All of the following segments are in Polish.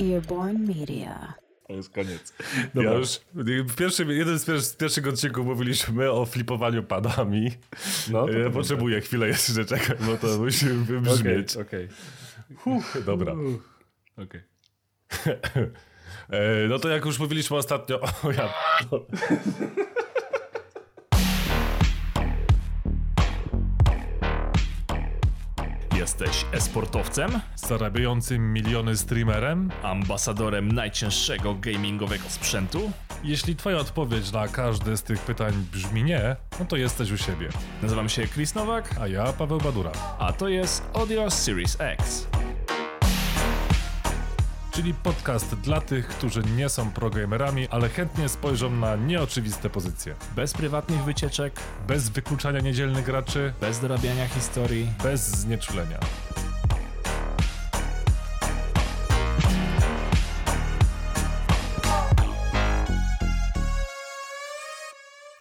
Earborn Media. To jest koniec. Dobra. Ja już w pierwszym, jeden z, pierwszych, z pierwszych odcinków mówiliśmy o flipowaniu padami. No, to ja potrzebuję chwilę jeszcze czekać, bo to musi wybrzmieć. Okej. Okay, Dobra. Okej. Okay. no to jak już mówiliśmy ostatnio... O ja... Jesteś esportowcem? Zarabiającym miliony streamerem? Ambasadorem najcięższego gamingowego sprzętu? Jeśli twoja odpowiedź na każde z tych pytań brzmi nie, no to jesteś u siebie. Nazywam się Chris Nowak, a ja Paweł Badura. A to jest Audio Series X czyli podcast dla tych, którzy nie są progamerami, ale chętnie spojrzą na nieoczywiste pozycje. Bez prywatnych wycieczek, bez wykluczania niedzielnych graczy, bez dorabiania historii, bez znieczulenia.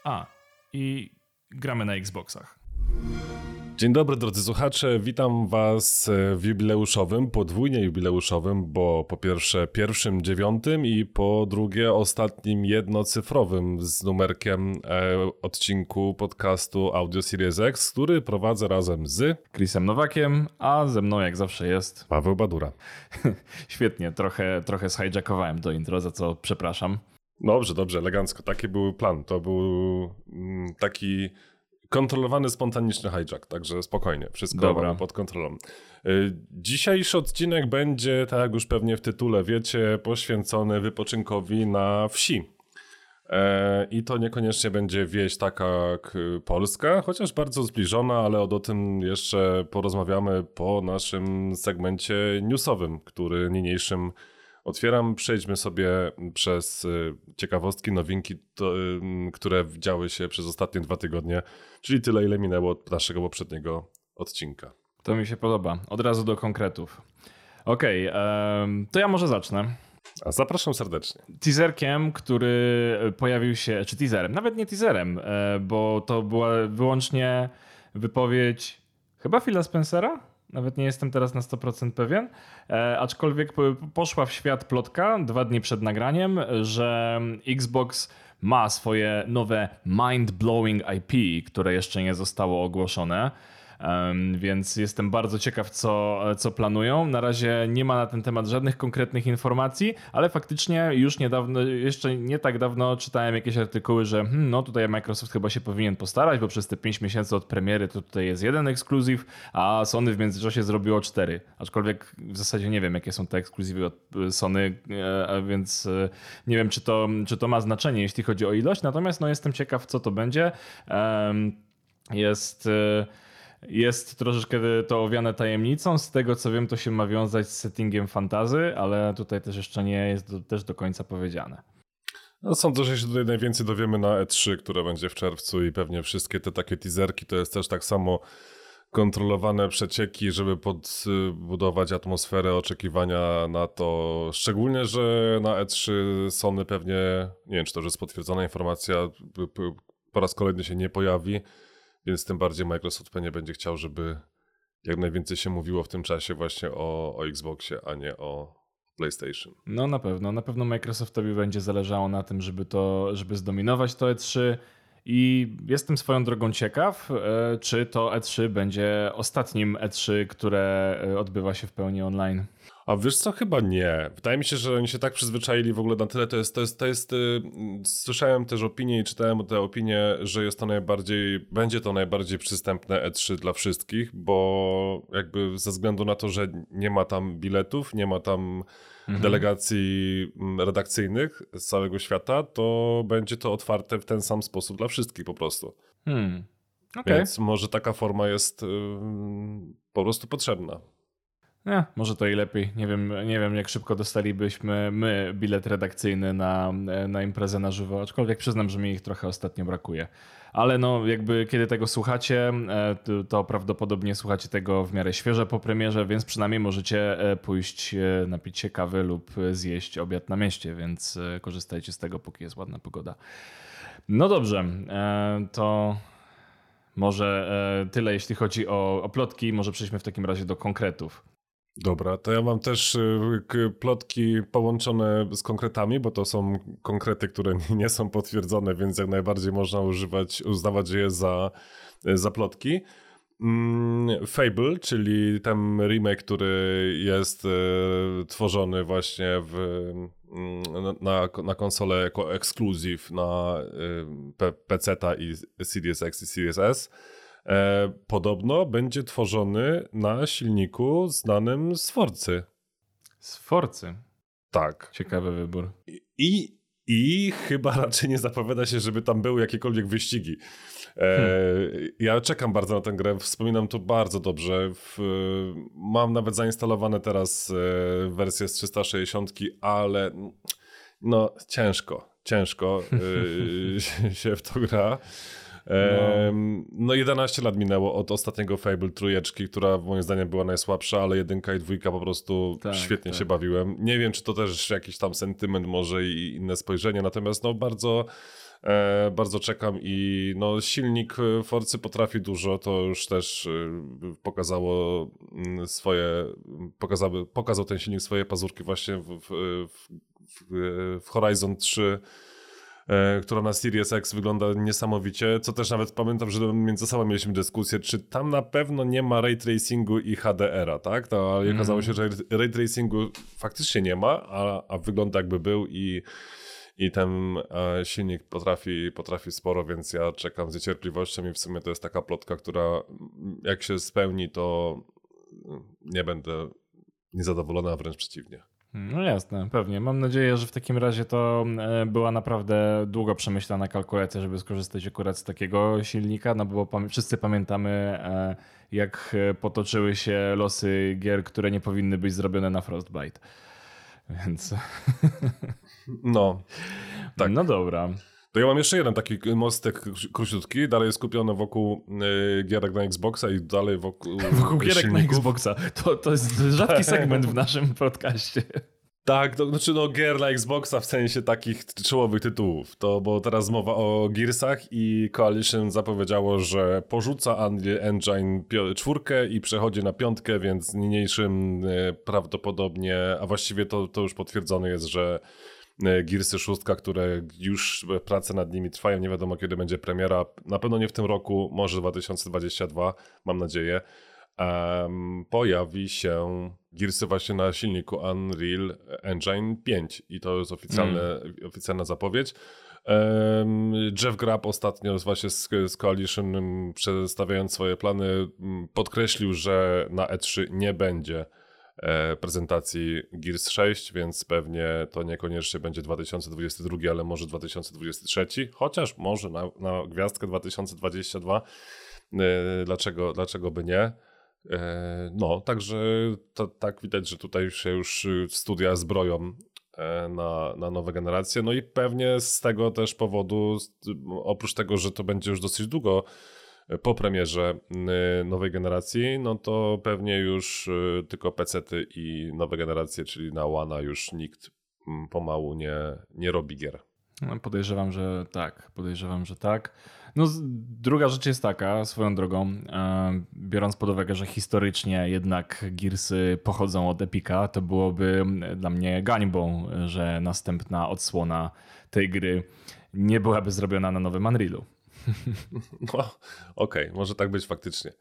A, i gramy na Xboxach. Dzień dobry drodzy słuchacze, witam was w jubileuszowym, podwójnie jubileuszowym, bo po pierwsze pierwszym dziewiątym i po drugie ostatnim jednocyfrowym z numerkiem e, odcinku podcastu Audio Series X, który prowadzę razem z Chrisem Nowakiem, a ze mną jak zawsze jest Paweł Badura. Świetnie, trochę, trochę zhijackowałem to intro, za co przepraszam. Dobrze, dobrze, elegancko. Taki był plan. To był mm, taki kontrolowany, spontaniczny hijack, także spokojnie, wszystko Dobra. pod kontrolą. Y, dzisiejszy odcinek będzie, tak jak już pewnie w tytule wiecie, poświęcony wypoczynkowi na wsi. E, I to niekoniecznie będzie wieś taka jak Polska, chociaż bardzo zbliżona, ale o tym jeszcze porozmawiamy po naszym segmencie newsowym, który niniejszym otwieram. Przejdźmy sobie przez y, ciekawostki, nowinki, to, które działy się przez ostatnie dwa tygodnie, czyli tyle, ile minęło od naszego poprzedniego odcinka. To mi się podoba. Od razu do konkretów. Okej, okay, to ja może zacznę. A zapraszam serdecznie. Teaserkiem, który pojawił się, czy teaserem, nawet nie teaserem, e, bo to była wyłącznie wypowiedź chyba Phila Spencera, nawet nie jestem teraz na 100% pewien. E, aczkolwiek poszła w świat plotka dwa dni przed nagraniem, że Xbox ma swoje nowe mind-blowing IP, które jeszcze nie zostało ogłoszone więc jestem bardzo ciekaw, co, co planują. Na razie nie ma na ten temat żadnych konkretnych informacji, ale faktycznie już niedawno, jeszcze nie tak dawno czytałem jakieś artykuły, że hmm, no tutaj Microsoft chyba się powinien postarać, bo przez te 5 miesięcy od premiery to tutaj jest jeden ekskluzyw, a Sony w międzyczasie zrobiło 4. Aczkolwiek w zasadzie nie wiem, jakie są te ekskluzywy od Sony, e, więc e, nie wiem, czy to, czy to ma znaczenie, jeśli chodzi o ilość. Natomiast no, jestem ciekaw, co to będzie. Jest e, jest troszeczkę to owiane tajemnicą. Z tego co wiem, to się ma wiązać z settingiem fantazy, ale tutaj też jeszcze nie jest do, też do końca powiedziane. No sądzę, że się tutaj najwięcej dowiemy na E3, które będzie w czerwcu i pewnie wszystkie te takie teaserki to jest też tak samo kontrolowane przecieki, żeby podbudować atmosferę oczekiwania na to. Szczególnie, że na E3 Sony pewnie, nie wiem czy to już jest potwierdzona informacja, po raz kolejny się nie pojawi. Więc tym bardziej Microsoft pewnie będzie chciał, żeby jak najwięcej się mówiło w tym czasie właśnie o, o Xboxie, a nie o PlayStation. No na pewno, na pewno Microsoftowi będzie zależało na tym, żeby to, żeby zdominować to E3 i jestem swoją drogą ciekaw, e, czy to E3 będzie ostatnim E3, które e, odbywa się w pełni online. A wiesz co, chyba nie. Wydaje mi się, że oni się tak przyzwyczaili w ogóle na tyle, to jest, to jest, to jest yy, słyszałem też opinie i czytałem te opinie, że jest to najbardziej, będzie to najbardziej przystępne E3 dla wszystkich, bo jakby ze względu na to, że nie ma tam biletów, nie ma tam mhm. delegacji mm, redakcyjnych z całego świata, to będzie to otwarte w ten sam sposób dla wszystkich po prostu. Hmm. Okay. Więc może taka forma jest yy, po prostu potrzebna. Nie, może to i lepiej. Nie wiem, nie wiem, jak szybko dostalibyśmy my bilet redakcyjny na, na imprezę na żywo, aczkolwiek przyznam, że mi ich trochę ostatnio brakuje. Ale no, jakby kiedy tego słuchacie, e, to prawdopodobnie słuchacie tego w miarę świeże po premierze, więc przynajmniej możecie e, pójść e, napić się kawy lub zjeść obiad na mieście, więc korzystajcie z tego, póki jest ładna pogoda. No dobrze, to może tyle, jeśli chodzi o, o plotki. Może przejdźmy w takim razie do konkretów. Dobra, to ja mam też y, plotki połączone z konkretami, bo to są konkrety, które nie są potwierdzone, więc jak najbardziej można używać, uznawać je za, za plotki. Mm, Fable, czyli ten remake, który jest y, tworzony właśnie w, mm, na, na konsolę jako ekskluzyw na y, PC i Series X i Series S e, podobno będzie tworzony na silniku znanym z Forcy. Z Forcy? Tak. Ciekawy wybór. I, i chyba raczej nie zapowiada się, żeby tam były jakiekolwiek wyścigi. E, hmm. Ja czekam bardzo na tę grę, wspominam to bardzo dobrze. W, mam nawet zainstalowane teraz e, wersję z 360, ale no ciężko, ciężko e, się w to gra. No. no 11 lat minęło od ostatniego Fable trójeczki, która moim zdaniem była najsłabsza, ale jedynka i dwójka po prostu tak, świetnie tak. się bawiłem. Nie wiem, czy to też jakiś tam sentyment może i inne spojrzenie, natomiast no bardzo e, bardzo czekam i no silnik Forcy potrafi dużo, to już też e, pokazało mm, swoje, pokazał, pokazał ten silnik swoje pazurki właśnie w, w, w, w Horizon 3 E, która na Series X wygląda niesamowicie, co też nawet pamiętam, że między sobą mieliśmy dyskusję, czy tam na pewno nie ma ray tracingu i HDR-a, tak? To mm. okazało się, że ray tracingu faktycznie nie ma, a, a wygląda jakby był i i ten e, silnik potrafi, potrafi sporo, więc ja czekam z niecierpliwością i w sumie to jest taka plotka, która jak się spełni, to nie będę niezadowolona, a wręcz przeciwnie. No jasne, pewnie. Mam nadzieję, że w takim razie to e, była naprawdę długo przemyślana kalkulacja, żeby skorzystać akurat z takiego silnika, no bo wszyscy pamiętamy, e, jak potoczyły się losy gier, które nie powinny być zrobione na Frostbite. Więc. No. Tak. No dobra. To ja mam jeszcze jeden taki mostek króciutki, dalej skupiony wokół y, gierek na Xboxa i dalej wokół Wokół gierek silników. na Xboxa. To, to jest rzadki segment w naszym podcaście. Tak, to znaczy no gier na Xboxa w sensie takich czołowych tytułów. To bo teraz mowa o Gearsach i Coalition zapowiedziało, że porzuca Unreal Engine czwórkę i przechodzi na piątkę, więc niniejszym y, prawdopodobnie, a właściwie to, to już potwierdzone jest, że Gearsy 6, które już prace nad nimi trwają, nie wiadomo kiedy będzie premiera, na pewno nie w tym roku, może 2022, mam nadzieję. Um, pojawi się Gearsy właśnie na silniku Unreal Engine 5 i to jest oficjalne, mm. oficjalna zapowiedź. Um, Jeff Grapp ostatnio właśnie z, z Coalition przedstawiając swoje plany podkreślił, że na E3 nie będzie E, prezentacji Gears 6, więc pewnie to niekoniecznie będzie 2022, ale może 2023, chociaż może na, na gwiazdkę 2022. E, dlaczego, dlaczego by nie? E, no, także to, tak widać, że tutaj się już studia zbroją na, na nowe generacje. No i pewnie z tego też powodu, oprócz tego, że to będzie już dosyć długo po premierze y, nowej generacji, no to pewnie już y, tylko PC-ty i nowe generacje, czyli na One już nikt mm, pomału nie, nie robi gier. No, podejrzewam, że tak. Podejrzewam, że tak. No, druga rzecz jest taka, swoją drogą, e, biorąc pod uwagę, że historycznie jednak Gearsy pochodzą od Epika, to byłoby dla mnie gańbą, że następna odsłona tej gry nie byłaby zrobiona na nowym Unrealu. No, okej, okay, może tak być faktycznie.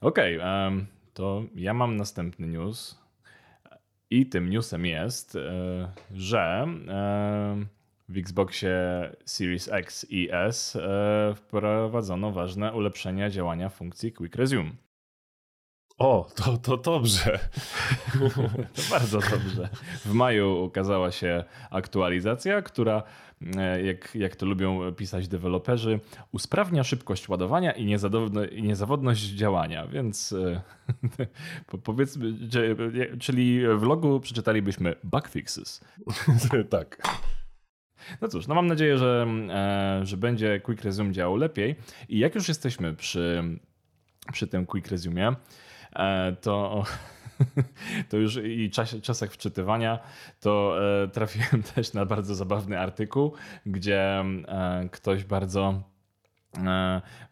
Okej, okay, um, to ja mam następny news. I tym newsem jest, e, że w Xboxie Series X i S e, wprowadzono ważne ulepszenia działania funkcji Quick Resume. O, to, to dobrze. to bardzo dobrze. W maju ukazała się aktualizacja, która, e, jak, jak to lubią pisać deweloperzy, usprawnia szybkość ładowania i, i niezawodność działania. Więc e, powiedzmy, czyli w logu przeczytalibyśmy bug fixes. tak. No cóż, no mam nadzieję, że, e, że będzie Quick Resume działał lepiej. I jak już jesteśmy przy, przy tym Quick Resume, E, to, to już i czas, czasach wczytywania, to e, trafiłem też na bardzo zabawny artykuł, gdzie e, ktoś bardzo E,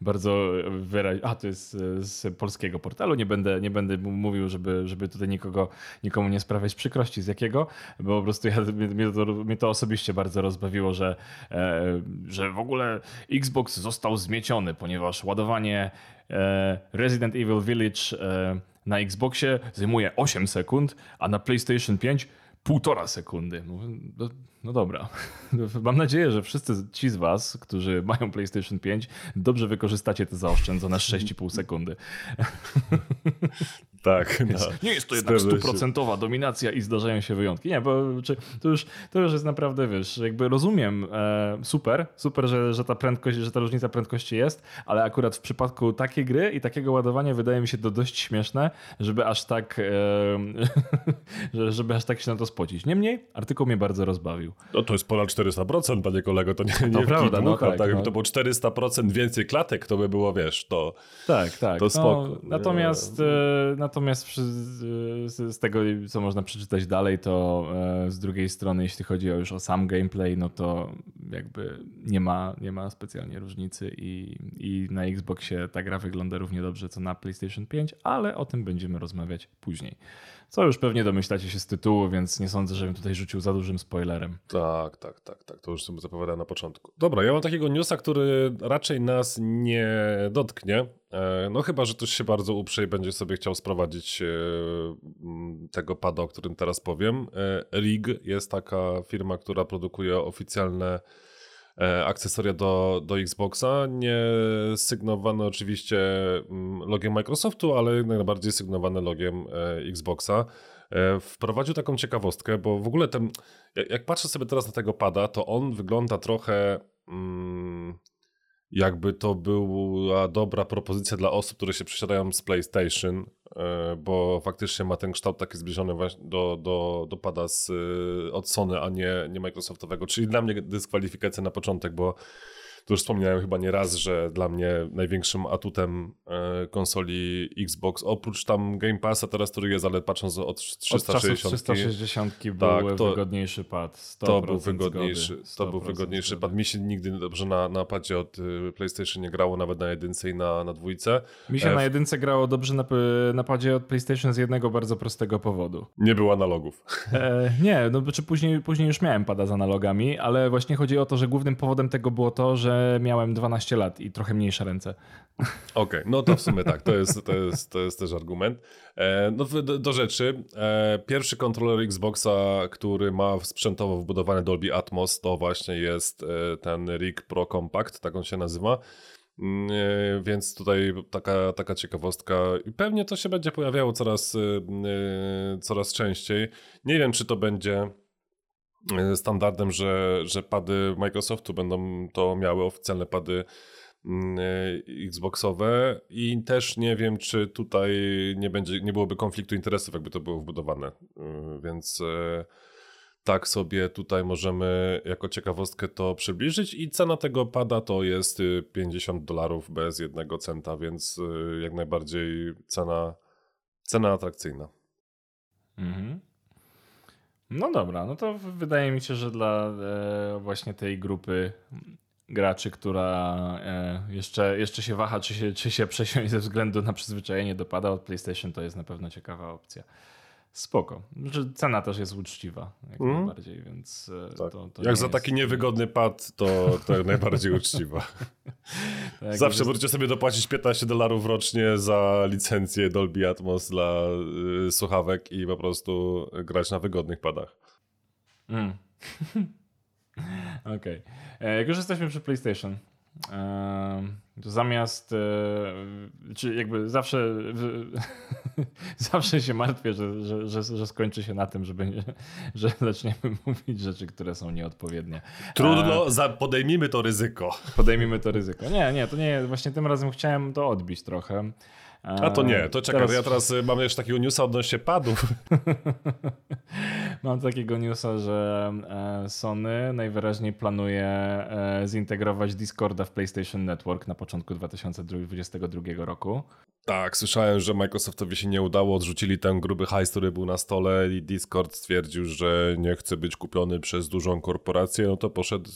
bardzo wyraźnie. A, to jest z polskiego portalu. Nie będę, nie będę mówił, żeby, żeby tutaj nikogo, nikomu nie sprawiać przykrości z jakiego, bo po prostu ja, mnie, to, mnie to osobiście bardzo rozbawiło, że, e, że w ogóle Xbox został zmieciony, ponieważ ładowanie e, Resident Evil Village na Xboxie zajmuje 8 sekund, a na PlayStation 5 półtora sekundy. No, dobra. Mam nadzieję, że wszyscy ci z Was, którzy mają PlayStation 5, dobrze wykorzystacie te zaoszczędzone 6,5 sekundy. Tak. No, nie jest to jednak stuprocentowa dominacja i zdarzają się wyjątki. Nie, bo to, już, to już jest naprawdę, wiesz, jakby rozumiem, e, super, super, że, że ta prędkość, że ta różnica prędkości jest, ale akurat w przypadku takiej gry i takiego ładowania wydaje mi się to dość śmieszne, żeby aż tak, e, żeby aż tak się na to spocić. Niemniej, artykuł mnie bardzo rozbawił. No to jest ponad 400%, panie kolego, to nie, nie to prawda, no tak, tak no. to było 400% więcej klatek, to by było, wiesz, to Tak, tak. To spoko. No, natomiast, e, natomiast przy, z, z, tego, co można przeczytać dalej, to e, z drugiej strony, jeśli chodzi o już o sam gameplay, no to jakby nie ma, nie ma specjalnie różnicy i, i na Xboxie ta gra wygląda równie dobrze co na PlayStation 5, ale o tym będziemy rozmawiać później. Co już pewnie domyślacie się z tytułu, więc nie sądzę, żebym tutaj rzucił za dużym spoilerem. Tak, tak, tak, tak. To już sobie zapowiadałem na początku. Dobra, ja mam takiego newsa, który raczej nas nie dotknie. E, no chyba, że ktoś się bardzo uprze i będzie sobie chciał sprowadzić e, tego pada, o którym teraz powiem. E, Rig jest taka firma, która produkuje oficjalne akcesoria do, do Xboxa, nie sygnowane oczywiście logiem Microsoftu, ale najbardziej sygnowane logiem Xboxa. Wprowadził taką ciekawostkę, bo w ogóle ten, jak patrzę sobie teraz na tego pada, to on wygląda trochę... Mm, jakby to była dobra propozycja dla osób, które się przesiadają z PlayStation, e, bo faktycznie ma ten kształt taki zbliżony do, do, do pada z, e, od Sony, a nie, nie Microsoftowego. Czyli dla mnie dyskwalifikacja na początek, bo to już wspomniałem chyba nie raz, że dla mnie największym atutem e, konsoli Xbox, oprócz tam Game Passa teraz, który jest, ale patrząc od 360. Od 360 tak, był to, wygodniejszy pad. To był wygodniejszy, to był wygodniejszy pad. Mi się nigdy dobrze na, na padzie od y, PlayStation nie grało, nawet na jedynce i na, na dwójce. Mi się e, na jedynce grało dobrze na, na padzie od PlayStation z jednego bardzo prostego powodu. Nie było analogów. E, nie, no czy później, później już miałem pada z analogami, ale właśnie chodzi o to, że głównym powodem tego było to, że miałem 12 lat i trochę mniejsze ręce. Okej, okay, no to w sumie tak, to jest, to jest, to jest też argument. E, no do, do rzeczy, e, pierwszy kontroler Xboxa, który ma sprzętowo wbudowany Dolby Atmos, to właśnie jest e, ten Rig Pro Compact, tak on się nazywa. Mm, więc tutaj taka, taka ciekawostka. I pewnie to się będzie pojawiało coraz, coraz częściej. Nie wiem, czy to będzie standardem, że, że pady Microsoftu będą to miały oficjalne pady mm, e, Xboxowe i też nie wiem, czy tutaj nie, będzie, nie byłoby konfliktu interesów, jakby to było wbudowane. E, więc tak sobie tutaj możemy jako ciekawostkę to przybliżyć i cena tego pada to jest 50 dolarów bez jednego centa, więc jak najbardziej cena, cena atrakcyjna. Mhm. No dobra, no to wydaje mi się, że dla e, właśnie tej grupy graczy, która e, jeszcze, jeszcze się waha, czy się, czy się przesiąść ze względu na przyzwyczajenie dopada od PlayStation, to jest na pewno ciekawa opcja. Spoko. Znaczy, cena też jest uczciwa, jak mm. najbardziej, więc e, tak. to, to Jak za jest... taki niewygodny pad, to, to najbardziej uczciwa. tak, Zawsze jest... możecie sobie dopłacić 15 dolarów rocznie za licencję Dolby Atmos dla y, słuchawek i po prostu grać na wygodnych padach. Mm. Okej. Okay. E, jak już jesteśmy przy PlayStation, zamiast, e, czy jakby zawsze, zawsze się martwię, że, że, że, że, skończy się na tym, że, będzie, że zaczniemy mówić rzeczy, które są nieodpowiednie. Trudno, e, podejmijmy to ryzyko. Podejmijmy to ryzyko. Nie, nie, to nie, właśnie tym razem chciałem to odbić trochę. A to nie, to czekaj, teraz... ja teraz y, mam jeszcze takiego newsa odnośnie padów. mam takiego newsa, że e, Sony najwyraźniej planuje e, zintegrować Discorda w PlayStation Network na początku 2022 roku. Tak, słyszałem, że Microsoftowi się nie udało, odrzucili ten gruby hajs, który był na stole i Discord stwierdził, że nie chce być kupiony przez dużą korporację, no to poszedł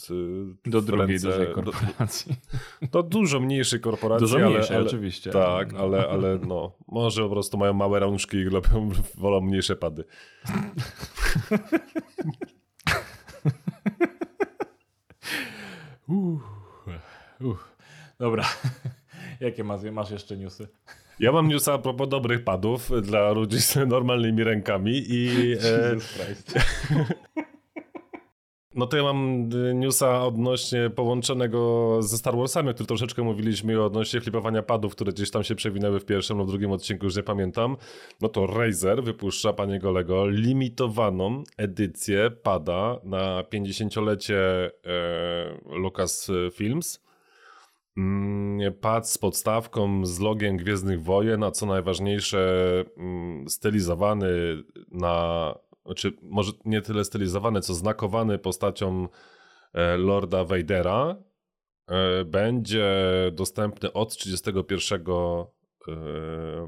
y, do drugiej ręce, dużej korporacji. Do, do, dużo mniejszej korporacji. Dużo mniejszej, ale, oczywiście. Tak, no. ale, ale no, może po prostu mają małe rączki i lubią, wolą mniejsze pady. Dobra. Jakie masz, masz jeszcze newsy? Ja mam newsa a propos dobrych padów dla ludzi z normalnymi rękami i... E, no to ja mam newsa odnośnie połączonego ze Star Warsami, o którym troszeczkę mówiliśmy, odnośnie flipowania padów, które gdzieś tam się przewinęły w pierwszym lub drugim odcinku, już nie pamiętam. No to Razer wypuszcza, panie Golego, limitowaną edycję pada na 50-lecie e, Lucasfilms Mm, pad z podstawką, z logiem Gwiezdnych Wojen, a co najważniejsze, mm, stylizowany na, znaczy może nie tyle stylizowany, co znakowany postacią e, Lorda Vadera, e, będzie dostępny od 31 e,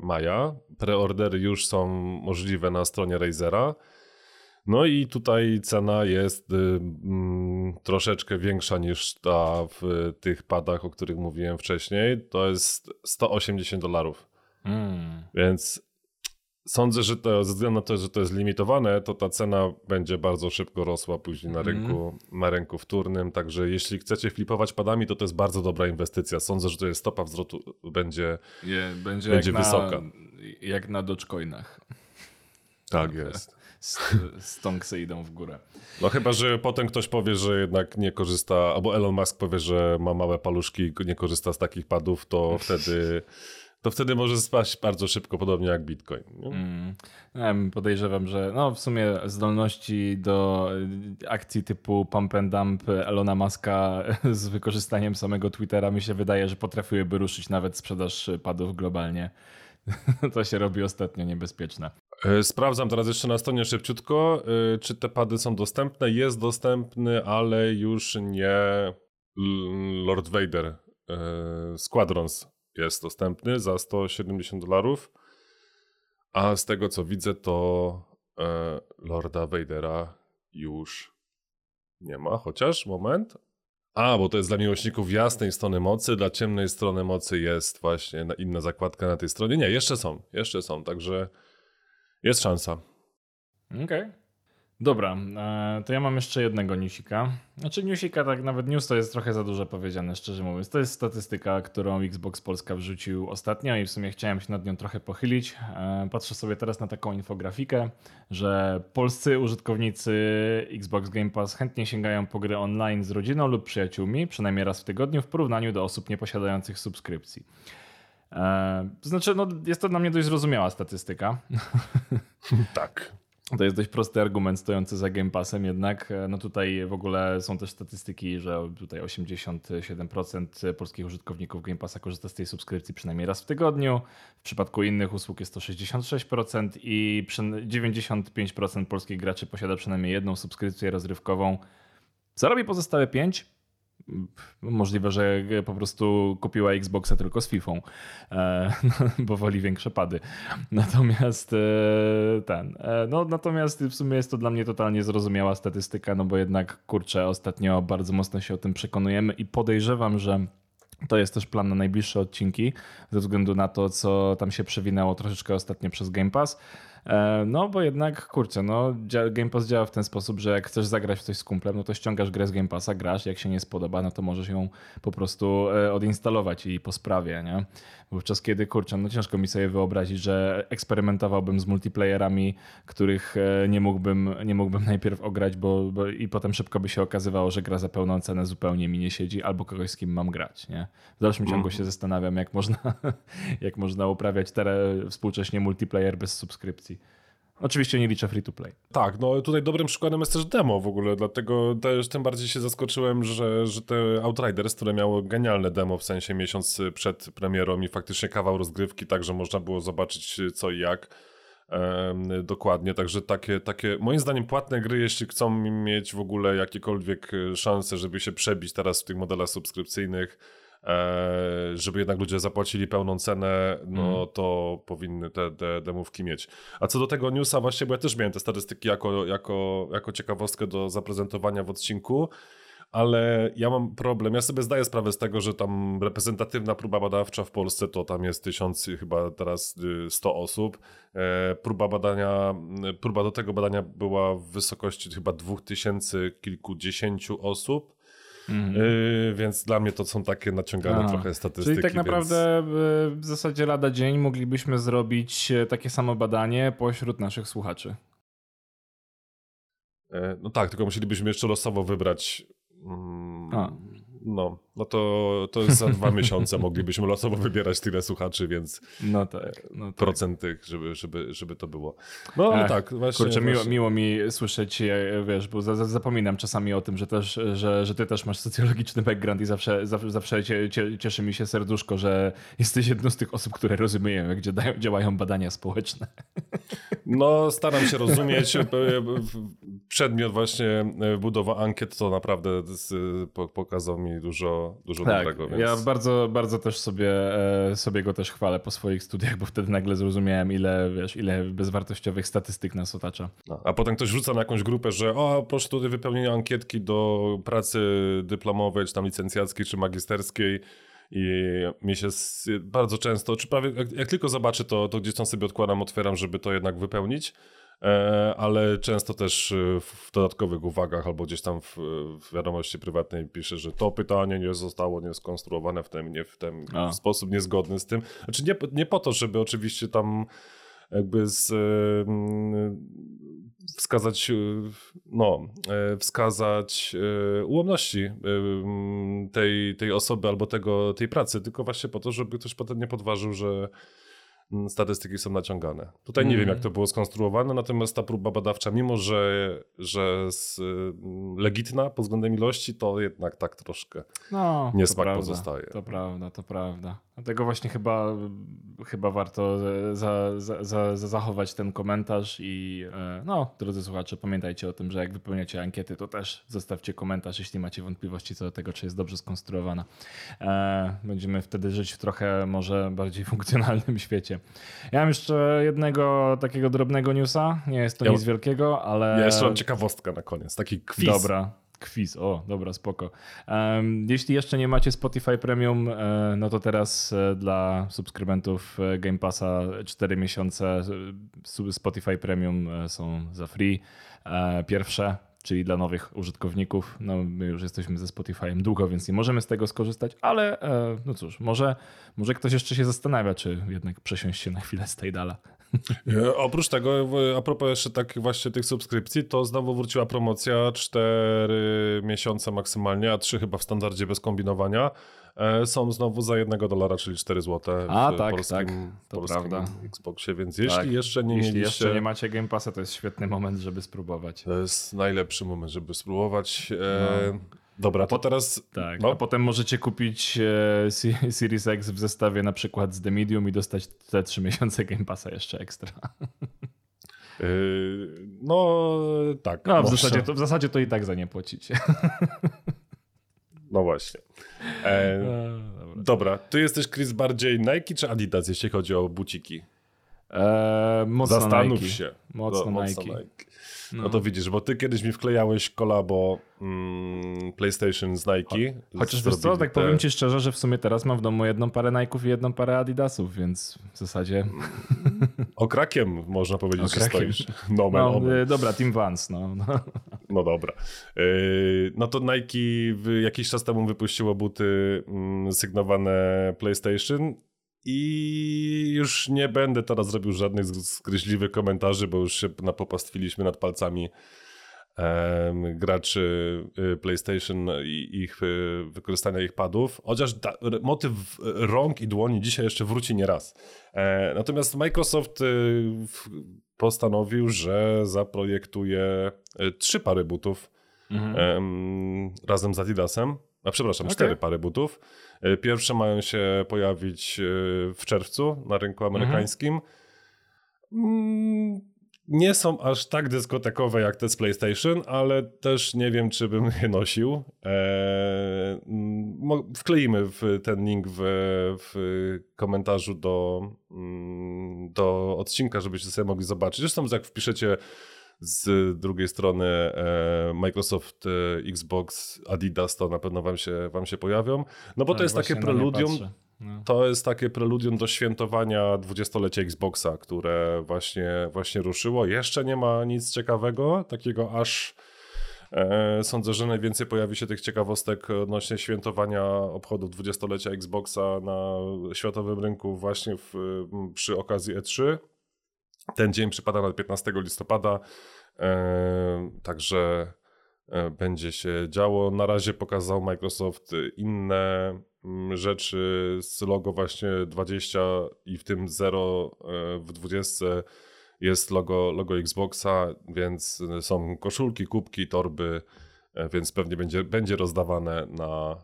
maja. Preordery już są możliwe na stronie Razera. No i tutaj cena jest y, mm, troszeczkę większa niż ta w tych padach, o których mówiłem wcześniej. To jest 180 dolarów. Mm. Więc sądzę, że to ze względu na to, że to jest limitowane, to ta cena będzie bardzo szybko rosła później na mm. rynku, na rynku wtórnym. Także jeśli chcecie flipować padami, to to jest bardzo dobra inwestycja. Sądzę, że to jest stopa wzrostu będzie, Je, będzie, będzie jak wysoka. Na, jak na Dogecoinach. Tak jest stonksy idą w górę. No chyba, że potem ktoś powie, że jednak nie korzysta, albo Elon Musk powie, że ma małe paluszki i nie korzysta z takich padów, to wtedy to wtedy może spaść bardzo szybko, podobnie jak Bitcoin. Mm. podejrzewam, że no w sumie zdolności do akcji typu pump and dump Elona Muska z wykorzystaniem samego Twittera mi się wydaje, że potrafiłyby ruszyć nawet sprzedaż padów globalnie. To się robi ostatnio niebezpieczne. E, sprawdzam teraz jeszcze na stronie szybciutko, e, czy te pady są dostępne. Jest dostępny, ale już nie Lord Vader. E, Squadrons jest dostępny za 170 dolarów. A z tego co widzę, to Lorda Vadera już nie ma, chociaż moment. A, bo to jest dla miłośników jasnej strony mocy, dla ciemnej strony mocy jest właśnie inna zakładka na tej stronie. Nie, jeszcze są, jeszcze są, także jest szansa. Okej. Okay. Dobra, e, to ja mam jeszcze jednego newsika. Znaczy newsika, tak nawet news to jest trochę za dużo powiedziane, szczerze mówiąc. To jest statystyka, którą Xbox Polska wrzucił ostatnio i w sumie chciałem się nad nią trochę pochylić. E, patrzę sobie teraz na taką infografikę, że polscy użytkownicy Xbox Game Pass chętnie sięgają po gry online z rodziną lub przyjaciółmi, przynajmniej raz w tygodniu w porównaniu do osób nieposiadających subskrypcji. E, znaczy, no, jest to dla mnie dość zrozumiała statystyka. tak. To jest dość prosty argument stojący za Game Passem, jednak e, no tutaj w ogóle są też statystyki, że tutaj 87% polskich użytkowników Game Passa korzysta z tej subskrypcji przynajmniej raz w tygodniu. W przypadku innych usług jest to 66% i 95% polskich graczy posiada przynajmniej jedną subskrypcję rozrywkową. Co robi pozostałe 5%? Możliwe, że po prostu kupiła Xboxa tylko z FIFA, e, bo woli większe pady. Natomiast e, ten, e, no natomiast w sumie jest to dla mnie totalnie zrozumiała statystyka, no bo jednak kurczę, ostatnio bardzo mocno się o tym przekonujemy i podejrzewam, że to jest też plan na najbliższe odcinki, ze względu na to, co tam się przewinęło troszeczkę ostatnio przez Game Pass. E, no bo jednak, kurczę, no Game Pass działa w ten sposób, że jak chcesz zagrać w coś z kumplem, no to ściągasz grę z Game Passa, grasz, jak się nie spodoba, no to możesz ją po prostu e, odinstalować i po sprawie, nie? Wówczas kiedy, kurczę, no ciężko mi sobie wyobrazić, że eksperymentowałbym z multiplayerami, których e, nie mógłbym, nie mógłbym najpierw ograć, bo, bo i potem szybko by się okazywało, że gra za pełną cenę zupełnie mi nie siedzi, albo kogoś z kim mam grać, nie? W dalszym ciągu mhm. się zastanawiam, jak można, jak można uprawiać teraz współcześnie multiplayer bez subskrypcji. Oczywiście nie liczę free to play. Tak, no tutaj dobrym przykładem jest też demo w ogóle, dlatego też tym bardziej się zaskoczyłem, że, że te Outriders, które miało genialne demo w sensie miesiąc przed premierą i faktycznie kawał rozgrywki, tak że można było zobaczyć co i jak. dokładnie, także takie, takie, moim zdaniem płatne gry, jeśli chcą mieć w ogóle jakiekolwiek szanse, żeby się przebić teraz w tych modelach subskrypcyjnych, e, żeby jednak ludzie zapłacili pełną cenę, no mm. to powinny te, te demówki mieć. A co do tego newsa właśnie, bo ja też miałem te statystyki jako, jako, jako ciekawostkę do zaprezentowania w odcinku, ale ja mam problem. Ja sobie zdaję sprawę z tego, że tam reprezentatywna próba badawcza w Polsce to tam jest tysiąc, chyba teraz 100 y, osób. E, próba badania, próba do tego badania była w wysokości chyba dwóch tysięcy kilkudziesięciu osób. Yy, więc dla mnie to są takie naciągane trochę statystyki. Czyli tak naprawdę więc... w zasadzie lada dzień moglibyśmy zrobić e, takie samo badanie pośród naszych słuchaczy. No tak, tylko musielibyśmy jeszcze losowo wybrać a. No, no to, to za dwa miesiące moglibyśmy losowo wybierać tyle słuchaczy, więc no tak, no tak. procent tych, żeby, żeby, żeby to było. No ale tak, właśnie. Kurczę, właśnie. Miło, miło mi słyszeć, wiesz, bo za, za, zapominam czasami o tym, że też, że, że ty też masz socjologiczny background i zawsze, zawsze, zawsze cie, cie, cieszy mi się serduszko, że jesteś jedną z tych osób, które rozumieją, jak działają badania społeczne. No, staram się rozumieć. Przedmiot właśnie budowa ankiet to naprawdę pokazał mi dużo, dużo tak, dobrego. Więc... Ja bardzo, bardzo też sobie, e, sobie go też chwalę po swoich studiach, bo wtedy nagle zrozumiałem, ile, wiesz, ile bezwartościowych statystyk nas otacza. No, a potem ktoś rzuca na jakąś grupę, że o, proszę tutaj wypełnienie ankietki do pracy dyplomowej, czy tam licencjackiej, czy magisterskiej. I mi się bardzo często, czy prawie jak, jak tylko zobaczę to, to gdzieś tam sobie odkładam, otwieram, żeby to jednak wypełnić. E, ale często też e, w dodatkowych uwagach albo gdzieś tam w, w wiadomości prywatnej pisze, że to pytanie nie zostało nie skonstruowane w ten, nie w ten sposób niezgodny z tym. Znaczy nie, nie po to, żeby oczywiście tam jakby z, wskazać, e, no, wskazać ułomności tej, tej osoby albo tego, tej pracy, tylko właśnie po to, żeby ktoś potem nie podważył, że statystyki są naciągane. Tutaj mm. nie wiem, jak to było skonstruowane, natomiast ta próba badawcza, mimo że, że z, mm, legitna pod względem ilości, to jednak tak troszkę no, niesmak prawda, pozostaje. To prawda, to prawda. Dlatego właśnie chyba, chyba warto za, za, za, zachować ten komentarz i e, no, drodzy słuchacze, pamiętajcie o tym, że jak wypełniacie ankiety, to też zostawcie komentarz, jeśli macie wątpliwości co do tego, czy jest dobrze skonstruowana. E, będziemy wtedy żyć w trochę może bardziej funkcjonalnym świecie. Ja mam jeszcze jednego takiego drobnego newsa, nie jest to ja, nic wielkiego, ale... Ja jeszcze mam ciekawostkę na koniec, taki quiz. Dobra, Quiz, o, dobra, spoko. Jeśli jeszcze nie macie Spotify Premium, e, no to teraz e, dla subskrybentów e, Game Passa 4 miesiące Spotify Premium są za free. Pierwsze, czyli dla nowych użytkowników. No, my już jesteśmy ze Spotify'em długo, więc nie możemy z tego skorzystać, ale no cóż, może, może ktoś jeszcze się zastanawia, czy jednak przesiąść się na chwilę z tej dala. E, oprócz tego, a propos jeszcze tak właśnie tych subskrypcji, to znowu wróciła promocja 4 miesiące maksymalnie, a 3 chyba w standardzie bez kombinowania. E, są znowu za jednego dolara, czyli 4 zł a, w tak, polskim, tak, to polskim prawda. Xboxie, więc jeśli tak. jeszcze nie jeśli mieliście... jeszcze nie macie Game Passa, to jest świetny moment, żeby spróbować. To jest najlepszy moment, żeby spróbować. E, no. Dobra, to teraz. Tak, no. a potem możecie kupić e, Series X w zestawie na przykład z The Medium i dostać te trzy miesiące Game Passa jeszcze ekstra. Yy, no tak. No, w zasadzie, to, w zasadzie to i tak za nie płacicie. No właśnie. E, no, dobra. dobra, ty jesteś Chris bardziej Nike czy Adidas, jeśli chodzi o buciki? E, mocno Zastanów Nike. się. Mocno, no, Nike. mocno Nike. No. no. to widzisz, bo ty kiedyś mi wklejałeś kolabo mm, PlayStation z Nike. Chociaż wiesz co, tak te... powiem ci szczerze, że w sumie teraz mam w domu jedną parę Nike'ów i jedną parę Adidasów, więc w zasadzie... Mm. Okrakiem można powiedzieć, Okrakiem. że stoisz. No, no, no. Dobra, Team Vans, no. No, no dobra. Yy, no to Nike jakiś czas temu wypuściło buty mm, sygnowane PlayStation i już nie będę teraz robił żadnych zgryźliwych komentarzy, bo już się napopastwiliśmy nad palcami um, graczy y, PlayStation i ich y, wykorzystania ich padów. Chociaż da, motyw rąk i dłoni dzisiaj jeszcze wróci nieraz. E, natomiast Microsoft y, postanowił, że zaprojektuje trzy pary butów mhm. razem z Adidasem. A przepraszam, okay. cztery pary butów. E, pierwsze mają się pojawić e, w czerwcu na rynku amerykańskim. Mhm. nie są aż tak dyskotekowe jak te z PlayStation, ale też nie wiem, czy bym je nosił. Eee, wkleimy w ten link w, w komentarzu do, mm, do odcinka, żebyście sobie mogli zobaczyć. Zresztą jak wpiszecie z drugiej strony e, Microsoft, e, Xbox, Adidas, to na pewno wam się, wam się pojawią. No bo tak, to jest takie preludium. No. To jest takie preludium do świętowania dwudziestolecia Xboxa, które właśnie, właśnie ruszyło. Jeszcze nie ma nic ciekawego, takiego aż e, sądzę, że najwięcej pojawi się tych ciekawostek odnośnie świętowania obchodów dwudziestolecia Xboxa na światowym rynku właśnie w, przy okazji E3. Ten dzień przypada na 15 listopada, e, także e, będzie się działo. Na razie pokazał Microsoft inne mm, rzeczy z logo właśnie 20 i w tym 0 e, w 20 jest logo, logo Xboxa, więc są koszulki, kubki, torby, więc pewnie będzie, będzie rozdawane na,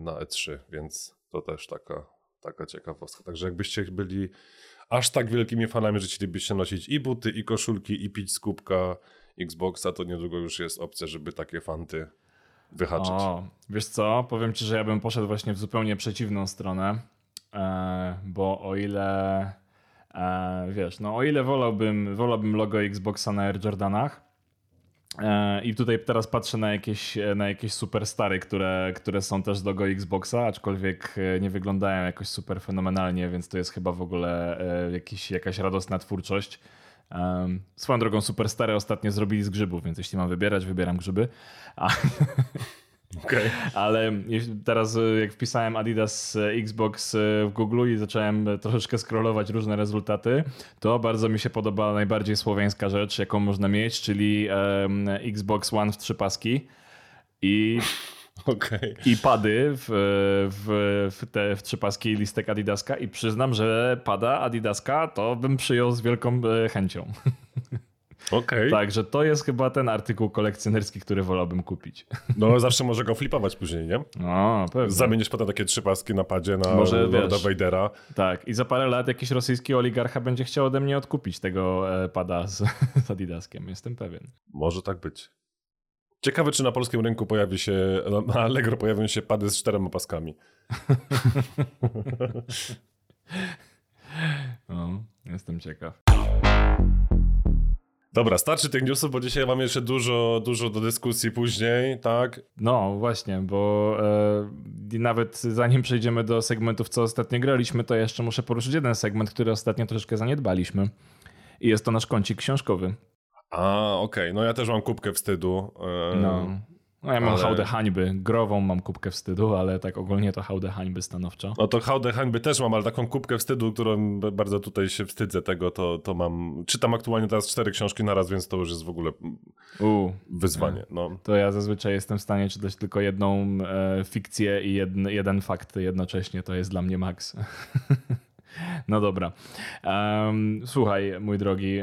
na E3, więc to też taka, taka ciekawostka. Także jakbyście byli aż tak wielkimi fanami, że chcielibyście nosić i buty, i koszulki, i pić z kubka Xboxa, to niedługo już jest opcja, żeby takie fanty wyhaczyć. O, wiesz co, powiem ci, że ja bym poszedł właśnie w zupełnie przeciwną stronę, e, bo o ile e, wiesz, no o ile wolałbym, wolałbym logo Xboxa na Air Jordanach, I tutaj teraz patrzę na jakieś, na jakieś superstary, które, które są też logo Xboxa, aczkolwiek e, nie wyglądają jakoś super fenomenalnie, więc to jest chyba w ogóle e, jakiś, jakaś radosna twórczość. swoją drogą superstary ostatnio zrobili z grzybów, więc jeśli mam wybierać, wybieram grzyby. A, Okay. Ale teraz e, jak wpisałem Adidas e, Xbox e, w Google i zacząłem troszeczkę scrollować różne rezultaty, to bardzo mi się podoba najbardziej słowiańska rzecz, jaką można mieć, czyli um, Xbox One w trzy paski. I Okay. I pady w, w, w te w trzypaski listek Adidaska i przyznam, że pada Adidaska to bym przyjął z wielką chęcią. Okay. Także to jest chyba ten artykuł kolekcjonerski, który wolałbym kupić. No zawsze może go flipować później, nie? No, pewnie. Zamienisz potem takie trzy paski na padzie na może, Lorda wiesz, Vadera. Tak, i za parę lat jakiś rosyjski oligarcha będzie chciał ode mnie odkupić tego e, pada z, z Adidaskiem, jestem pewien. Może tak być. Ciekawe, czy na polskim rynku pojawi się, na Allegro pojawią się pady z czterema paskami. no, jestem ciekaw. Dobra, starczy tych newsów, bo dzisiaj mam jeszcze dużo, dużo do dyskusji później, tak? No właśnie, bo e, nawet zanim przejdziemy do segmentów, co ostatnio graliśmy, to jeszcze muszę poruszyć jeden segment, który ostatnio troszeczkę zaniedbaliśmy. I jest to nasz kącik książkowy. A, okej. Okay. No ja też mam kubkę wstydu. E, no. No ja mam ale... hałdę hańby. Grową mam kubkę wstydu, ale tak ogólnie to hałdę hańby stanowczo. No to hałdę hańby też mam, ale taką kubkę wstydu, którą bardzo tutaj się wstydzę tego, to, to mam... Czytam aktualnie teraz cztery książki naraz, więc to już jest w ogóle U, wyzwanie. No. To ja zazwyczaj jestem w stanie czytać tylko jedną e, fikcję i jeden, jeden fakt jednocześnie. To jest dla mnie maks. No dobra. Słuchaj, mój drogi,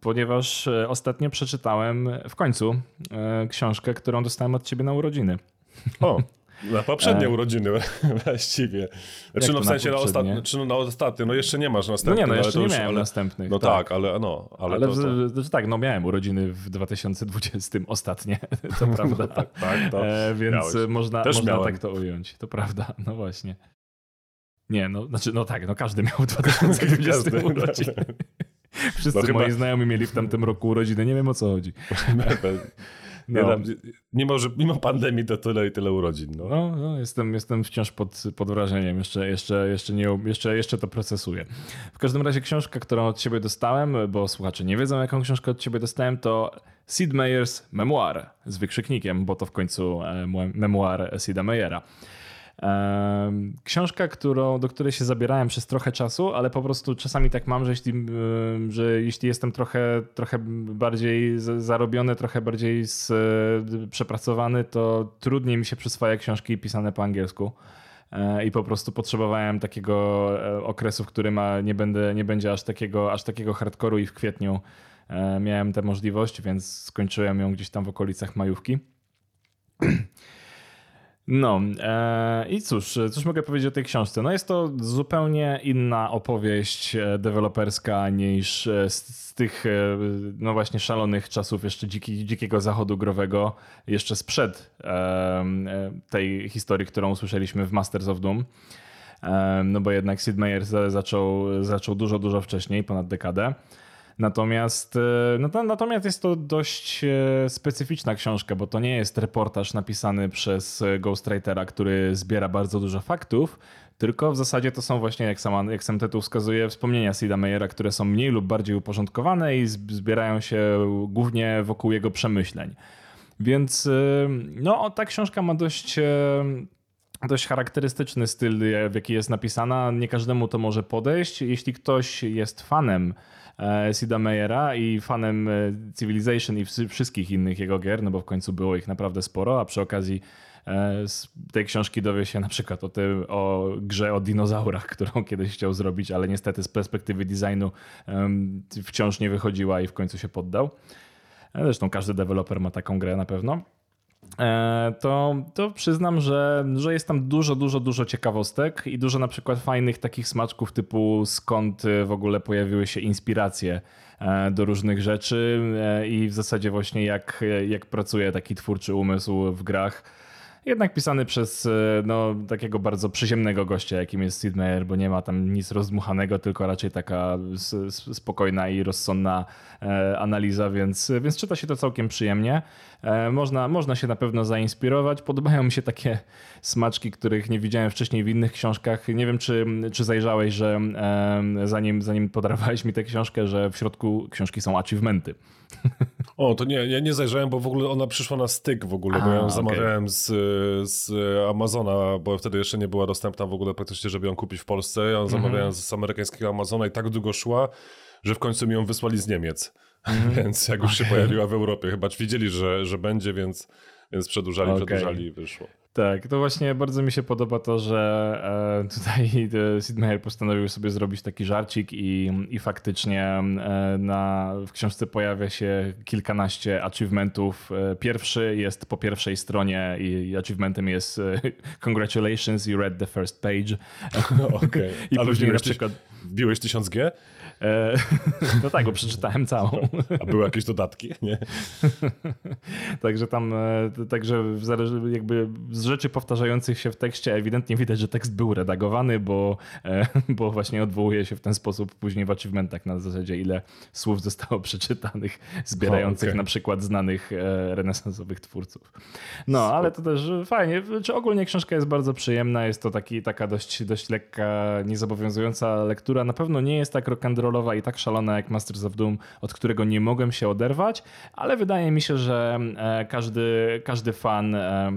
ponieważ e, ostatnio przeczytałem w końcu um, książkę, którą dostałem od ciebie na urodziny. O, na poprzednie e... urodziny właściwie. Znaczy, no w sensie na, ostatnie, czy no na ostatnie, no jeszcze nie masz następnych. No nie, no jeszcze nie miałem ale, następnych. No tak, tak ale no. Ale, ale to, to... Znaczy tak, no miałem urodziny w 2020 ostatnie, to prawda. tak, tak, to e, więc miałeś. można, Też można tak to ująć, to prawda, no właśnie. Nie, no, znaczy, no tak, no każdy miał 2020 urodziny. Wszyscy no, moi chyba... znajomi mieli w tamtym roku urodziny, nie wiem o co chodzi. No. mimo, że, mimo pandemii to tyle i tyle urodzin. No. No, no, jestem, jestem wciąż pod, pod wrażeniem, jeszcze, jeszcze, jeszcze, nie, jeszcze, jeszcze to procesuję. W każdym razie książka, którą od ciebie dostałem, bo słuchacze nie wiedzą jaką książkę od ciebie dostałem, to Sid Meier's Memoir z wykrzyknikiem, bo to w końcu e, memoir Sida Meiera. Książka, którą, do której się zabierałem przez trochę czasu, ale po prostu czasami tak mam, że jeśli, że jeśli jestem trochę, trochę bardziej zarobiony, trochę bardziej z, przepracowany, to trudniej mi się przyswaja książki pisane po angielsku. E, I po prostu potrzebowałem takiego e, okresu, w którym nie, będę, nie będzie aż takiego, aż takiego hardkoru i w kwietniu e, miałem tę możliwość, więc skończyłem ją gdzieś tam w okolicach majówki. No e, i cóż, cóż mogę powiedzieć o tej książce? No jest to zupełnie inna opowieść e, deweloperska niż e, z, z tych e, no właśnie szalonych czasów jeszcze dziki, dzikiego zachodu growego, jeszcze sprzed e, tej historii, którą usłyszeliśmy w Masters of Doom. E, no bo jednak Sid Meier zaczął, zaczął dużo, dużo wcześniej, ponad dekadę. Natomiast, e, no to, natomiast jest to dość e, specyficzna książka, bo to nie jest reportaż napisany przez e, ghostwritera, który zbiera bardzo dużo faktów, tylko w zasadzie to są właśnie, jak, sama, jak sam tytuł wskazuje, wspomnienia Sida Meyera, które są mniej lub bardziej uporządkowane i zbierają się głównie wokół jego przemyśleń. Więc no, ta książka ma dość dość charakterystyczny styl, w jaki jest napisana. Nie każdemu to może podejść. Jeśli ktoś jest fanem Sida Meyera i fanem e, Civilization i wszystkich innych jego gier, no bo w końcu było ich naprawdę sporo, a przy okazji e, z tej książki dowie się na przykład o, tym, o grze o dinozaurach, którą kiedyś chciał zrobić, ale niestety z perspektywy designu wciąż nie wychodziła i w końcu się poddał. Zresztą każdy deweloper ma taką grę na pewno. E, to, to przyznam, że, że jest tam dużo, dużo, dużo ciekawostek i dużo na przykład fajnych takich smaczków typu skąd w ogóle pojawiły się inspiracje e, do różnych rzeczy e, i w zasadzie właśnie jak, jak pracuje taki twórczy umysł w grach jednak pisany przez e, no, takiego bardzo przyziemnego gościa, jakim jest Sid Meier, bo nie ma tam nic rozdmuchanego, tylko raczej taka spokojna i rozsądna e, analiza, więc, więc czyta się to całkiem przyjemnie. E, można, można się na pewno zainspirować. Podobają mi się takie smaczki, których nie widziałem wcześniej w innych książkach. Nie wiem, czy, czy zajrzałeś, że zanim, zanim podarowałeś mi tę książkę, że w środku książki są achievementy. O, to nie, ja nie zajrzałem, bo w ogóle ona przyszła na styk w ogóle, A, bo ja ją okay. zamawiałem z, z Amazona, bo wtedy jeszcze nie była dostępna w ogóle praktycznie, żeby ją kupić w Polsce. Ja ją -hmm. zamawiałem z amerykańskiego Amazona i tak długo szła, że w końcu mi ją wysłali z Niemiec. Mm więc jak już okay. się pojawiła w Europie, chyba wiedzieli, że, że będzie, więc, więc przedłużali, okay. przedłużali i wyszło. Tak, to właśnie bardzo mi się podoba to, że e, tutaj e, Sid Meier postanowił sobie zrobić taki żarcik i, i faktycznie e, na, w książce pojawia się kilkanaście achievementów. Pierwszy jest po pierwszej stronie i achievementem jest Congratulations, you read the first page. Okay. I Ale później na przykład... Wbiłeś 1000G? E, no tak, bo przeczytałem całą. A były jakieś dodatki? Nie. także tam, e, także jakby z rzeczy powtarzających się w tekście ewidentnie widać, że tekst był redagowany, bo, e, bo właśnie odwołuje się w ten sposób później w achievementach na zasadzie ile słów zostało przeczytanych, zbierających okay. na przykład znanych renesansowych twórców. No, ale to też fajnie. Czy ogólnie książka jest bardzo przyjemna, jest to taki, taka dość, dość lekka, niezobowiązująca lektura. Na pewno nie jest tak rock rollowa i tak szalona jak Masters of Doom, od którego nie mogłem się oderwać, ale wydaje mi się, że e, każdy, każdy fan e,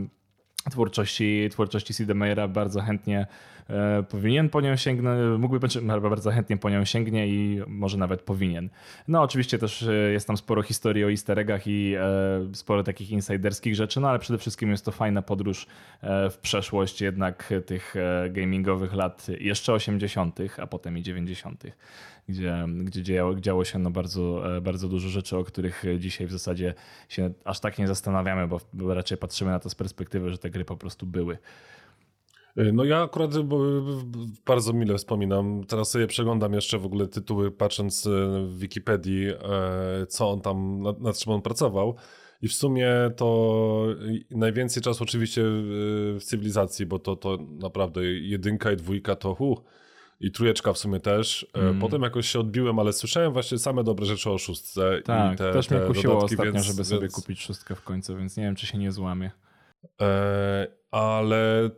twórczości, twórczości Sid Meier'a bardzo chętnie e, powinien po nią sięgnąć, mógłby bardzo chętnie po nią sięgnie i może nawet powinien. No oczywiście też jest tam sporo historii o easter eggach i sporo takich insiderskich rzeczy, no ale przede wszystkim jest to fajna podróż w przeszłość jednak tych gamingowych lat jeszcze 80., a potem i 90 gdzie, gdzie działo, działo się no bardzo, e, bardzo dużo rzeczy, o których dzisiaj w zasadzie się aż tak nie zastanawiamy, bo, raczej patrzymy na to z perspektywy, że te gry po prostu były. E, no ja akurat bardzo mile wspominam. Teraz sobie przeglądam jeszcze w ogóle tytuły, patrząc e, w Wikipedii, co on tam, nad, nad czym on pracował. I w sumie to najwięcej czasu oczywiście w cywilizacji, bo to, to naprawdę jedynka i dwójka to hu, i trójeczka w sumie też. Mm. Potem jakoś się odbiłem, ale słyszałem właśnie same dobre rzeczy o szóstce. Tak, i te, też mnie kusiło dodatki, ostatnio, więc, żeby sobie kupić szóstkę w końcu, więc nie wiem, czy się nie złamie. E, ale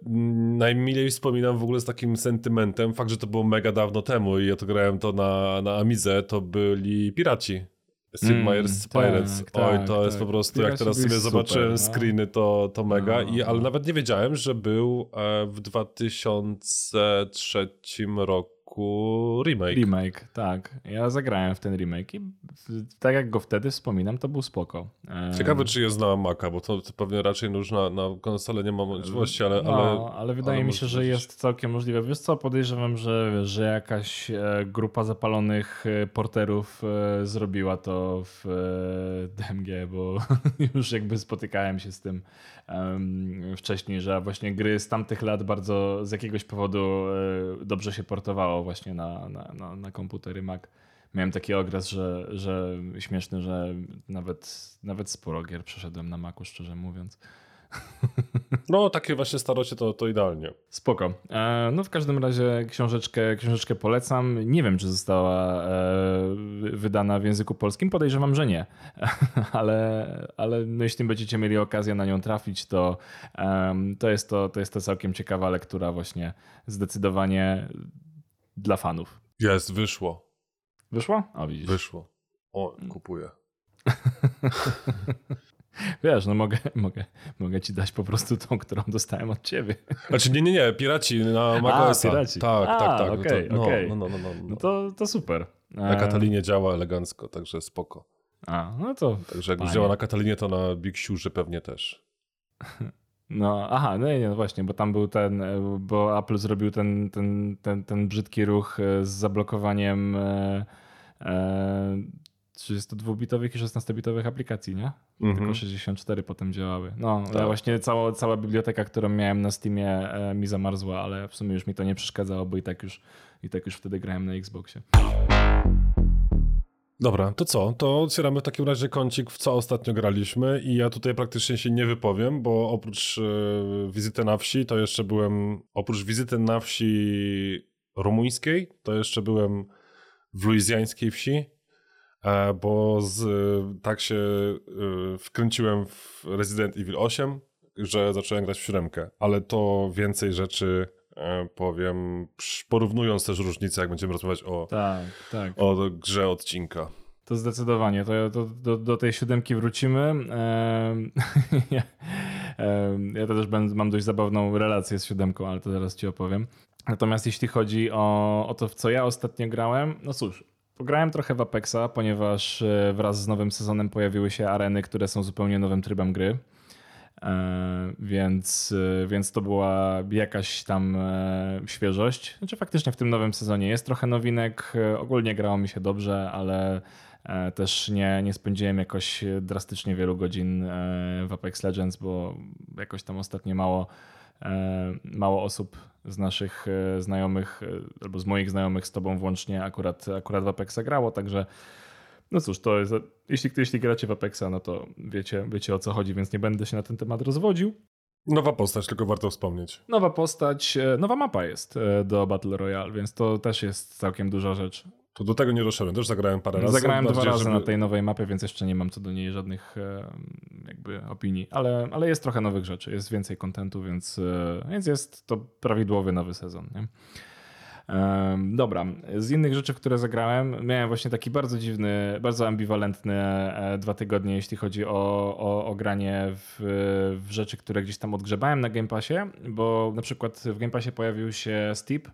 najmilej wspominam w ogóle z takim sentymentem fakt, że to było mega dawno temu i ja to grałem to na, na Amizę, to byli piraci. Sid mm, Meier's Pirates. Tak, Oj, to tak, jest tak. po prostu, Piraci jak teraz sobie super, zobaczyłem no. screeny, to, to mega. No, I, ale no. nawet nie wiedziałem, że był e, w 2003 roku roku remake. Remake, tak. Ja zagrałem w ten remake i tak jak go wtedy wspominam, to był spoko. Ciekawe, czy jest na Maca, bo to, to pewnie raczej już na, na konsolę nie ma możliwości, ale... No, ale, ale wydaje ale mi się, że jest całkiem możliwe. Wiesz co, podejrzewam, że, że jakaś e, grupa zapalonych e, porterów e, zrobiła to w DMG, bo już jakby spotykałem się z tym wcześniej, że właśnie gry z tamtych lat bardzo z jakiegoś powodu dobrze się portowało właśnie na, na, na, na komputery Mac miałem taki ogres, że, że śmieszny, że nawet, nawet sporo gier przeszedłem na Macu, szczerze mówiąc. No, takie właśnie starocie to, to idealnie. Spoko. E, no w każdym razie książeczkę, książeczkę polecam. Nie wiem, czy została e, wydana w języku polskim. Podejrzewam, że nie. ale, ale no, jeśli będziecie mieli okazję na nią trafić, to, to, jest to, to jest to całkiem ciekawa lektura właśnie zdecydowanie dla fanów. Jest, wyszło. Wyszło? O, widzisz. Wyszło. O, kupuję. Wiesz, no mogę, mogę, mogę ci dać po prostu tą, którą dostałem od ciebie. Znaczy nie, nie, nie, piraci na macOS. piraci. Tak, A, tak, tak. Okay, no, to, okay. no, no, no, no, no. no to, to super. Na Katalinie działa elegancko, także spoko. A, no to Także jak już działa na Katalinie, to na Big Siurze pewnie też. No, aha, no nie, no właśnie, bo tam był ten, bo Apple zrobił ten, ten, ten, ten brzydki ruch z zablokowaniem e, e, 32-bitowych i 16-bitowych aplikacji, nie? Mm -hmm. Tylko 64 potem działały. No, tak. właśnie cała, cała biblioteka, którą miałem na Steamie e, mi zamarzła, ale w sumie już mi to nie przeszkadzało, bo i tak już, i tak już wtedy grałem na Xboxie. Dobra, to co? To otwieramy w takim razie kącik, w co ostatnio graliśmy i ja tutaj praktycznie się nie wypowiem, bo oprócz e, wizyty na wsi, to jeszcze byłem, oprócz wizyty na wsi rumuńskiej, to jeszcze byłem w luizjańskiej wsi, E, bo z, tak się e, wkręciłem w Resident Evil 8, że zacząłem grać w siódemkę, ale to więcej rzeczy powiem, porównując też różnice, jak będziemy rozmawiać o, tak, tak. o grze odcinka. To zdecydowanie, to, to do, do tej siódemki wrócimy. ja, ja też mam dość zabawną relację z siódemką, ale to zaraz ci opowiem. Natomiast jeśli chodzi o, o to, w co ja ostatnio grałem, no cóż, Pograłem trochę w Apexa, ponieważ e, wraz z nowym sezonem pojawiły się areny, które są zupełnie nowym trybem gry. E, więc, e, więc to była jakaś tam świeżość. Znaczy faktycznie w tym nowym sezonie jest trochę nowinek. Ogólnie grało mi się dobrze, ale też nie, nie spędziłem jakoś drastycznie wielu godzin w Apex Legends, bo jakoś tam ostatnio mało, mało osób z naszych e, znajomych, e, albo z moich znajomych z tobą włącznie akurat, akurat w Apexa grało, także no cóż, to jest, jeśli, jeśli gracie w Apexa, no to wiecie, wiecie o co chodzi, więc nie będę się na ten temat rozwodził. Nowa postać, tylko warto wspomnieć. Nowa postać, e, nowa mapa jest do Battle Royale, więc to też jest całkiem duża rzecz. To do tego nie doszedłem, też zagrałem parę razy. Zagrałem dwa razy żeby... na tej nowej mapie, więc jeszcze nie mam co do niej żadnych jakby opinii, ale, ale jest trochę nowych rzeczy, jest więcej kontentu, więc, e, więc jest to prawidłowy nowy sezon. Nie? Dobra, z innych rzeczy, w które zagrałem, miałem właśnie taki bardzo dziwny, bardzo ambiwalentny e, dwa tygodnie, jeśli chodzi o, o, o granie w, w, rzeczy, które gdzieś tam odgrzebałem na Game Passie, bo na przykład w Game Passie pojawił się Steep,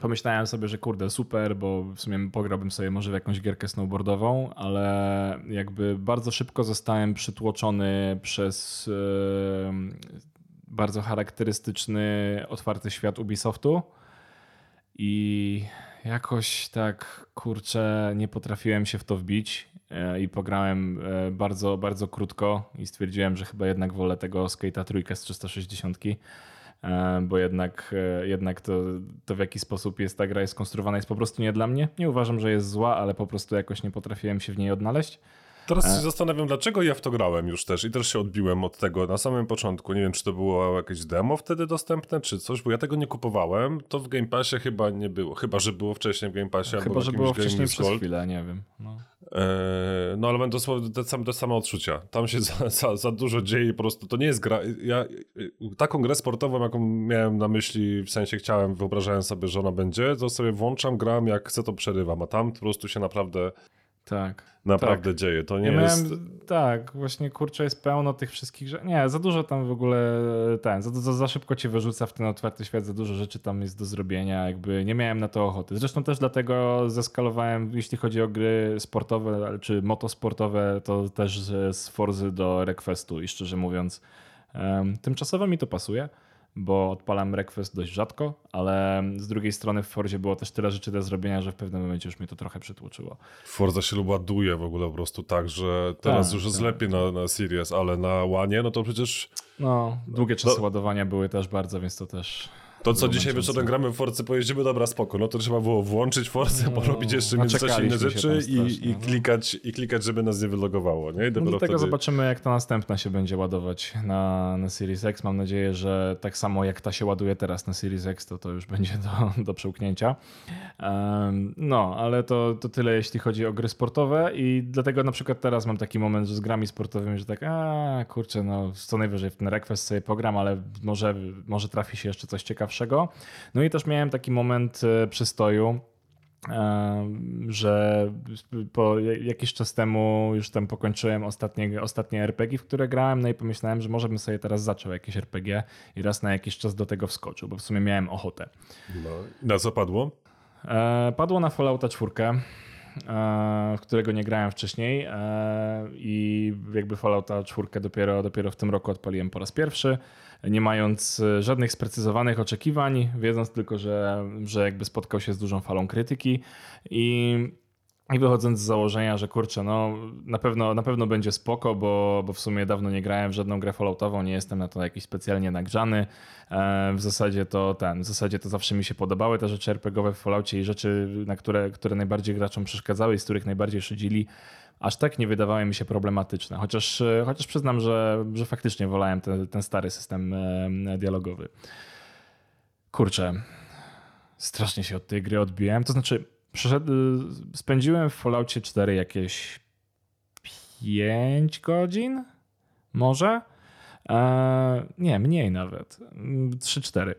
pomyślałem sobie, że kurde, super, bo w sumie pograłbym sobie może w jakąś gierkę snowboardową, ale jakby bardzo szybko zostałem przytłoczony przez bardzo charakterystyczny, otwarty świat Ubisoftu i jakoś tak, kurczę, nie potrafiłem się w to wbić e, i pograłem e, bardzo, bardzo krótko i stwierdziłem, że chyba jednak wolę tego Skate'a trójkę z 360 E, bo jednak, jednak to, to w jaki sposób jest ta gra jest skonstruowana jest po prostu nie dla mnie. Nie uważam, że jest zła, ale po prostu jakoś nie potrafiłem się w niej odnaleźć. Teraz się e. zastanawiam, dlaczego ja w to grałem już też i też się odbiłem od tego na samym początku. Nie wiem, czy to było jakieś demo wtedy dostępne, czy coś, bo ja tego nie kupowałem. To w Game Passie chyba nie było. Chyba, że było wcześniej w Game Passie. Chyba, albo że było wcześniej przez Gold. chwilę, nie wiem. No. Eee, no ale dosłownie te same, te same odczucia. Tam się za, za, za, dużo dzieje po prostu. To nie jest gra. Ja, taką grę sportową, jaką miałem na myśli, w sensie chciałem, wyobrażałem sobie, że ona będzie, to sobie włączam, gram, jak chcę to przerywam, a tam po prostu się naprawdę Tak naprawdę tak. dzieje. To nie ja jest. Miałem, tak, właśnie kurczę, jest pełno tych wszystkich rzeczy. Nie, za dużo tam w ogóle ten, za, za, za szybko cię wyrzuca w ten otwarty świat, za dużo rzeczy tam jest do zrobienia, jakby nie miałem na to ochoty. Zresztą też dlatego zeskalowałem, jeśli chodzi o gry sportowe czy motosportowe, to też z Forzy do Requestu i szczerze mówiąc, um, tymczasowo mi to pasuje bo odpalam Request dość rzadko, ale z drugiej strony w Forzie było też tyle rzeczy do zrobienia, że w pewnym momencie już mnie to trochę przytłoczyło. Forza się ładuje w ogóle po prostu tak, że teraz tak, już jest tak. lepiej na, na Series, ale na One no to przecież... No, długie czasy no. ładowania były też bardzo, więc to też... To co dzisiaj wieczorem gramy w Force, pojedziemy, dobra, spoko. No to trzeba było włączyć Force, no, porobić jeszcze no, międzyczasie inne rzeczy i, i, no. klikać, i klikać, żeby nas nie wylogowało. Nie? I no dlatego wtedy... zobaczymy, jak ta następna się będzie ładować na, na Series X. Mam nadzieję, że tak samo jak ta się ładuje teraz na Series X, to to już będzie do, do przełknięcia. Um, no, ale to, to tyle, jeśli chodzi o gry sportowe i dlatego na przykład teraz mam taki moment, że z grami sportowymi, że tak, a kurczę, no co najwyżej w ten request sobie pogram, ale może, może trafi się jeszcze coś ciekawego No i też miałem taki moment e, przystoju, e, że po jakiś czas temu już tam pokończyłem ostatnie, ostatnie RPG, w które grałem, no i pomyślałem, że może bym sobie teraz zaczął jakieś RPG i raz na jakiś czas do tego wskoczył, bo w sumie miałem ochotę. No, na co padło? E, padło na Fallouta 4 w którego nie grałem wcześniej i jakby Fallouta 4 dopiero, dopiero w tym roku odpaliłem po raz pierwszy nie mając e, żadnych sprecyzowanych oczekiwań, wiedząc tylko, że, że jakby spotkał się z dużą falą krytyki. I i wychodząc z założenia, że kurczę, no na pewno, na pewno będzie spoko, bo, bo w sumie dawno nie grałem w żadną grę falloutową, nie jestem na to jakiś specjalnie nagrzany. E, w zasadzie to ten, w zasadzie to zawsze mi się podobały te rzeczy RPGowe w Falloutie i rzeczy, na które, które najbardziej graczom przeszkadzały i z których najbardziej szydzili, aż tak nie wydawały mi się problematyczne. Chociaż, e, chociaż przyznam, że, że faktycznie wolałem ten, ten stary system e, dialogowy. Kurczę, strasznie się od tej gry odbiłem. To znaczy, spędziłem w Falloutie 4 jakieś 5 godzin? Może? Eee, nie, mniej nawet. 3-4.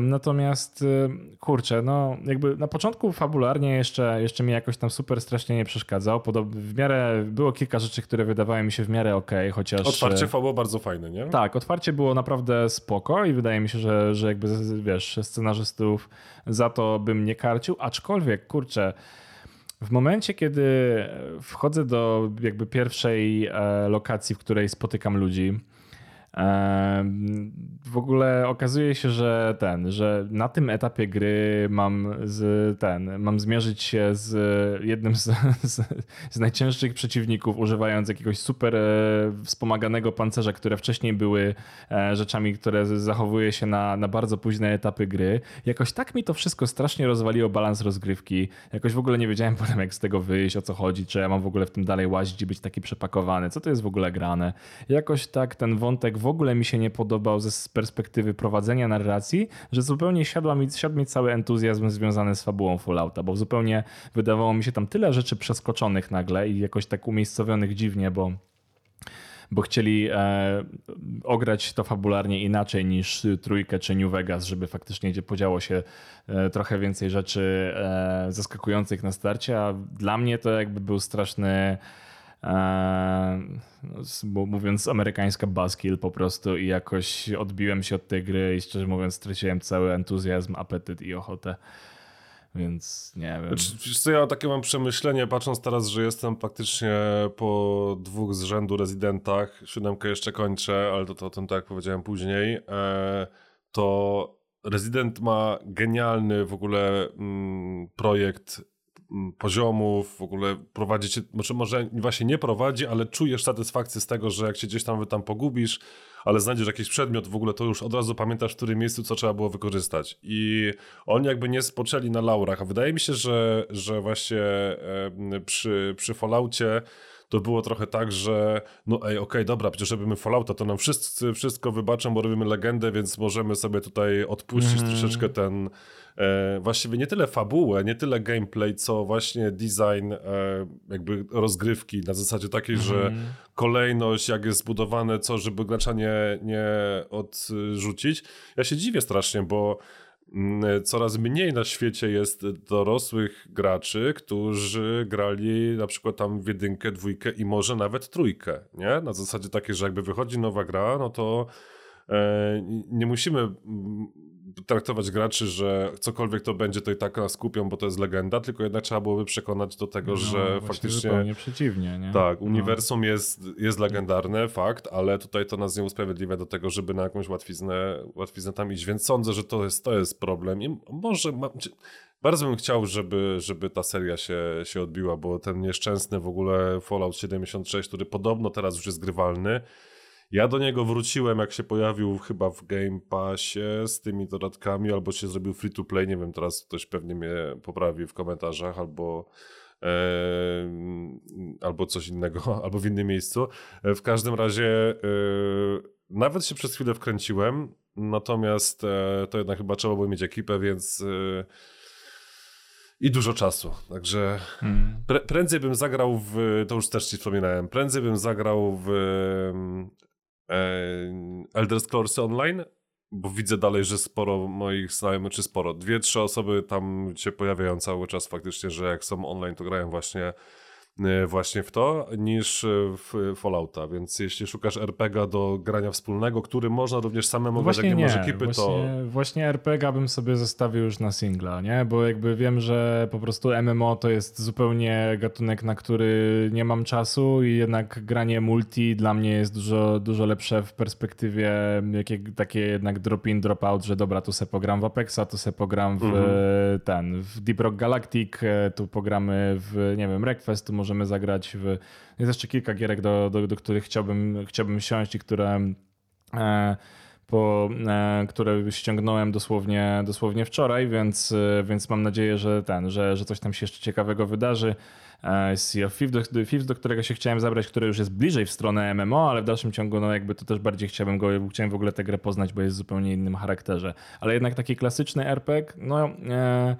Natomiast y, kurczę, no jakby na początku fabularnie jeszcze, jeszcze mi jakoś tam super strasznie nie przeszkadzał. w miarę było kilka rzeczy, które wydawały mi się w miarę ok, chociaż. Otwarcie było bardzo fajne, nie? Tak, otwarcie było naprawdę spoko i wydaje mi się, że, że jakby wiesz, scenarzystów za to bym nie karcił, aczkolwiek kurczę. W momencie, kiedy wchodzę do jakby pierwszej e, lokacji, w której spotykam ludzi, w ogóle okazuje się, że ten, że na tym etapie gry mam z ten, mam zmierzyć się z jednym z, z, z najcięższych przeciwników, używając jakiegoś super e, wspomaganego pancerza, które wcześniej były e, rzeczami, które zachowuje się na, na bardzo późne etapy gry. Jakoś tak mi to wszystko strasznie rozwaliło balans rozgrywki. Jakoś w ogóle nie wiedziałem potem, jak z tego wyjść, o co chodzi, czy ja mam w ogóle w tym dalej łazić i być taki przepakowany, co to jest w ogóle grane. Jakoś tak ten wątek w ogóle mi się nie podobał ze perspektywy prowadzenia narracji, że zupełnie siadła mi, siadł mi cały entuzjazm związany z fabułą Fallouta, bo zupełnie wydawało mi się tam tyle rzeczy przeskoczonych nagle i jakoś tak umiejscowionych dziwnie, bo bo chcieli e, ograć to fabularnie inaczej niż trójkę czy New Vegas, żeby faktycznie podziało się e, trochę więcej rzeczy e, zaskakujących na starcie, a dla mnie to jakby był straszny mówiąc amerykańska buzzkill po prostu i jakoś odbiłem się od tej gry i szczerze mówiąc straciłem cały entuzjazm, apetyt i ochotę. Więc nie wiem. Wiesz co, ja takie mam przemyślenie, patrząc teraz, że jestem praktycznie po dwóch z rzędu rezydentach, siódemkę jeszcze kończę, ale to, to o tym tak jak powiedziałem później, e, to rezydent ma genialny w ogóle mm, projekt poziomów, w ogóle prowadzi cię, może, może właśnie nie prowadzi, ale czujesz satysfakcję z tego, że jak się gdzieś tam, tam pogubisz, ale znajdziesz jakiś przedmiot, w ogóle to już od razu pamiętasz, w którym miejscu co trzeba było wykorzystać. I oni jakby nie spoczęli na laurach, a wydaje mi się, że, że właśnie przy, przy Falloutie to było trochę tak, że no ej, okej, okay, dobra, przecież robimy Fallouta, to nam wszyscy wszystko wybaczą, bo robimy legendę, więc możemy sobie tutaj odpuścić mm. troszeczkę ten e, właściwie nie tyle fabułę, nie tyle gameplay, co właśnie design e, jakby rozgrywki na zasadzie takiej, mm. że mhm. kolejność, jak jest zbudowane, co, żeby gracza nie, nie odrzucić. Ja się dziwię strasznie, bo coraz mniej na świecie jest dorosłych graczy, którzy grali na przykład tam w jedynkę, dwójkę i może nawet trójkę, nie? Na zasadzie takiej, że jakby wychodzi nowa gra, no to e, nie musimy mm, traktować graczy, że cokolwiek to będzie, to i tak nas kupią, bo to jest legenda, tylko jednak trzeba byłoby przekonać do tego, no, że faktycznie... przeciwnie, nie? Tak, no. uniwersum no. jest, jest legendarne, fakt, ale tutaj to nas nie usprawiedliwia do tego, żeby na jakąś łatwiznę, łatwiznę tam iść, więc sądzę, że to jest, to jest problem i może... Ma, bardzo bym chciał, żeby, żeby ta seria się, się odbiła, bo ten nieszczęsny w ogóle Fallout 76, który podobno teraz już jest grywalny, ja do niego wróciłem, jak się pojawił chyba w Game Passie z tymi dodatkami, albo się zrobił free to play. Nie wiem, teraz ktoś pewnie mnie poprawi w komentarzach, albo. Albo coś innego, albo w innym miejscu. W każdym razie e, nawet się przez chwilę wkręciłem, natomiast e, to jednak chyba trzeba było mieć ekipę, więc e, i dużo czasu. Także hmm. prędzej bym zagrał w. To już też ci wspominałem. Prędzej bym zagrał w Elder Scrolls Online, bo widzę dalej, że sporo moich znajomych, czy sporo, dwie, trzy osoby tam się pojawiają cały czas faktycznie, że jak są online, to grają właśnie właśnie w to, niż e, w Fallouta, więc jeśli szukasz RPG do grania wspólnego, który można również samemu grać, jak nie masz ekipy, właśnie, to... Właśnie RPG bym sobie zostawił już na singla, nie? Bo jakby wiem, że po prostu MMO to jest zupełnie gatunek, na który nie mam czasu i jednak granie multi dla mnie jest dużo, dużo lepsze w perspektywie jakie, takie jednak drop in, drop out, że dobra, tu se pogram w Apexa, tu se pogram w mhm. ten, w Deep Rock Galactic, e, tu pogramy w, nie wiem, Wreckfest, tu może możemy zagrać w... Jest jeszcze kilka gierek, do, do, do których chciałbym, chciałbym siąść i które... E, po, e, które ściągnąłem dosłownie, dosłownie wczoraj, więc, e, więc mam nadzieję, że ten, że, że coś tam się jeszcze ciekawego wydarzy. E, sea of Thieves, do, Thieves, do którego się chciałem zabrać, który już jest bliżej w stronę MMO, ale w dalszym ciągu no jakby to też bardziej chciałbym go, chciałem w ogóle tę grę poznać, bo jest w zupełnie innym charakterze. Ale jednak taki klasyczny RPG, no... E,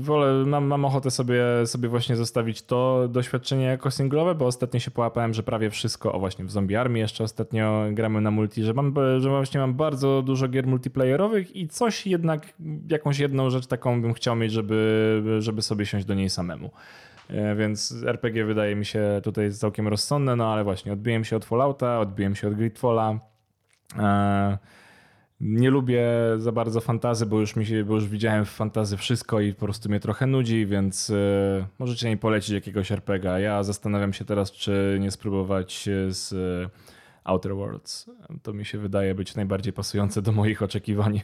Wolę, mam, mam ochotę sobie, sobie właśnie zostawić to doświadczenie jako singlowe, bo ostatnio się połapałem, że prawie wszystko, o właśnie w Zombie Army jeszcze ostatnio gramy na multi, że mam, że właśnie mam bardzo dużo gier multiplayerowych i coś jednak, jakąś jedną rzecz taką bym chciał mieć, żeby, żeby sobie siąść do niej samemu. E, więc RPG wydaje mi się tutaj całkiem rozsądne, no ale właśnie odbiłem się od Fallouta, odbiłem się od Gridfalla. Eee, nie lubię za bardzo fantazy, bo już, mi się, bo już widziałem w fantazy wszystko i po prostu mnie trochę nudzi, więc y, możecie mi polecić jakiegoś RPGa. Ja zastanawiam się teraz, czy nie spróbować z y, Outer Worlds. To mi się wydaje być najbardziej pasujące do moich oczekiwań.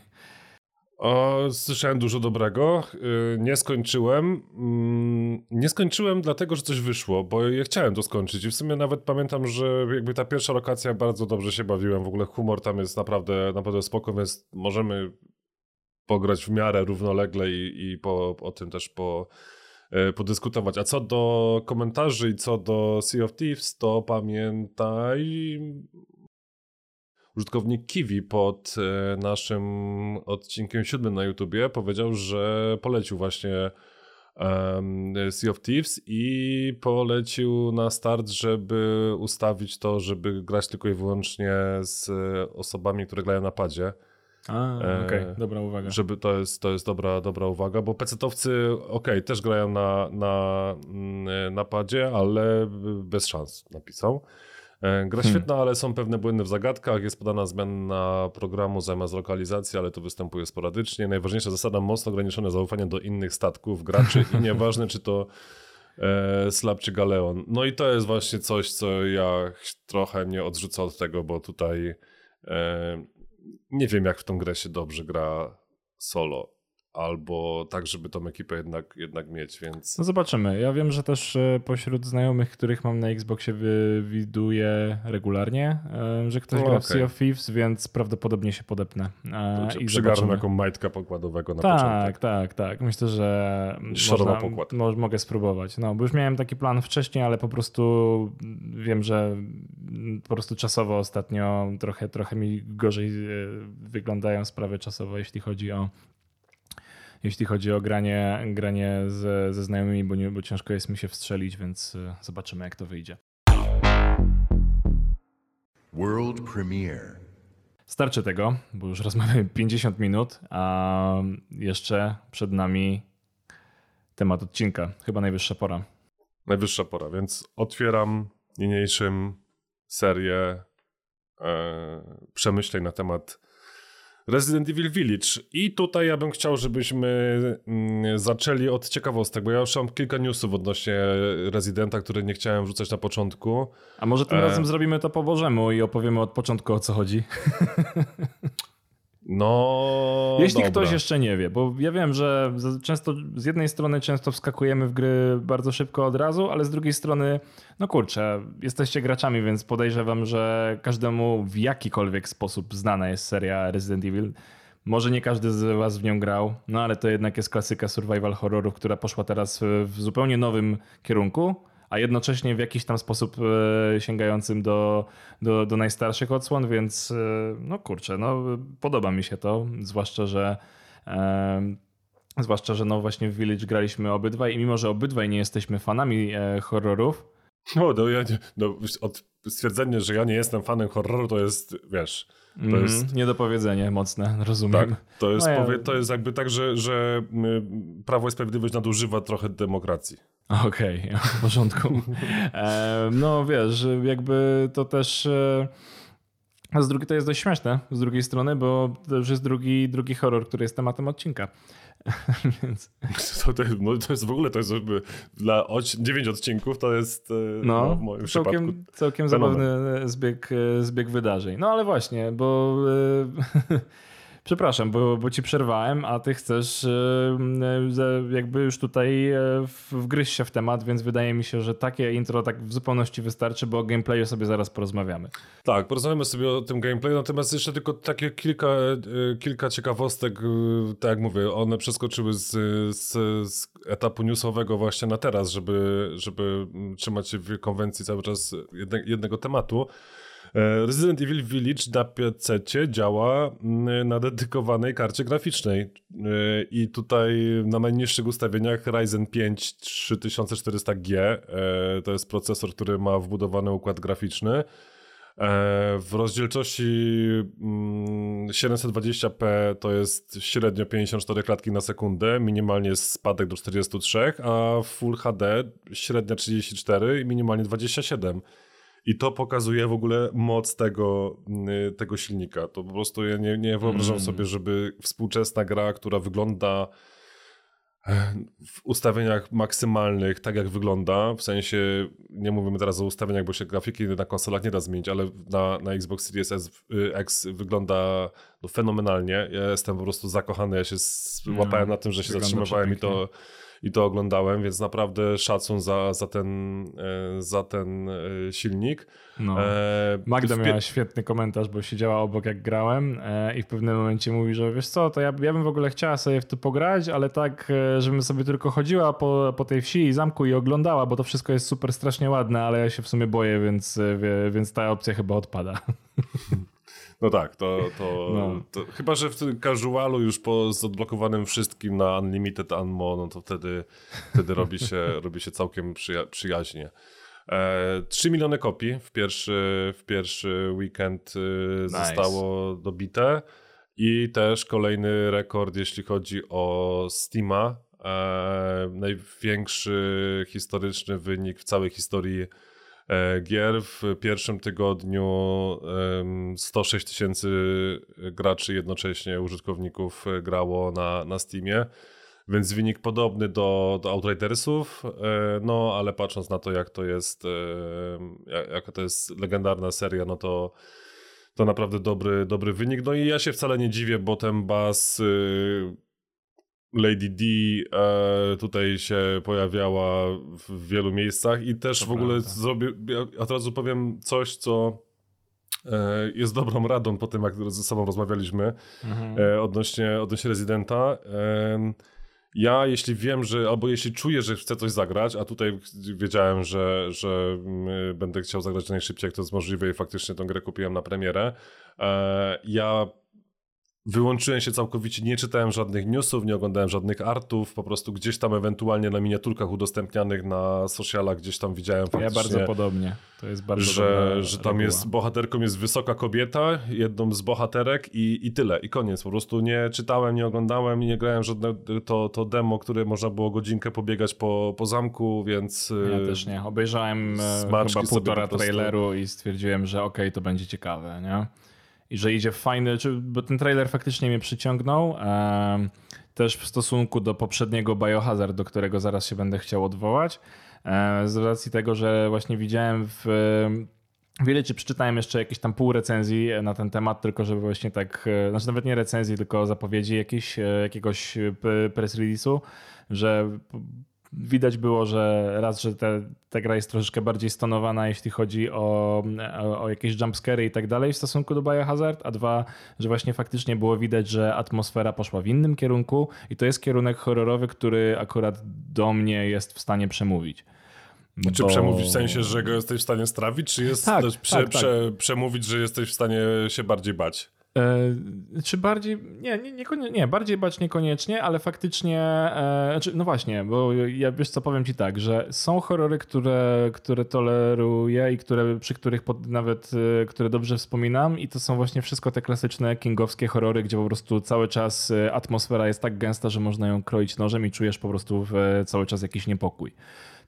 O, słyszałem dużo dobrego. Y, nie skończyłem. Mm, nie skończyłem dlatego, że coś wyszło, bo ja chciałem to skończyć i w sumie nawet pamiętam, że jakby ta pierwsza lokacja bardzo dobrze się bawiłem. W ogóle humor tam jest naprawdę, naprawdę spoko, więc możemy pograć w miarę równolegle i, i po, o tym też po, e, podyskutować. A co do komentarzy i co do Sea of Thieves, to pamiętaj, użytkownik Kiwi pod e, naszym odcinkiem siódmym na YouTubie powiedział, że polecił właśnie um, Sea of Thieves i polecił na start, żeby ustawić to, żeby grać tylko i wyłącznie z osobami, które grają na padzie. A, okej, okay. dobra uwaga. Żeby to jest, to jest dobra, dobra uwaga, bo pecetowcy, okej, okay, też grają na, na, mm, na padzie, ale bez szans napisał. E, gra hmm. świetna, ale są pewne błędy w zagadkach. Jest podana zmiana programu zamiast lokalizacji, ale to występuje sporadycznie. Najważniejsza zasada mocno ograniczone zaufanie do innych statków graczy i nieważne, czy to e, Slab czy Galeon. No i to jest właśnie coś, co ja trochę mnie odrzucę od tego, bo tutaj e, nie wiem, jak w tą grę się dobrze gra solo albo tak, żeby tą ekipę jednak, jednak mieć, więc... No zobaczymy. Ja wiem, że też e, pośród znajomych, których mam na Xboxie widuje regularnie, e, że ktoś no, gra okay. w Sea of Thieves, więc prawdopodobnie się podepnę. E, I przygarnę taką majtka pokładowego na tak, początek. Tak, tak, tak. Myślę, że można, pokład. Mo mogę spróbować. No, bo już miałem taki plan wcześniej, ale po prostu wiem, że po prostu czasowo ostatnio trochę, trochę mi gorzej wyglądają sprawy czasowo, jeśli chodzi o jeśli chodzi o granie, granie ze, ze znajomymi, bo, nie, bo ciężko jest mi się wstrzelić, więc e, zobaczymy jak to wyjdzie. World Premiere. starczy tego, bo już rozmawiamy 50 minut, a jeszcze przed nami temat odcinka. Chyba najwyższa pora. Najwyższa pora, więc otwieram niniejszym serię e, przemyśleń na temat Resident Evil Village. I tutaj ja bym chciał, żebyśmy mm, zaczęli od ciekawostek, bo ja już mam kilka newsów odnośnie Residenta, które nie chciałem wrzucać na początku. A może tym e... razem zrobimy to po Bożemu i opowiemy od początku o co chodzi? No. Jeśli dobra. ktoś jeszcze nie wie, bo ja wiem, że często z jednej strony często wskakujemy w gry bardzo szybko od razu, ale z drugiej strony, no kurczę, jesteście graczami, więc podejrzewam, że każdemu w jakikolwiek sposób znana jest seria Resident Evil. Może nie każdy z Was w nią grał, no ale to jednak jest klasyka survival horrorów, która poszła teraz w zupełnie nowym kierunku a jednocześnie w jakiś tam sposób e, sięgającym do, do, do najstarszych odsłon, więc e, no kurczę, no podoba mi się to, zwłaszcza, że e, zwłaszcza, że no właśnie w Village graliśmy obydwaj i mimo, że obydwaj nie jesteśmy fanami horrorów, no, no, ja nie, no od stwierdzenie, że ja nie jestem fanem horroru, to jest, wiesz, to mm, jest... Niedopowiedzenie mocne, rozumiem. Tak, to jest, no ja... to jest jakby tak, że, że Prawo i Sprawiedliwość nadużywa trochę demokracji. Okej, okay, w porządku. E, no wiesz, jakby to też... E, a z drugiej to jest dość śmieszne z drugiej strony, bo to już jest drugi, drugi horror, który jest tematem odcinka. Więc... To, to, no, to jest w ogóle, to jest jakby dla 9 odcinków to jest e, no, no w moim całkiem, przypadku. Całkiem zabawny zbieg, zbieg wydarzeń. No ale właśnie, bo Przepraszam, bo, bo ci przerwałem, a ty chcesz e, jakby już tutaj e, wgryźć się w temat, więc wydaje mi się, że takie intro tak w zupełności wystarczy, bo o gameplayu sobie zaraz porozmawiamy. Tak, porozmawiamy sobie o tym gameplayu, natomiast jeszcze tylko takie kilka, e, kilka ciekawostek, tak jak mówię, one przeskoczyły z, z, z etapu newsowego właśnie na teraz, żeby, żeby trzymać się w konwencji cały czas jedne, jednego tematu. E, Resident Evil Village na PC działa mm, na dedykowanej karcie graficznej e, i tutaj na najniższych ustawieniach Ryzen 5 3400G e, to jest procesor, który ma wbudowany układ graficzny. W rozdzielczości 720p mm, to jest średnio 54 klatki na sekundę, minimalnie jest spadek do 43, a Full HD średnia 34 i minimalnie 27. I to pokazuje w ogóle moc tego, mm, tego silnika. To po prostu ja nie, nie wyobrażam mm. sobie, żeby współczesna gra, która wygląda e, w ustawieniach maksymalnych, tak jak wygląda, w sensie nie mówimy teraz o ustawieniach, bo się grafiki na konsolach nie da zmienić, ale na, na Xbox Series S, y, X wygląda no, fenomenalnie. Ja jestem po prostu zakochany, ja się no, na tym, że się zatrzymywałem i to i to oglądałem, więc naprawdę szacun za, za, ten, e, za ten e, silnik. No. E, Magda miała świetny komentarz, bo siedziała obok jak grałem i w pewnym momencie mówi, że wiesz co, to ja, ja bym w ogóle chciała sobie w to pograć, ale tak, żebym sobie tylko chodziła po, po tej wsi i zamku i oglądała, bo to wszystko jest super strasznie ładne, ale ja się w sumie boję, więc, więc ta opcja chyba odpada. No tak, to, to, no. to, chyba, że w tym casualu już po z odblokowanym wszystkim na Unlimited Ammo, no to wtedy, wtedy robi, się, robi się całkiem przyja przyjaźnie. E, 3 miliony kopii w pierwszy, w pierwszy weekend y, nice. zostało dobite i też kolejny rekord, jeśli chodzi o Steama. E, największy historyczny wynik w całej historii gier. W pierwszym tygodniu 106 tysięcy graczy jednocześnie, użytkowników e, grało na, na Steamie. Więc wynik podobny do, do Outridersów, e, no ale patrząc na to, jak to jest, jaka to jest legendarna seria, no to, to naprawdę dobry, dobry wynik. No i ja się wcale nie dziwię, bo ten bas Lady D e, tutaj się pojawiała w wielu miejscach i też to w ogóle prawda. zrobię, ja od razu powiem coś, co e, jest dobrą radą po tym, jak ze sobą rozmawialiśmy mhm. e, odnośnie, odnośnie rezydenta. ja jeśli wiem, że, albo jeśli czuję, że chcę coś zagrać, a tutaj wiedziałem, że, że mm, będę chciał zagrać najszybciej, jak to jest możliwe i faktycznie tę grę kupiłem na premierę, e, ja Wyłączyłem się całkowicie, nie czytałem żadnych newsów, nie oglądałem żadnych artów, po prostu gdzieś tam ewentualnie na miniaturkach udostępnianych na socialach gdzieś tam widziałem. Ja bardzo podobnie, to jest bardzo Że, że tam reguła. jest, bohaterką jest wysoka kobieta, jedną z bohaterek i, i tyle, i koniec. Po prostu nie czytałem, nie oglądałem, nie grałem żadne, to, to demo, które można było godzinkę pobiegać po, po zamku, więc... Ja y, też nie, obejrzałem e, chyba półtora traileru i stwierdziłem, że okej, okay, to będzie ciekawe, nie? I że idzie fajny, czy, bo ten trailer faktycznie mnie przyciągnął. E, też w stosunku do poprzedniego Biohazard, do którego zaraz się będę chciał odwołać. E, z racji tego, że właśnie widziałem w Wiele czy przeczytałem jeszcze jakieś tam pół recenzji na ten temat, tylko żeby właśnie tak, e, znaczy nawet nie recenzji, tylko zapowiedzi jakieś, e, jakiegoś press release'u, że widać było, że raz, że te, ta gra jest troszeczkę bardziej stonowana, jeśli chodzi o, o, o jakieś jumpscary i tak dalej w stosunku do Biohazard, a dwa, że właśnie faktycznie było widać, że atmosfera poszła w innym kierunku i to jest kierunek horrorowy, który akurat do mnie jest w stanie przemówić. Bo... Czy przemówić w sensie, że go jesteś w stanie strawić, czy jest tak, prze, tak, tak. Prze, przemówić, że jesteś w stanie się bardziej bać? E, czy bardziej, nie, nie, nie, nie, bardziej bać niekoniecznie, ale faktycznie, e, znaczy, no właśnie, bo ja wiesz co, powiem ci tak, że są horrory, które, które toleruję i które, przy których pod, nawet, e, które dobrze wspominam i to są właśnie wszystko te klasyczne kingowskie horrory, gdzie po prostu cały czas e, atmosfera jest tak gęsta, że można ją kroić nożem i czujesz po prostu cały czas jakiś niepokój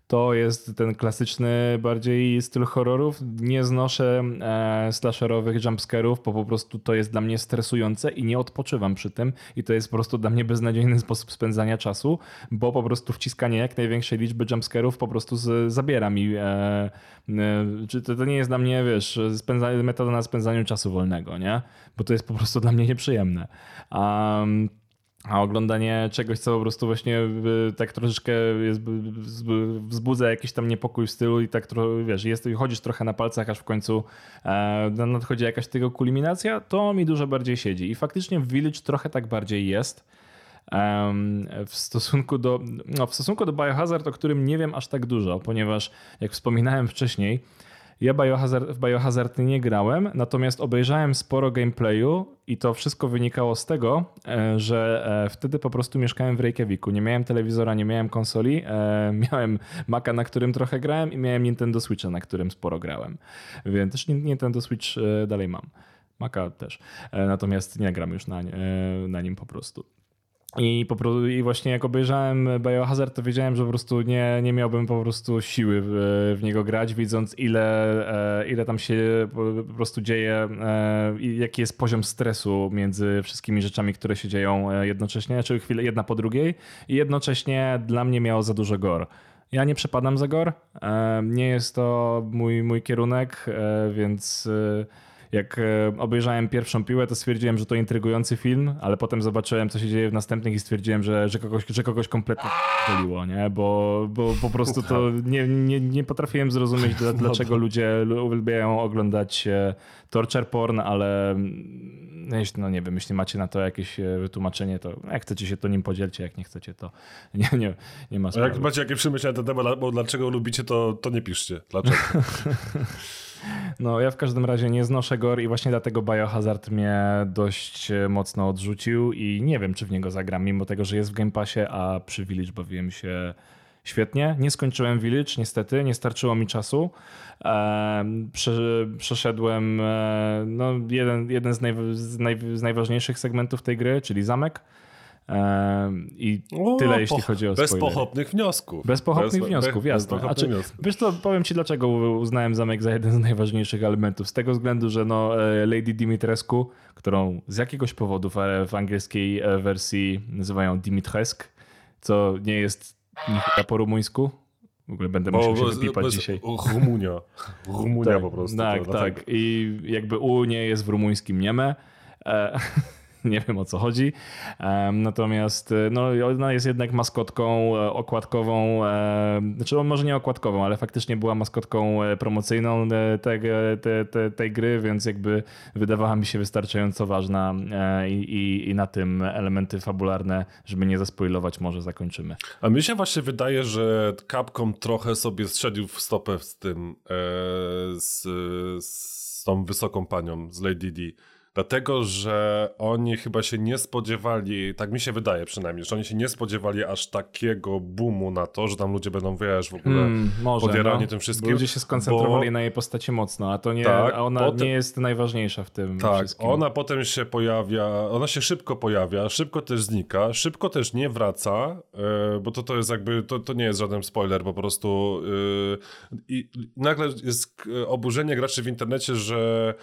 to jest ten klasyczny bardziej styl horrorów. Nie znoszę e, slasherowych jumpscarów, bo po prostu to jest dla mnie stresujące i nie odpoczywam przy tym i to jest po prostu dla mnie beznadziejny sposób spędzania czasu, bo po prostu wciskanie jak największej liczby jumpscarów po prostu z, zabiera mi e, e, czy to, to, nie jest dla mnie, wiesz, metoda na spędzaniu czasu wolnego, nie? Bo to jest po prostu dla mnie nieprzyjemne. Um, a oglądanie czegoś, co po prostu właśnie y, tak troszeczkę jest, wzbudza jakiś tam niepokój w stylu i tak trochę, wiesz, jest, chodzisz trochę na palcach, aż w końcu e, nadchodzi jakaś tego kulminacja, to mi dużo bardziej siedzi. I faktycznie w Village trochę tak bardziej jest. w stosunku do, no, w stosunku do Biohazard, o którym nie wiem aż tak dużo, ponieważ jak wspominałem wcześniej, ja Biohazard, w Biohazard nie grałem, natomiast obejrzałem sporo gameplayu i to wszystko wynikało z tego, e, że e, wtedy po prostu mieszkałem w Reykjaviku. Nie miałem telewizora, nie miałem konsoli, e, miałem Maca, na którym trochę grałem i miałem Nintendo Switcha, na którym sporo grałem. Więc też Nintendo Switch dalej mam. Maca też. Natomiast nie gram już na, na nim po prostu. I, po prostu, I właśnie jak obejrzałem Biohazard, to wiedziałem, że po prostu nie, nie miałbym po prostu siły w, w niego grać, widząc ile, e, ile tam się po prostu dzieje e, jaki jest poziom stresu między wszystkimi rzeczami, które się dzieją e, jednocześnie, znaczy chwilę jedna po drugiej i jednocześnie dla mnie miało za dużo gore. Ja nie przepadam za gore, nie jest to mój, mój kierunek, więc jak e, obejrzałem pierwszą piłę, to stwierdziłem, że to intrygujący film, ale potem zobaczyłem, co się dzieje w następnych i stwierdziłem, że, że, kogoś, że kogoś kompletnie poliło, nie? Bo, bo po prostu to nie, nie, nie potrafiłem zrozumieć, no dlaczego ludzie uwielbiają oglądać e, torture porn, ale mm, no nie wiem, jeśli macie na to jakieś e, wytłumaczenie, to jak chcecie się to nim podzielcie, jak nie chcecie, to nie, nie, nie ma sprawy. A jak macie jakieś przemyślenia na ten temat, bo dlaczego lubicie, to, to nie piszcie. Dlaczego? No, ja w każdym razie nie znoszę gore i właśnie dlatego Biohazard mnie dość e, mocno odrzucił i nie wiem, czy w niego zagram, mimo tego, że jest w Game Passie, a przy Village bawiłem się świetnie. Nie skończyłem Village, niestety, nie starczyło mi czasu. przeszedłem e, no, jeden, jeden z, naj, z, naj, z najważniejszych segmentów tej gry, czyli zamek. I o, tyle, jeśli chodzi o Bez spoilery. pochopnych wniosków. Bez pochopnych bez, wniosków, jasne. Bez znaczy, wniosków. Wiesz co, powiem ci dlaczego uznałem zamek za jeden z najważniejszych elementów. Z tego względu, że no, e, Lady Dimitrescu, którą z jakiegoś powodu w angielskiej e, wersji nazywają Dimitresk, co nie jest nichuja po rumuńsku, w ogóle będę musiał się wypipać dzisiaj. Rumunia. Rumunia tak, po prostu. Tak, tak. I jakby U nie jest w rumuńskim nieme. E, nie wiem o co chodzi. Natomiast e, no, ona jest jednak maskotką e, okładkową, znaczy może nie okładkową, ale faktycznie była maskotką e, promocyjną tej, tej, tej, tej gry, więc jakby wydawała mi się wystarczająco ważna i, i, i na tym elementy fabularne, żeby nie zaspoilować, może zakończymy. A mi się właśnie wydaje, że Capcom trochę sobie strzelił w stopę z tym, z, z tą wysoką panią, z Lady D Dlatego, że oni chyba się nie spodziewali, tak mi się wydaje przynajmniej, że oni się nie spodziewali aż takiego boomu na to, że tam ludzie będą, wiesz, w ogóle mm, może, podierani no. tym wszystkim. Ludzie się skoncentrowali bo... na jej postaci mocno, a to nie, tak, a ona potem... nie jest najważniejsza w tym Tak, wszystkim. ona potem się pojawia, ona się szybko pojawia, szybko też znika, szybko też nie wraca, yy, bo to, to jest jakby, to, to nie jest żaden spoiler, po prostu yy, i nagle jest oburzenie graczy w internecie, że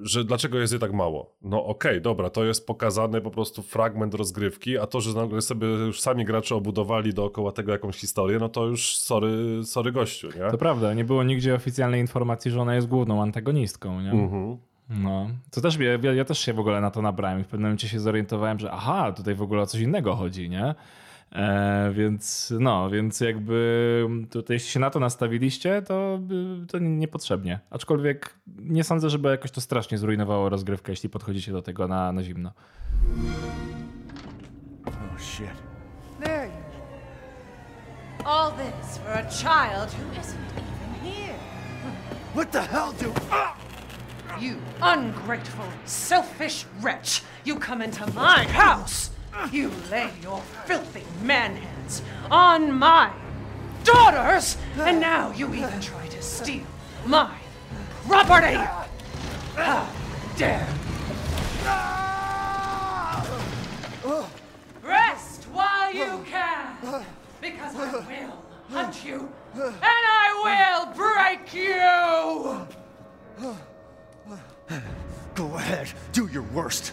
że dlaczego jest je tak mało? No okej, okay, dobra, to jest pokazany po prostu fragment rozgrywki, a to, że nagle sobie już sami gracze obudowali dookoła tego jakąś historię, no to już sorry, sorry gościu, nie? To prawda, nie było nigdzie oficjalnej informacji, że ona jest główną antagonistką, nie? Mhm. No, to też, ja, ja też się w ogóle na to nabrałem i w pewnym momencie się zorientowałem, że aha, tutaj w ogóle o coś innego chodzi, nie? E, więc no, więc jakby tutaj jeśli się na to nastawiliście, to, to niepotrzebnie. Aczkolwiek nie sądzę, żeby jakoś to strasznie zrujnowało rozgrywkę, jeśli podchodzicie do tego na, na zimno. Oh shit. There you All this for a child who isn't even here. What the hell do... Ah! You ungrateful, selfish wretch! You come into my house! You lay your filthy man hands on my daughters, and now you even try to steal my property! How dare! Rest while you can, because I will hunt you, and I will break you! Go ahead, do your worst.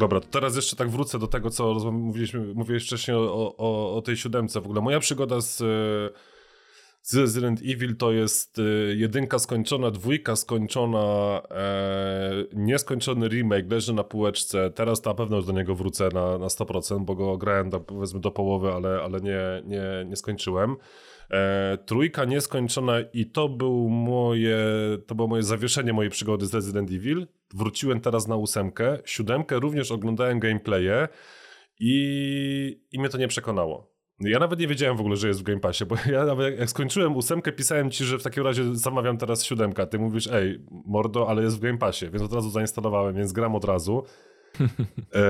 Dobra, to teraz jeszcze tak wrócę do tego, co mówiliśmy, mówiłeś wcześniej o, o, o tej siódemce. W ogóle moja przygoda z, z Resident Evil to jest e, jedynka skończona, dwójka skończona, e, nieskończony remake, leży na półeczce. Teraz na pewno już do niego wrócę na, na 100%, bo go grałem do, powiedzmy do połowy, ale, ale nie, nie, nie skończyłem. E, trójka nieskończona i to, był moje, to było moje zawieszenie mojej przygody z Resident Evil. Wróciłem teraz na ósemkę. Siódemkę również oglądałem gameplaye i, i mnie to nie przekonało. Ja nawet nie wiedziałem w ogóle, że jest w Game Passie, bo ja nawet jak skończyłem ósemkę, pisałem ci, że w takim razie zamawiam teraz siódemkę. Ty mówisz, ej, mordo, ale jest w Game Passie, więc od razu zainstalowałem, więc gram od razu. E,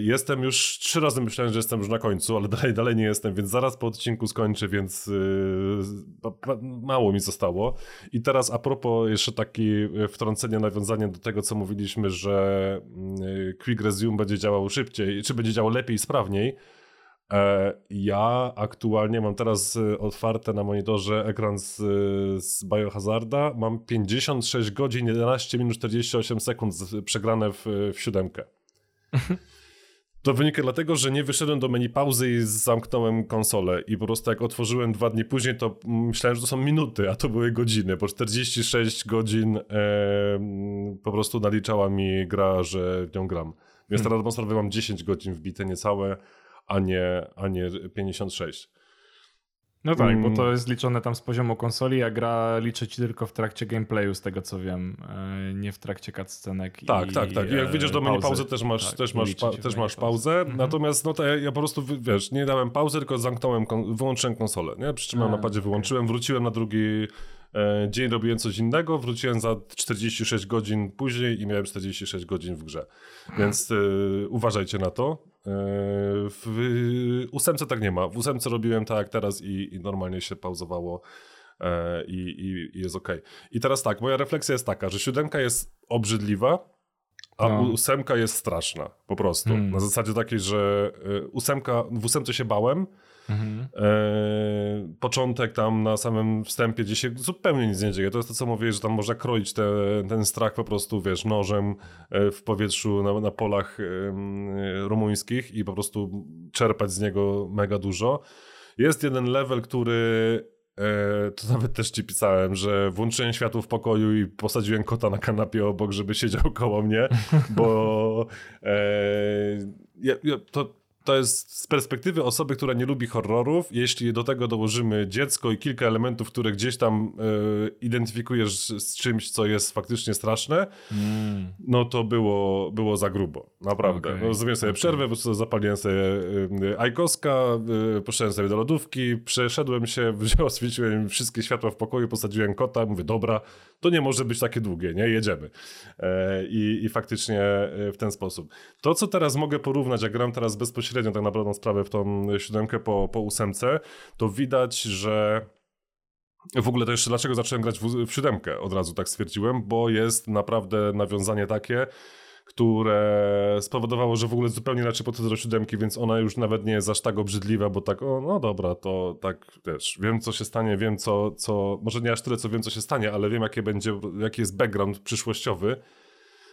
jestem już trzy razy myślałem, że jestem już na końcu, ale dalej, dalej nie jestem, więc zaraz po odcinku skończę, więc e, mało mi zostało. I teraz a propos jeszcze takie wtrącenie, nawiązanie do tego, co mówiliśmy, że mm, Quick Resume będzie działał szybciej, czy będzie działał lepiej sprawniej. E, ja aktualnie mam teraz otwarte na monitorze ekran z, z Biohazarda. Mam 56 godzin, 11 minut 48 sekund przegrane w, w siódemkę. To wynika dlatego, że nie wyszedłem do menu pauzy i zamknąłem konsolę i po prostu jak otworzyłem dwa dni później, to myślałem, że to są minuty, a to były godziny. Po 46 godzin e, po prostu naliczała mi gra, że w nią gram. Więc hmm. teraz mam 10 godzin wbite niecałe, a nie, a nie 56. No tak, mm. bo to jest liczone tam z poziomu konsoli, a gra liczy ci tylko w trakcie gameplayu, z tego co wiem, e, nie w trakcie cutscenek. Tak, i, tak, tak. I jak wyjdziesz do menu pauzy, też masz, tak, też masz, pa, też masz pauzę. Mhm. Natomiast no to ja, ja, po prostu, wiesz, nie dałem pauzy, tylko zamknąłem, wyłączyłem konsolę. Nie? Przytrzymałem na padzie, wyłączyłem, wróciłem na drugi e, dzień, robiłem coś innego, wróciłem za 46 godzin później i miałem 46 godzin w grze. Więc e, uważajcie na to. E, w ósemce tak nie ma. W ósemce robiłem tak jak teraz i, i normalnie się pauzowało e, i, i, i jest ok. I teraz tak, moja refleksja jest taka, że siódemka jest obrzydliwa, a no. ósemka jest straszna, po prostu. Hmm. Na zasadzie takiej, że e, ósemka, w ósemce się bałem, Mhm. E, początek tam na samym wstępie, gdzie się zupełnie nic nie dzieje. To jest to, co mówię, że tam można kroić te, ten strach po prostu, wiesz, nożem e, w powietrzu na, na polach rumuńskich i po prostu czerpać z niego mega dużo. Jest jeden level, który e, to nawet też ci pisałem, że włączyłem światło w pokoju i posadziłem kota na kanapie obok, żeby siedział koło mnie, bo e, ja, ja, to to jest z perspektywy osoby, która nie lubi horrorów, jeśli do tego dołożymy dziecko i kilka elementów, które gdzieś tam y, identyfikujesz z czymś, co jest faktycznie straszne, mm. no to było, było za grubo. Naprawdę. Okay. No, zrobiłem sobie okay. przerwę, po prostu zapaliłem sobie y, ajkoska, y, poszedłem sobie do lodówki, przeszedłem się, oswieciłem wszystkie światła w pokoju, posadziłem kota, mówię, dobra, to nie może być takie długie, nie? Jedziemy. E, i, I faktycznie w ten sposób. To, co teraz mogę porównać, jak gram teraz bezpośrednio tak naprawdę sprawę w tą siódemkę po, po ósemce, to widać, że w ogóle to jeszcze dlaczego zacząłem grać w, w siódemkę, od razu tak stwierdziłem, bo jest naprawdę nawiązanie takie, które spowodowało, że w ogóle zupełnie inaczej podchodzę do siódemki, więc ona już nawet nie jest aż tak obrzydliwa, bo tak, o, no dobra, to tak też wiem, co się stanie, wiem, co, co, może nie aż tyle, co wiem, co się stanie, ale wiem, jakie będzie, jaki jest background przyszłościowy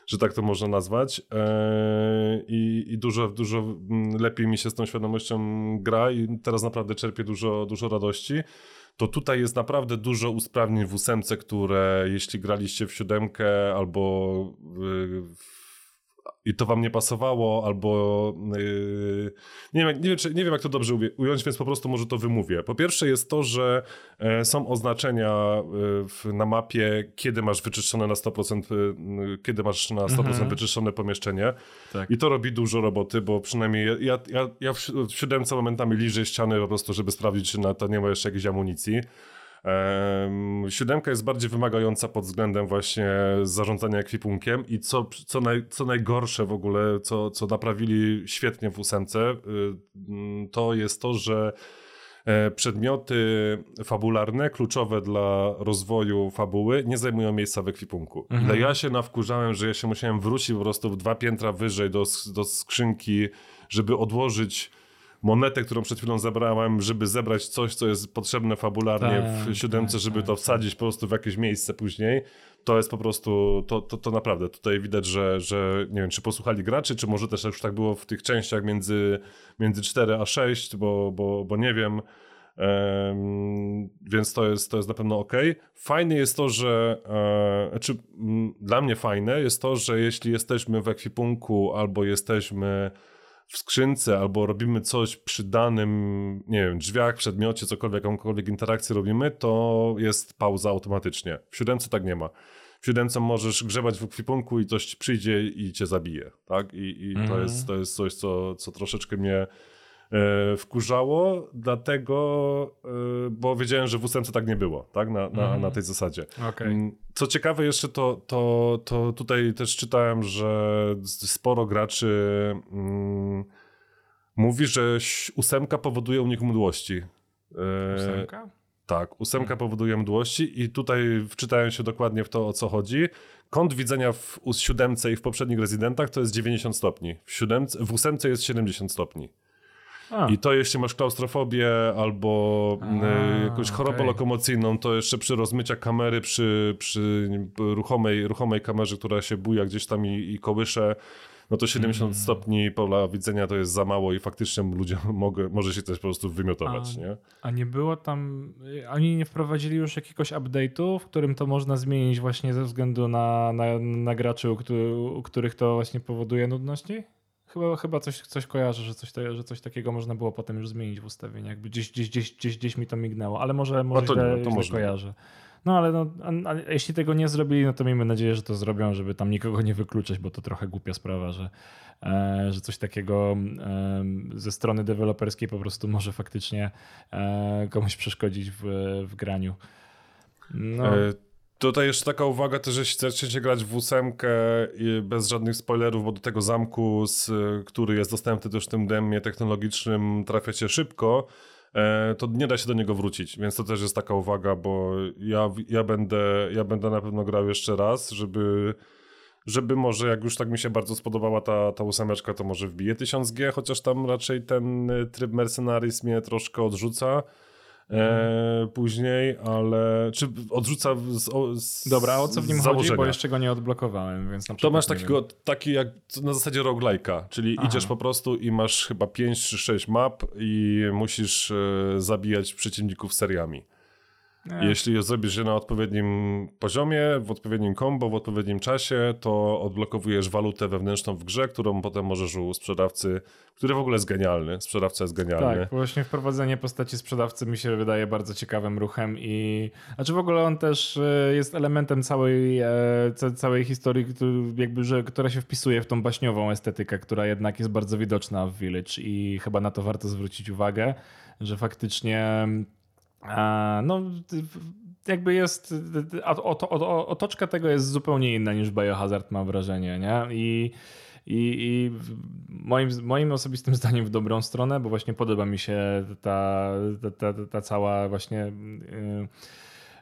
że tak to można nazwać. E, I, i dużo, dużo mm, lepiej mi się z tą świadomością gra i teraz naprawdę czerpię dużo, dużo radości. To tutaj jest naprawdę dużo usprawnień w ósemce, które jeśli graliście w siódemkę albo w i to wam nie pasowało, albo yy, nie, wiem, nie, wiem, czy, nie wiem, jak to dobrze ująć, więc po prostu może to wymówię. Po pierwsze jest to, że e, są oznaczenia e, w, na mapie, kiedy masz wyczyszczone na 100%, e, kiedy masz na 100% mhm. wyczyszczone pomieszczenie. Tak. I to robi dużo roboty, bo przynajmniej ja, ja, ja w siódemce momentami liżę ściany po prostu, żeby sprawdzić, czy na to nie ma jeszcze jakiejś amunicji. Siódemka jest bardziej wymagająca pod względem właśnie zarządzania ekwipunkiem i co, co, naj, co najgorsze w ogóle, co, co naprawili świetnie w ósemce, y, mm, to jest to, że e, przedmioty fabularne, kluczowe dla rozwoju fabuły, nie zajmują miejsca w ekwipunku. Mhm. Ile ja się nawkurzałem, że ja się musiałem wrócić po prostu w dwa piętra wyżej do, do skrzynki, żeby odłożyć monetę, którą przed chwilą zebrałem, żeby zebrać coś, co jest potrzebne fabularnie tak, w siódemce, tak, żeby tak, to tak. wsadzić po prostu w jakieś miejsce później. To jest po prostu, to, to, to naprawdę, tutaj widać, że, że nie wiem, czy posłuchali graczy, czy może też już tak było w tych częściach między, między 4 a 6, bo, bo, bo nie wiem. Um, więc to jest, to jest na pewno ok. Fajne jest to, że e, znaczy, m, dla mnie fajne jest to, że jeśli jesteśmy w ekwipunku albo jesteśmy w skrzynce albo robimy coś przy danym, nie wiem, drzwiach, przedmiocie, cokolwiek, jakąkolwiek interakcję robimy, to jest pauza automatycznie. W siódemce tak nie ma. W siódemce możesz grzebać w ekwipunku i coś przyjdzie i cię zabije, tak? I, i mm. to, jest, mhm. to jest coś, co, co troszeczkę mnie wkurzało, dlatego, e, bo wiedziałem, że w ósemce tak nie było, tak, na, na, mm. na tej zasadzie. Okay. Mm, co ciekawe jeszcze, to, to, to tutaj też czytałem, że sporo graczy mm, mówi, że ósemka powoduje u nich mdłości. E, ósemka? Tak, ósemka hmm. powoduje mdłości i tutaj wczytałem się dokładnie w to, o co chodzi. Kąt widzenia w siódemce i w poprzednich rezydentach to jest 90 stopni. W, siódemce, w ósemce jest 70 stopni. A. I to jeśli masz klaustrofobię albo A, y, jakąś chorobę okay. lokomocyjną, to jeszcze przy rozmyciach kamery, przy, przy ruchomej, ruchomej kamerze, która się buja gdzieś tam i, i kołysze, no to 70 mm. stopni pola widzenia to jest za mało i faktycznie ludziom mogę, może się też po prostu wymiotować, a, nie? A nie było tam, oni nie wprowadzili już jakiegoś update'u, w którym to można zmienić właśnie ze względu na, na, na graczy, u, u których to właśnie powoduje nudności? Chyba, chyba coś, coś kojarzę, że coś, że coś takiego można było potem już zmienić w ustawieniach. Jakby gdzieś, gdzieś, gdzieś, gdzieś, gdzieś mi to mignęło, ale może, może no to, źle, nie, to źle kojarzę. No ale no, a, a jeśli tego nie zrobili, no to miejmy nadzieję, że to zrobią, żeby tam nikogo nie wykluczać, bo to trochę głupia sprawa, że, e, że coś takiego e, ze strony deweloperskiej po prostu może faktycznie e, komuś przeszkodzić w, w graniu. No. Tutaj jeszcze taka uwaga też, jeśli chcecie grać w ósemkę bez żadnych spoilerów, bo do tego zamku, z, który jest dostępny też w tym demie technologicznym, trafiacie szybko, e, to nie da się do niego wrócić, więc to też jest taka uwaga, bo ja, ja, będę, ja będę na pewno grał jeszcze raz, żeby, żeby może jak już tak mi się bardzo spodobała ta, ta ósemeczka, to może wbije 1000G, chociaż tam raczej ten tryb Mercenaries mnie troszkę odrzuca e, później, ale czy odrzuca z, z Dobra, o co w nim założenia. chodzi, bo jeszcze go nie odblokowałem, więc na To masz takiego, taki jak na zasadzie roguelike'a, czyli Aha. idziesz po prostu i masz chyba 5 czy 6 map i musisz e, zabijać przeciwników seriami. Nie. Jeśli zrobisz je na odpowiednim poziomie, w odpowiednim combo, w odpowiednim czasie, to odblokowujesz walutę wewnętrzną w grze, którą potem możesz u sprzedawcy, który w ogóle jest genialny. Sprzedawca jest genialny. Tak, właśnie wprowadzenie postaci sprzedawcy mi się wydaje bardzo ciekawym ruchem i znaczy w ogóle on też e, jest elementem całej, e, całej historii, jakby, że, która się wpisuje w tą baśniową estetykę, która jednak jest bardzo widoczna w Village i chyba na to warto zwrócić uwagę, że faktycznie no, jakby jest. Otoczka tego jest zupełnie inna niż Biohazard, mam wrażenie, nie? I. I, i moim, moim osobistym zdaniem w dobrą stronę, bo właśnie podoba mi się ta, ta, ta, ta cała właśnie yy,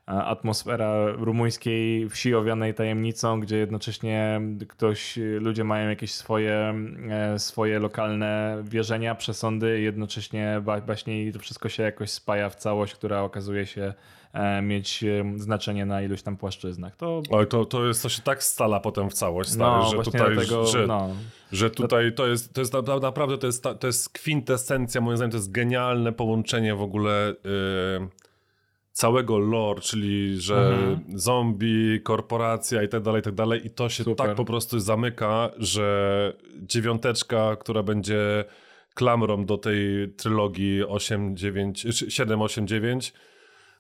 atmosfera rumuńskiej wsi owianej tajemnicą, gdzie jednocześnie ktoś, ludzie mają jakieś swoje, e, swoje lokalne wierzenia, przesądy, jednocześnie właśnie to wszystko się jakoś spaja w całość, która okazuje się e, mieć e, znaczenie na iluś tam płaszczyznach. To... Oj, to, to, jest, to się tak stala potem w całość, stary, no, że, tutaj, dlatego, że, no. że tutaj to jest, to jest naprawdę to jest, to jest kwintesencja, moim zdaniem to jest genialne połączenie w ogóle yy całego lore, czyli że mhm. zombie, korporacja i tak dalej, i tak dalej. I to się Super. tak po prostu zamyka, że dziewiąteczka, która będzie klamrą do tej trylogii 8, 9, 7, 8, 9.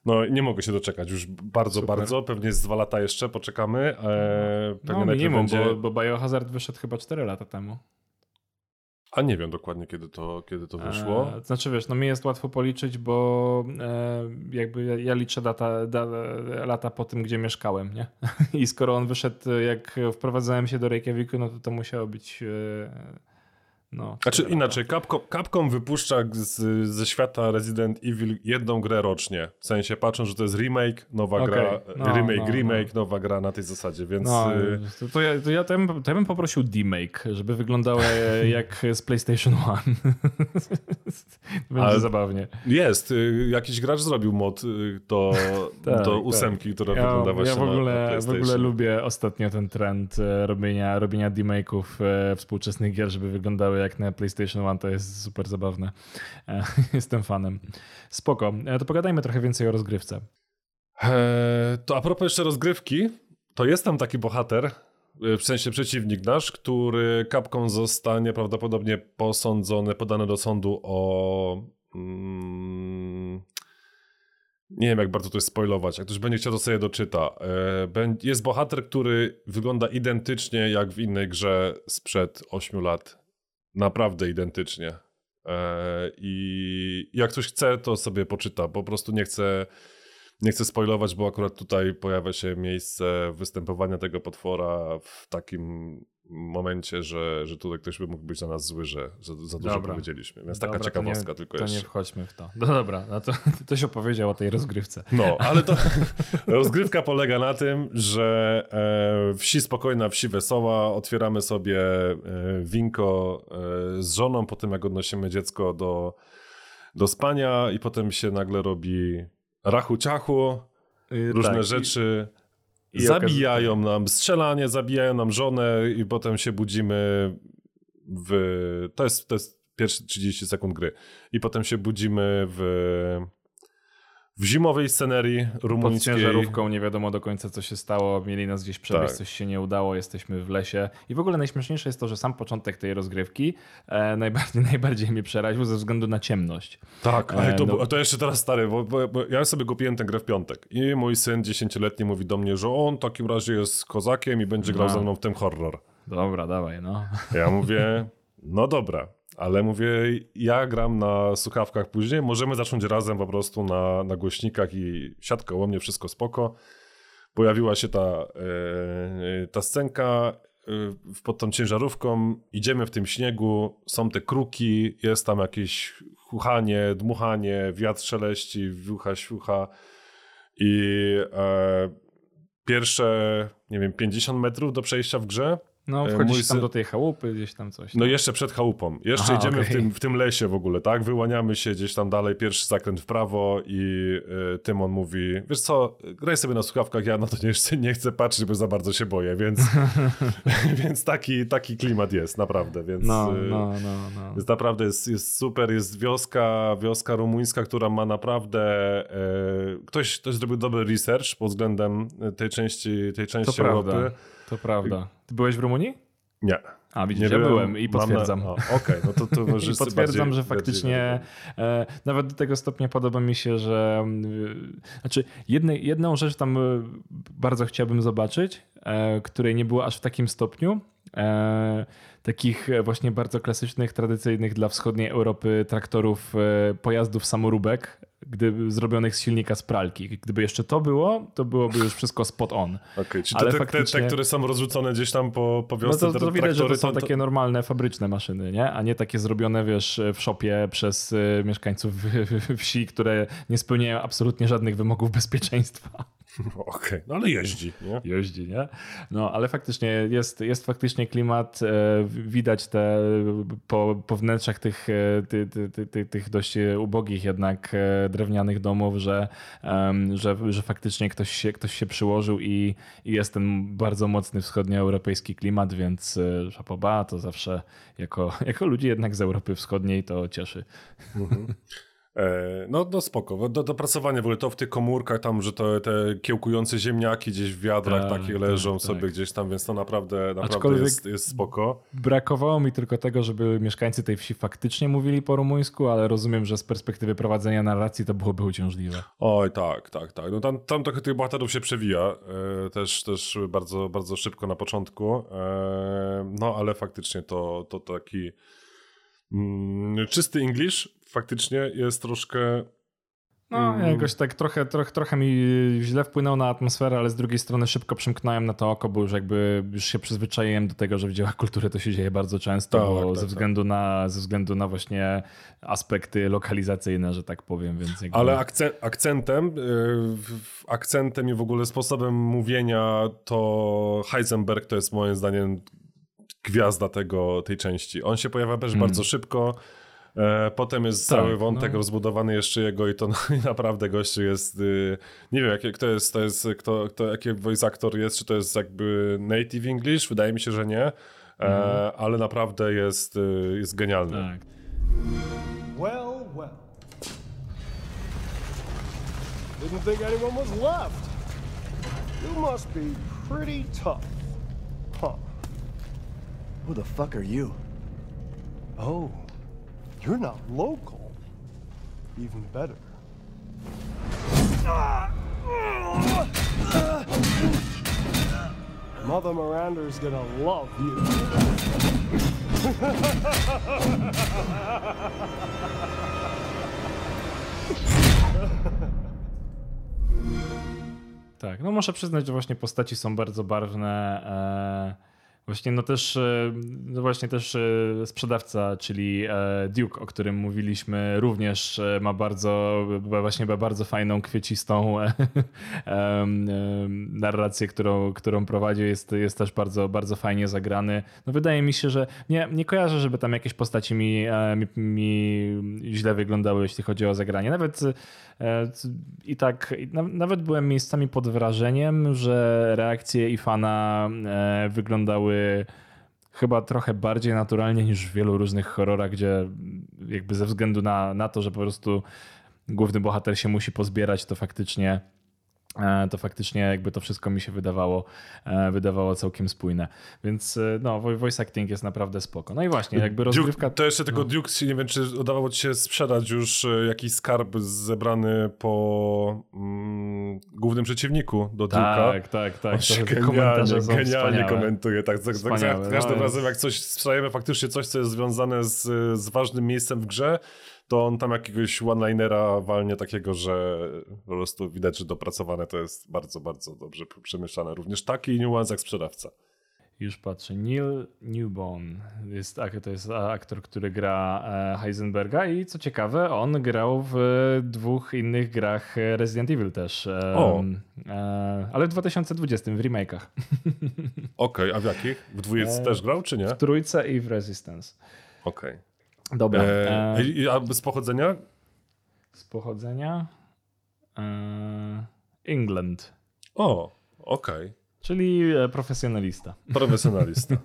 No nie mogę się doczekać już bardzo, Super. bardzo. Pewnie z dwa lata jeszcze poczekamy. E, pewnie no, minimum, będzie... bo, bo Biohazard wyszedł chyba 4 lata temu. A nie wiem dokładnie, kiedy to, kiedy to wyszło. E, znaczy wiesz, no mi jest łatwo policzyć, bo e, jakby ja, ja liczę data, da, lata po tym, gdzie mieszkałem, nie? I skoro on wyszedł, jak wprowadzałem się do Reykjaviku, no to to musiało być... E, no, znaczy inaczej, Capcom, Capcom wypuszcza z, ze świata Resident Evil jedną grę rocznie. W sensie patrząc, że to jest remake, nowa okay. gra, no, remake, no, remake, no. nowa gra na tej zasadzie, więc... No, y, to, to, ja, to, ja, to, bym, to ja bym poprosił demake, żeby wyglądało jak z PlayStation 1. Będzie Ale zabawnie. Jest, y, jakiś gracz zrobił mod y, do, tak, do tak. ósemki, tak. która ja, wygląda właśnie ja w ogóle, na, w ogóle lubię ostatnio ten trend robienia, robienia demake'ów współczesnych gier, żeby wyglądały jak na PlayStation 1, to jest super zabawne. E, jestem fanem. Spoko. E, to pogadajmy trochę więcej o rozgrywce. Eee, to a propos jeszcze rozgrywki, to jest tam taki bohater, e, w sensie przeciwnik nasz, który kapką zostanie prawdopodobnie posądzony, podany do sądu o. Mm, nie wiem, jak bardzo to jest spoilować. Jak ktoś będzie chciał, to sobie doczyta. Jest bohater, który wygląda identycznie jak w innej grze sprzed 8 lat naprawdę identycznie. E, I jak ktoś chce, to sobie poczyta. Po prostu nie chcę, nie chcę spoilować, bo akurat tutaj pojawia się miejsce występowania tego potwora w takim momencie, że, że tutaj ktoś by mógł być na nas zły, że za, za dużo dobra. powiedzieliśmy. Więc dobra, taka ciekawostka to nie, tylko to jeszcze. nie wchodźmy w to. No dobra, no to ktoś opowiedział o tej rozgrywce. No, ale to rozgrywka polega na tym, że e, wsi spokojna, wsi wesoła, otwieramy sobie e, winko e, z żoną po tym, jak odnosimy dziecko do, do spania i potem się nagle robi rachu ciachu, yy, różne tak, rzeczy. I zabijają nam strzelanie, zabijają nam żonę i potem się budzimy w... To jest, to jest pierwsze 30 sekund gry. I potem się budzimy w w zimowej scenerii rumuńskiej. Pod ciężarówką nie wiadomo do końca co się stało, mieli nas gdzieś przewieźć, tak. coś się nie udało, jesteśmy w lesie. I w ogóle najśmieszniejsze jest to, że sam początek tej rozgrywki e, najbardziej, najbardziej mnie przeraził ze względu na ciemność. Tak, ale to, e, no... to jeszcze teraz stary, bo, bo, bo, ja sobie kupiłem tę grę w piątek i mój syn dziesięcioletni mówi do mnie, że on w takim razie jest kozakiem i będzie grał no. ze mną w ten horror. Dobra, dawaj, no. Ja mówię, no dobra. Ale mówię, ja gram na słuchawkach później, możemy zacząć razem po prostu na, na głośnikach i siatka koło mnie, wszystko spoko. Pojawiła się ta, e, ta scenka e, pod tą ciężarówką, idziemy w tym śniegu, są te kruki, jest tam jakieś chuchanie, dmuchanie, wiatr szeleści, wiucha, świucha i e, pierwsze, nie wiem, 50 metrów do przejścia w grze No, wchodzisz tam do tej chałupy, gdzieś tam coś. No, no jeszcze przed chałupą. Jeszcze Aha, idziemy okay. w, tym, w tym lesie w ogóle, tak? Wyłaniamy się gdzieś tam dalej, pierwszy zakręt w prawo i y, Tymon mówi, wiesz co, graj sobie na słuchawkach, ja na to nie, nie chcę patrzeć, bo za bardzo się boję, więc, więc taki, taki klimat jest, naprawdę, więc, no, no, no, no. Jest naprawdę, jest, jest super, jest wioska, wioska rumuńska, która ma naprawdę, e, ktoś, ktoś zrobił dobry research pod względem tej części, tej części to Europy. Prawda. To prawda. Ty byłeś w Rumunii? Nie. A widzisz, nie ja byłem i potwierdzam. Na... Okej, okay, no to, to może I potwierdzam, bardziej, że faktycznie e, nawet do tego stopnia podoba mi się, że e, znaczy jednej, jedną rzecz tam e, bardzo chciałbym zobaczyć, e, której nie było aż w takim stopniu. E, takich właśnie bardzo klasycznych, tradycyjnych dla wschodniej Europy traktorów, e, pojazdów samoróbek, gdyby zrobionych z silnika z pralki. Gdyby jeszcze to było, to byłoby już wszystko spot on. Okay, czyli Ale te, faktycznie... te, te, które są rozrzucone gdzieś tam po, po wiosce, No to, to widać, że to są to... takie normalne, fabryczne maszyny, nie? A nie takie zrobione, wiesz, w shopie przez y, mieszkańców wsi, które nie spełniają absolutnie żadnych wymogów bezpieczeństwa. Okej, okay. no ale jeździ, nie? Jeździ, nie? No, ale faktycznie jest, jest faktycznie klimat, e, widać te po, po wnętrzach tych, e, ty, ty, ty, tych dość ubogich jednak e, drewnianych domów, że, że, że faktycznie ktoś się, ktoś się przyłożył i, i jest ten bardzo mocny wschodnioeuropejski klimat, więc szapoba to zawsze jako, jako ludzi jednak z Europy Wschodniej to cieszy. Mhm. E, no, no spoko. Do, dopracowanie w ogóle to w tych komórkach tam, że to, te kiełkujące ziemniaki gdzieś w wiadrach tak, takie tak, leżą tak, sobie tak. gdzieś tam, więc to naprawdę, naprawdę jest, jest spoko. Brakowało mi tylko tego, żeby mieszkańcy tej wsi faktycznie mówili po rumuńsku, ale rozumiem, że z perspektywy prowadzenia narracji to byłoby uciążliwe. Oj, tak, tak, tak. No tam, tam trochę tych bohaterów się przewija, e, też, też bardzo, bardzo szybko na początku, e, no ale faktycznie to, to taki mm, czysty English, faktycznie jest troszkę. No, mm. jakoś tak trochę, trochę, trochę mi źle wpłynął na atmosferę, ale z drugiej strony szybko przymknąłem na to oko, bo już jakby już się przyzwyczaiłem do tego, że w dziełach kultury to się dzieje bardzo często, tak, tak, ze, tak. względu Na, ze względu na właśnie aspekty lokalizacyjne, że tak powiem. Więc jakby... Ale akcent, akcentem, yy, akcentem i w ogóle sposobem mówienia to Heisenberg to jest moim zdaniem gwiazda tego, tej części. On się pojawia też mm. bardzo szybko E, potem jest tak, cały wątek no. rozbudowany jeszcze jego i to no, naprawdę gościu jest, y, nie wiem jakie, kto jest, to jest, kto, kto, jaki voice actor jest, czy to jest jakby native English, wydaje mi się, że nie, mm. ale naprawdę jest, y, jest genialny. Tak. Well, well. Didn't think anyone was left. You must be pretty tough. Huh. Who the fuck are you? Oh. You're not local. Even better. Mother Miranda's gonna love you. tak, no muszę przyznać, że właśnie postaci są bardzo barwne. E Właśnie no też, e, no właśnie też e, sprzedawca, czyli e, Duke, o którym mówiliśmy, również ma bardzo, właśnie ma bardzo fajną, kwiecistą narrację, którą, którą prowadzi. Jest, jest też bardzo, bardzo fajnie zagrany. No wydaje mi się, że nie, nie kojarzę, żeby tam jakieś postaci mi, mi, mi źle wyglądały, jeśli chodzi o zagranie. Nawet i tak, nawet byłem miejscami pod wrażeniem, że reakcje Ifana wyglądały chyba trochę bardziej naturalnie niż w wielu różnych horrorach, gdzie jakby ze względu na, na to, że po prostu główny bohater się musi pozbierać, to faktycznie to faktycznie jakby to wszystko mi się wydawało, e, wydawało całkiem spójne. Więc e, no, voice acting jest naprawdę spoko. No i właśnie, jakby rozgrywka... Duke, to jeszcze tego no. Duke, nie wiem, czy udawało ci się sprzedać już jakiś skarb zebrany po mm, głównym przeciwniku do Duke'a. Tak, tak, tak. To genialnie, genialnie komentuje. Tak, tak, tak, tak każdym no, razem jak coś sprzedajemy faktycznie coś, co jest związane z, z ważnym miejscem w grze, to on tam jakiegoś one-linera walnie takiego, że po prostu widać, że dopracowane to jest bardzo, bardzo dobrze przemyślane. Również taki niuans jak sprzedawca. Już patrzę. Neil Newborn jest, to jest aktor, który gra e, Heisenberga i co ciekawe, on grał w dwóch innych grach Resident Evil też. O. E, ale w 2020 w remake'ach. Okej, okay, a w jakich? W dwójce też grał, czy nie? W trójce i w Resistance. Okej. Okay. Dobra. E, a z pochodzenia? Z pochodzenia? E, England. O, okej. Okay. Czyli e, profesjonalista. Profesjonalista.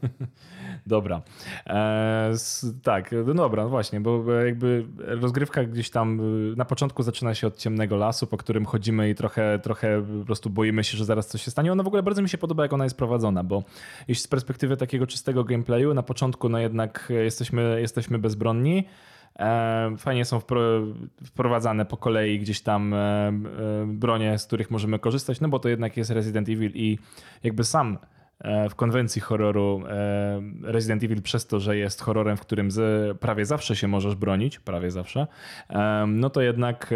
dobra. E, tak, no dobra, no właśnie, bo jakby rozgrywka gdzieś tam e, na początku zaczyna się od ciemnego lasu, po którym chodzimy i trochę, trochę po prostu boimy się, że zaraz coś się stanie. Ona w ogóle bardzo mi się podoba, jak ona jest prowadzona, bo jeśli z perspektywy takiego czystego gameplayu, na początku no jednak jesteśmy, jesteśmy bezbronni, E, fajnie są wprowadzane po kolei gdzieś tam e, e, bronie, z których możemy korzystać, no bo to jednak jest Resident Evil i jakby sam w konwencji horroru Resident Evil przez to, że jest horrorem, w którym prawie zawsze się możesz bronić, prawie zawsze, no to jednak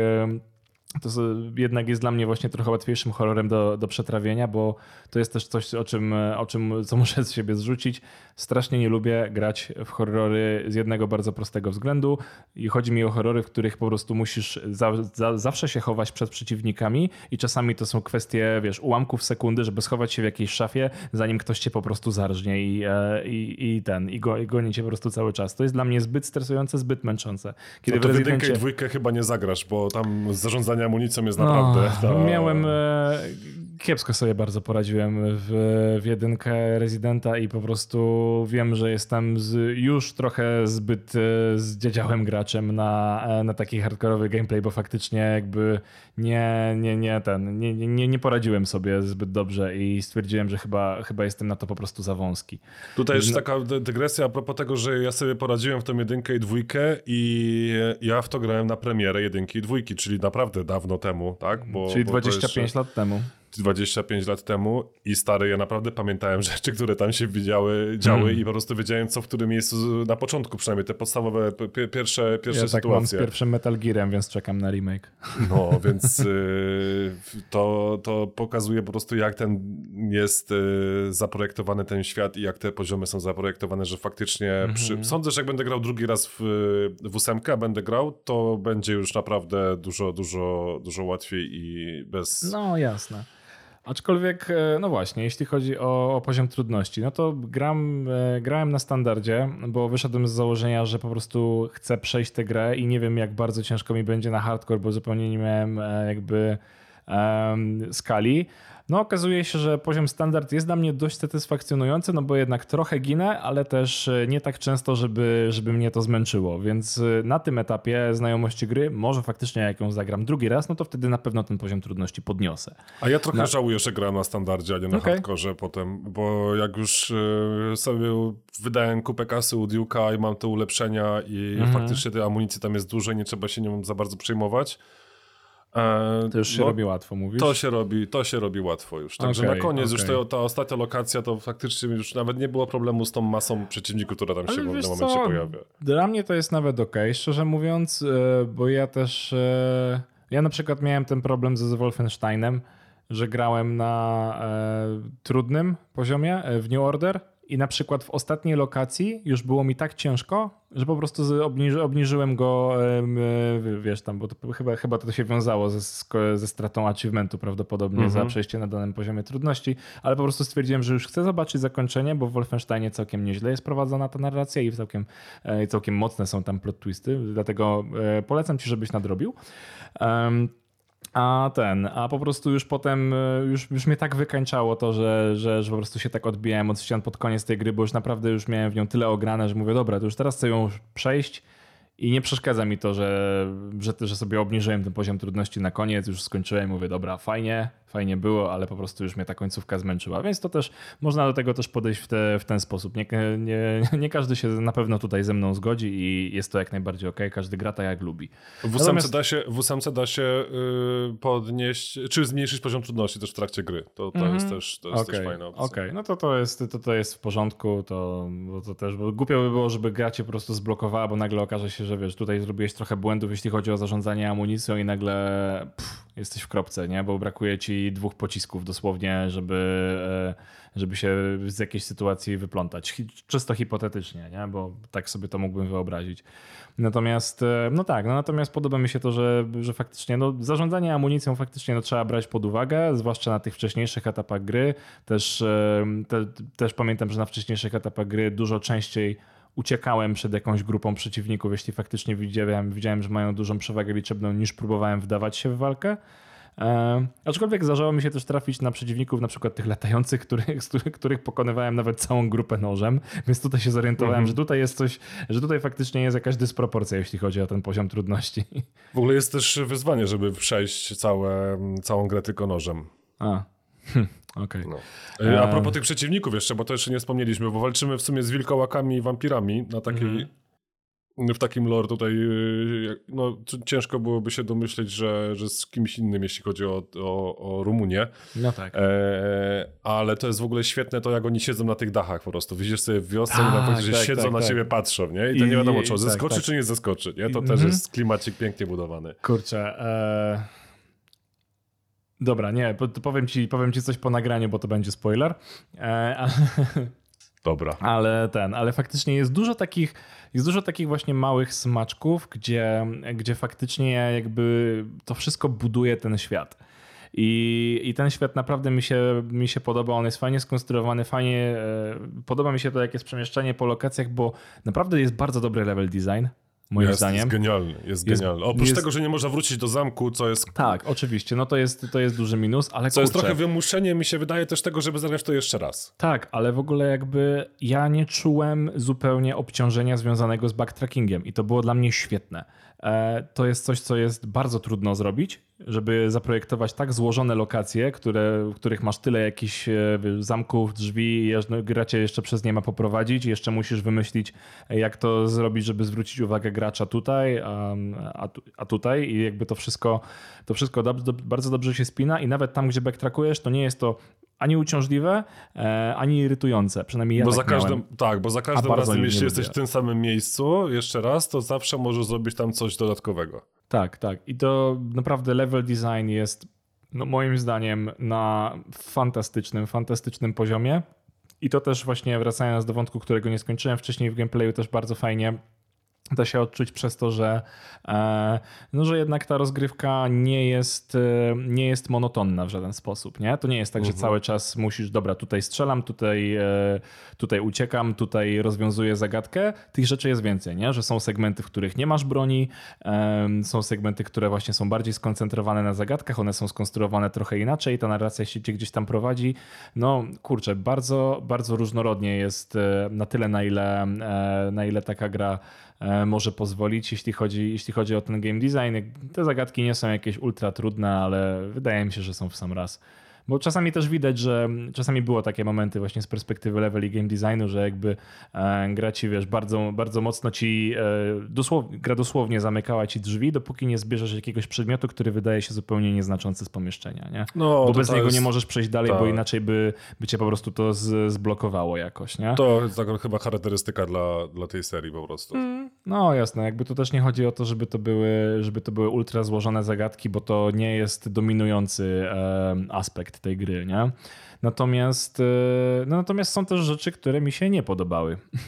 to jednak jest dla mnie właśnie trochę łatwiejszym horrorem do, do przetrawienia, bo to jest też coś, o czym, o czym co muszę z siebie zrzucić. Strasznie nie lubię grać w horrory z jednego bardzo prostego względu i chodzi mi o horrory, w których po prostu musisz za, za, zawsze się chować przed przeciwnikami i czasami to są kwestie, wiesz, ułamków sekundy, żeby schować się w jakiejś szafie, zanim ktoś cię po prostu zarżnie i, e, i, i ten, i, go, i goni cię po prostu cały czas. To jest dla mnie zbyt stresujące, zbyt męczące. Kiedy no to w jedynkę i dwójkę chyba nie zagrasz, bo tam zarządzanie amunicją jest naprawdę... No, to... Miałem... E, kiepsko sobie bardzo poradziłem w, w jedynkę Residenta i po prostu wiem, że jestem z, już trochę zbyt e, zdziedziałym graczem na, e, na taki hardkorowy gameplay, bo faktycznie jakby nie, nie, nie, ten, nie, nie, nie poradziłem sobie zbyt dobrze i stwierdziłem, że chyba, chyba jestem na to po prostu za wąski. Tutaj jeszcze no. taka dygresja a propos tego, że ja sobie poradziłem w tą jedynkę i dwójkę i ja w to grałem na premierę jedynki i dwójki, czyli naprawdę dawno temu, tak? Bo, czyli bo 25 jeszcze... lat temu. 25 lat temu i stary, ja naprawdę pamiętałem rzeczy, które tam się widziały, działy mm. i po prostu wiedziałem, co w którym miejscu na początku przynajmniej, te podstawowe pierwsze, pierwsze ja sytuacje. Tak mam z pierwszym Metal Gearem, więc czekam na remake. No, więc y, to, to pokazuje po prostu, jak ten jest y, zaprojektowany ten świat i jak te poziomy są zaprojektowane, że faktycznie mm -hmm. przy... sądzę, że jak będę grał drugi raz w, w ósemkę, będę grał, to będzie już naprawdę dużo, dużo, dużo łatwiej i bez... No, jasne. Aczkolwiek, e, no właśnie, jeśli chodzi o, o, poziom trudności, no to gram, e, grałem na standardzie, bo wyszedłem z założenia, że po prostu chcę przejść tę grę i nie wiem, jak bardzo ciężko mi będzie na hardcore, bo zupełnie nie miałem e, jakby skali. No okazuje się, że poziom standard jest dla mnie dość satysfakcjonujący, no bo jednak trochę ginę, ale też e, nie tak często, żeby, żeby mnie to zmęczyło, więc e, na tym etapie znajomości gry, może faktycznie jak ją zagram drugi raz, no to wtedy na pewno ten poziom trudności podniosę. A ja trochę na... żałuję, że grałem na standardzie, a nie na okay. hardkorze potem, bo jak już e, sobie wydałem kupę kasy u Duke'a i mam te ulepszenia i mhm. faktycznie tej amunicji tam jest dużo i nie trzeba się nią za bardzo przejmować, E, to już się no, robi łatwo, mówisz? To się robi, to się robi łatwo już. Także okay, na koniec okay. już to, ta ostatnia lokacja to faktycznie już nawet nie było problemu z tą masą przeciwników, która tam się w pewnym momencie co? pojawia. Dla mnie to jest nawet ok, szczerze mówiąc, e, bo ja też e, ja na przykład miałem ten problem ze Wolfensteinem, że grałem na trudnym poziomie w New Order i na przykład w ostatniej lokacji już było mi tak ciężko, że po prostu obniży, obniżyłem go, wiesz tam, bo to chyba, chyba to się wiązało ze, ze stratą achievementu prawdopodobnie mm -hmm. za mhm. przejście na danym poziomie trudności, ale po prostu stwierdziłem, że już chcę zobaczyć zakończenie, bo w Wolfensteinie całkiem nieźle jest prowadzona ta narracja i całkiem, e, całkiem mocne są tam plot twisty, dlatego e, polecam ci, żebyś nadrobił. Um, a ten, a po prostu już potem, e, już, już mnie tak wykańczało to, że, że, że po prostu się tak odbijałem od ścian pod koniec tej gry, bo już naprawdę już miałem w nią tyle ograne, że mówię, dobra, to już teraz chcę ją przejść i nie przeszkadza mi to, że, że, że sobie obniżyłem ten poziom trudności na koniec, już skończyłem, mówię, dobra, fajnie, fajnie było, ale po prostu już mnie ta końcówka zmęczyła, więc to też można do tego też podejść w, te, w ten sposób. Nie, nie, nie każdy się na pewno tutaj ze mną zgodzi i jest to jak najbardziej ok, każdy gra tak jak lubi. W ósemce da się, w ósemce da się yy, podnieść, czy zmniejszyć poziom trudności też w trakcie gry. To, to mm jest, też, to jest okay. też fajna opcja. Okej, okay. no to to jest, to, to jest w porządku, to, bo to też, bo głupio by było, żeby gra cię po prostu zblokowała, bo nagle okaże się, że wiesz, tutaj zrobiłeś trochę błędów, jeśli chodzi o zarządzanie amunicją i nagle pff, jesteś w kropce, nie? Bo brakuje ci dwóch pocisków dosłownie, żeby, e, żeby się z jakiejś sytuacji wyplątać. Czysto hipotetycznie, nie? Bo tak sobie to mógłbym wyobrazić. Natomiast, e, no tak, no natomiast podoba mi się to, że, że faktycznie no, zarządzanie amunicją faktycznie no, trzeba brać pod uwagę, zwłaszcza na tych wcześniejszych etapach gry. Też, e, te, też pamiętam, że na wcześniejszych etapach gry dużo częściej uciekałem przed jakąś grupą przeciwników, jeśli faktycznie widziałem, widziałem, że mają dużą przewagę liczebną, niż próbowałem wdawać się w walkę. E, aczkolwiek zdarzało mi się też trafić na przeciwników, na przykład tych latających, których, z których, pokonywałem nawet całą grupę nożem, więc tutaj się zorientowałem, -hmm. że tutaj jest coś, że tutaj faktycznie jest jakaś dysproporcja, jeśli chodzi o ten poziom trudności. W ogóle jest też wyzwanie, żeby przejść całe, całą grę tylko nożem. A. Hm, okay. No. E, a propos tych przeciwników jeszcze, bo to jeszcze nie wspomnieliśmy, bo walczymy w sumie z wilkołakami i wampirami na takiej mm -hmm w takim lore tutaj y, no, ciężko byłoby się domyśleć, że, że z kimś innym, jeśli chodzi o, o, o Rumunię. No tak. E, ale to jest w ogóle świetne to, jak oni siedzą na tych dachach po prostu. Widzisz sobie w wiosce tak, i na że tak, siedzą tak, na tak. ciebie, patrzą, nie? I to I, nie wiadomo, czy on tak, zeskoczy, tak. czy nie zeskoczy, nie? To I, też mm -hmm. jest klimacik pięknie budowany. Kurczę, e... Dobra, nie, powiem ci, powiem ci coś po nagraniu, bo to będzie spoiler. E... Dobra. Ale ten, ale faktycznie jest dużo takich, jest dużo takich właśnie małych smaczków, gdzie, gdzie faktycznie jakby to wszystko buduje ten świat. I, I ten świat naprawdę mi się, mi się podoba. On jest fajnie skonstruowany, fajnie. E, podoba mi się to, jak jest przemieszczanie po lokacjach, bo naprawdę jest bardzo dobry level design moim jest, zdaniem. Jest genialny, jest, jest genialny. Oprócz jest... tego, że nie można wrócić do zamku, co jest... Tak, oczywiście, no to jest, to jest duży minus, ale Co kurczę. jest trochę wymuszenie, mi się wydaje też tego, żeby zagrać to jeszcze raz. Tak, ale w ogóle jakby ja nie czułem zupełnie obciążenia związanego z backtrackingiem i to było dla mnie świetne. E, to jest coś, co jest bardzo trudno zrobić, żeby zaprojektować tak złożone lokacje, które, w których masz tyle jakichś e, zamków, drzwi, no, gra cię jeszcze przez nie ma poprowadzić jeszcze musisz wymyślić, jak to zrobić, żeby zwrócić uwagę gracza tutaj, a, a, a tutaj i jakby to wszystko, to wszystko bardzo dobrze się spina i nawet tam, gdzie backtrackujesz, to nie jest to ani uciążliwe, e, ani irytujące. Przynajmniej ja bo tak za każdym, Tak, bo za każdym razem, jeśli jesteś w tym samym miejscu jeszcze raz, to zawsze możesz zrobić tam coś dodatkowego. Tak, tak. I to naprawdę level design jest no, moim zdaniem na fantastycznym, fantastycznym poziomie. I to też właśnie wracając do wątku, którego nie skończyłem wcześniej w gameplayu, też bardzo fajnie da się odczuć przez to, że, e, no, że jednak ta rozgrywka nie jest, e, nie jest monotonna w żaden sposób. Nie? To nie jest tak, że mhm. cały czas musisz, dobra, tutaj strzelam, tutaj, e, tutaj uciekam, tutaj rozwiązuję zagadkę. Tych rzeczy jest więcej, nie? że są segmenty, w których nie masz broni, są segmenty, które właśnie są bardziej skoncentrowane na zagadkach, one są skonstruowane trochę inaczej, ta narracja się gdzieś tam prowadzi. No kurczę, bardzo, bardzo różnorodnie jest na tyle, na ile, na ile taka gra może pozwolić, jeśli chodzi, jeśli chodzi o ten game design. Te zagadki nie są jakieś ultra trudne, ale wydaje mi się, że są w sam raz. Bo czasami też widać, że czasami było takie momenty właśnie z perspektywy level i game designu, że jakby e, gra ci, wiesz, bardzo, bardzo mocno ci, e, dosłownie, gra dosłownie zamykała ci drzwi, dopóki nie zbierzesz jakiegoś przedmiotu, który wydaje się zupełnie nieznaczący z pomieszczenia, nie? No, bo bez niego jest... nie możesz przejść dalej, bo tak. inaczej by, by cię po prostu to z, zblokowało jakoś, nie? To jest chyba charakterystyka dla, dla tej serii po prostu. Mm. No jasne, jakby tu też nie chodzi o to, żeby to były, żeby to były ultra złożone zagadki, bo to nie jest dominujący e, aspekt tej gry, nie? Natomiast, e, no, natomiast są też rzeczy, które mi się nie podobały.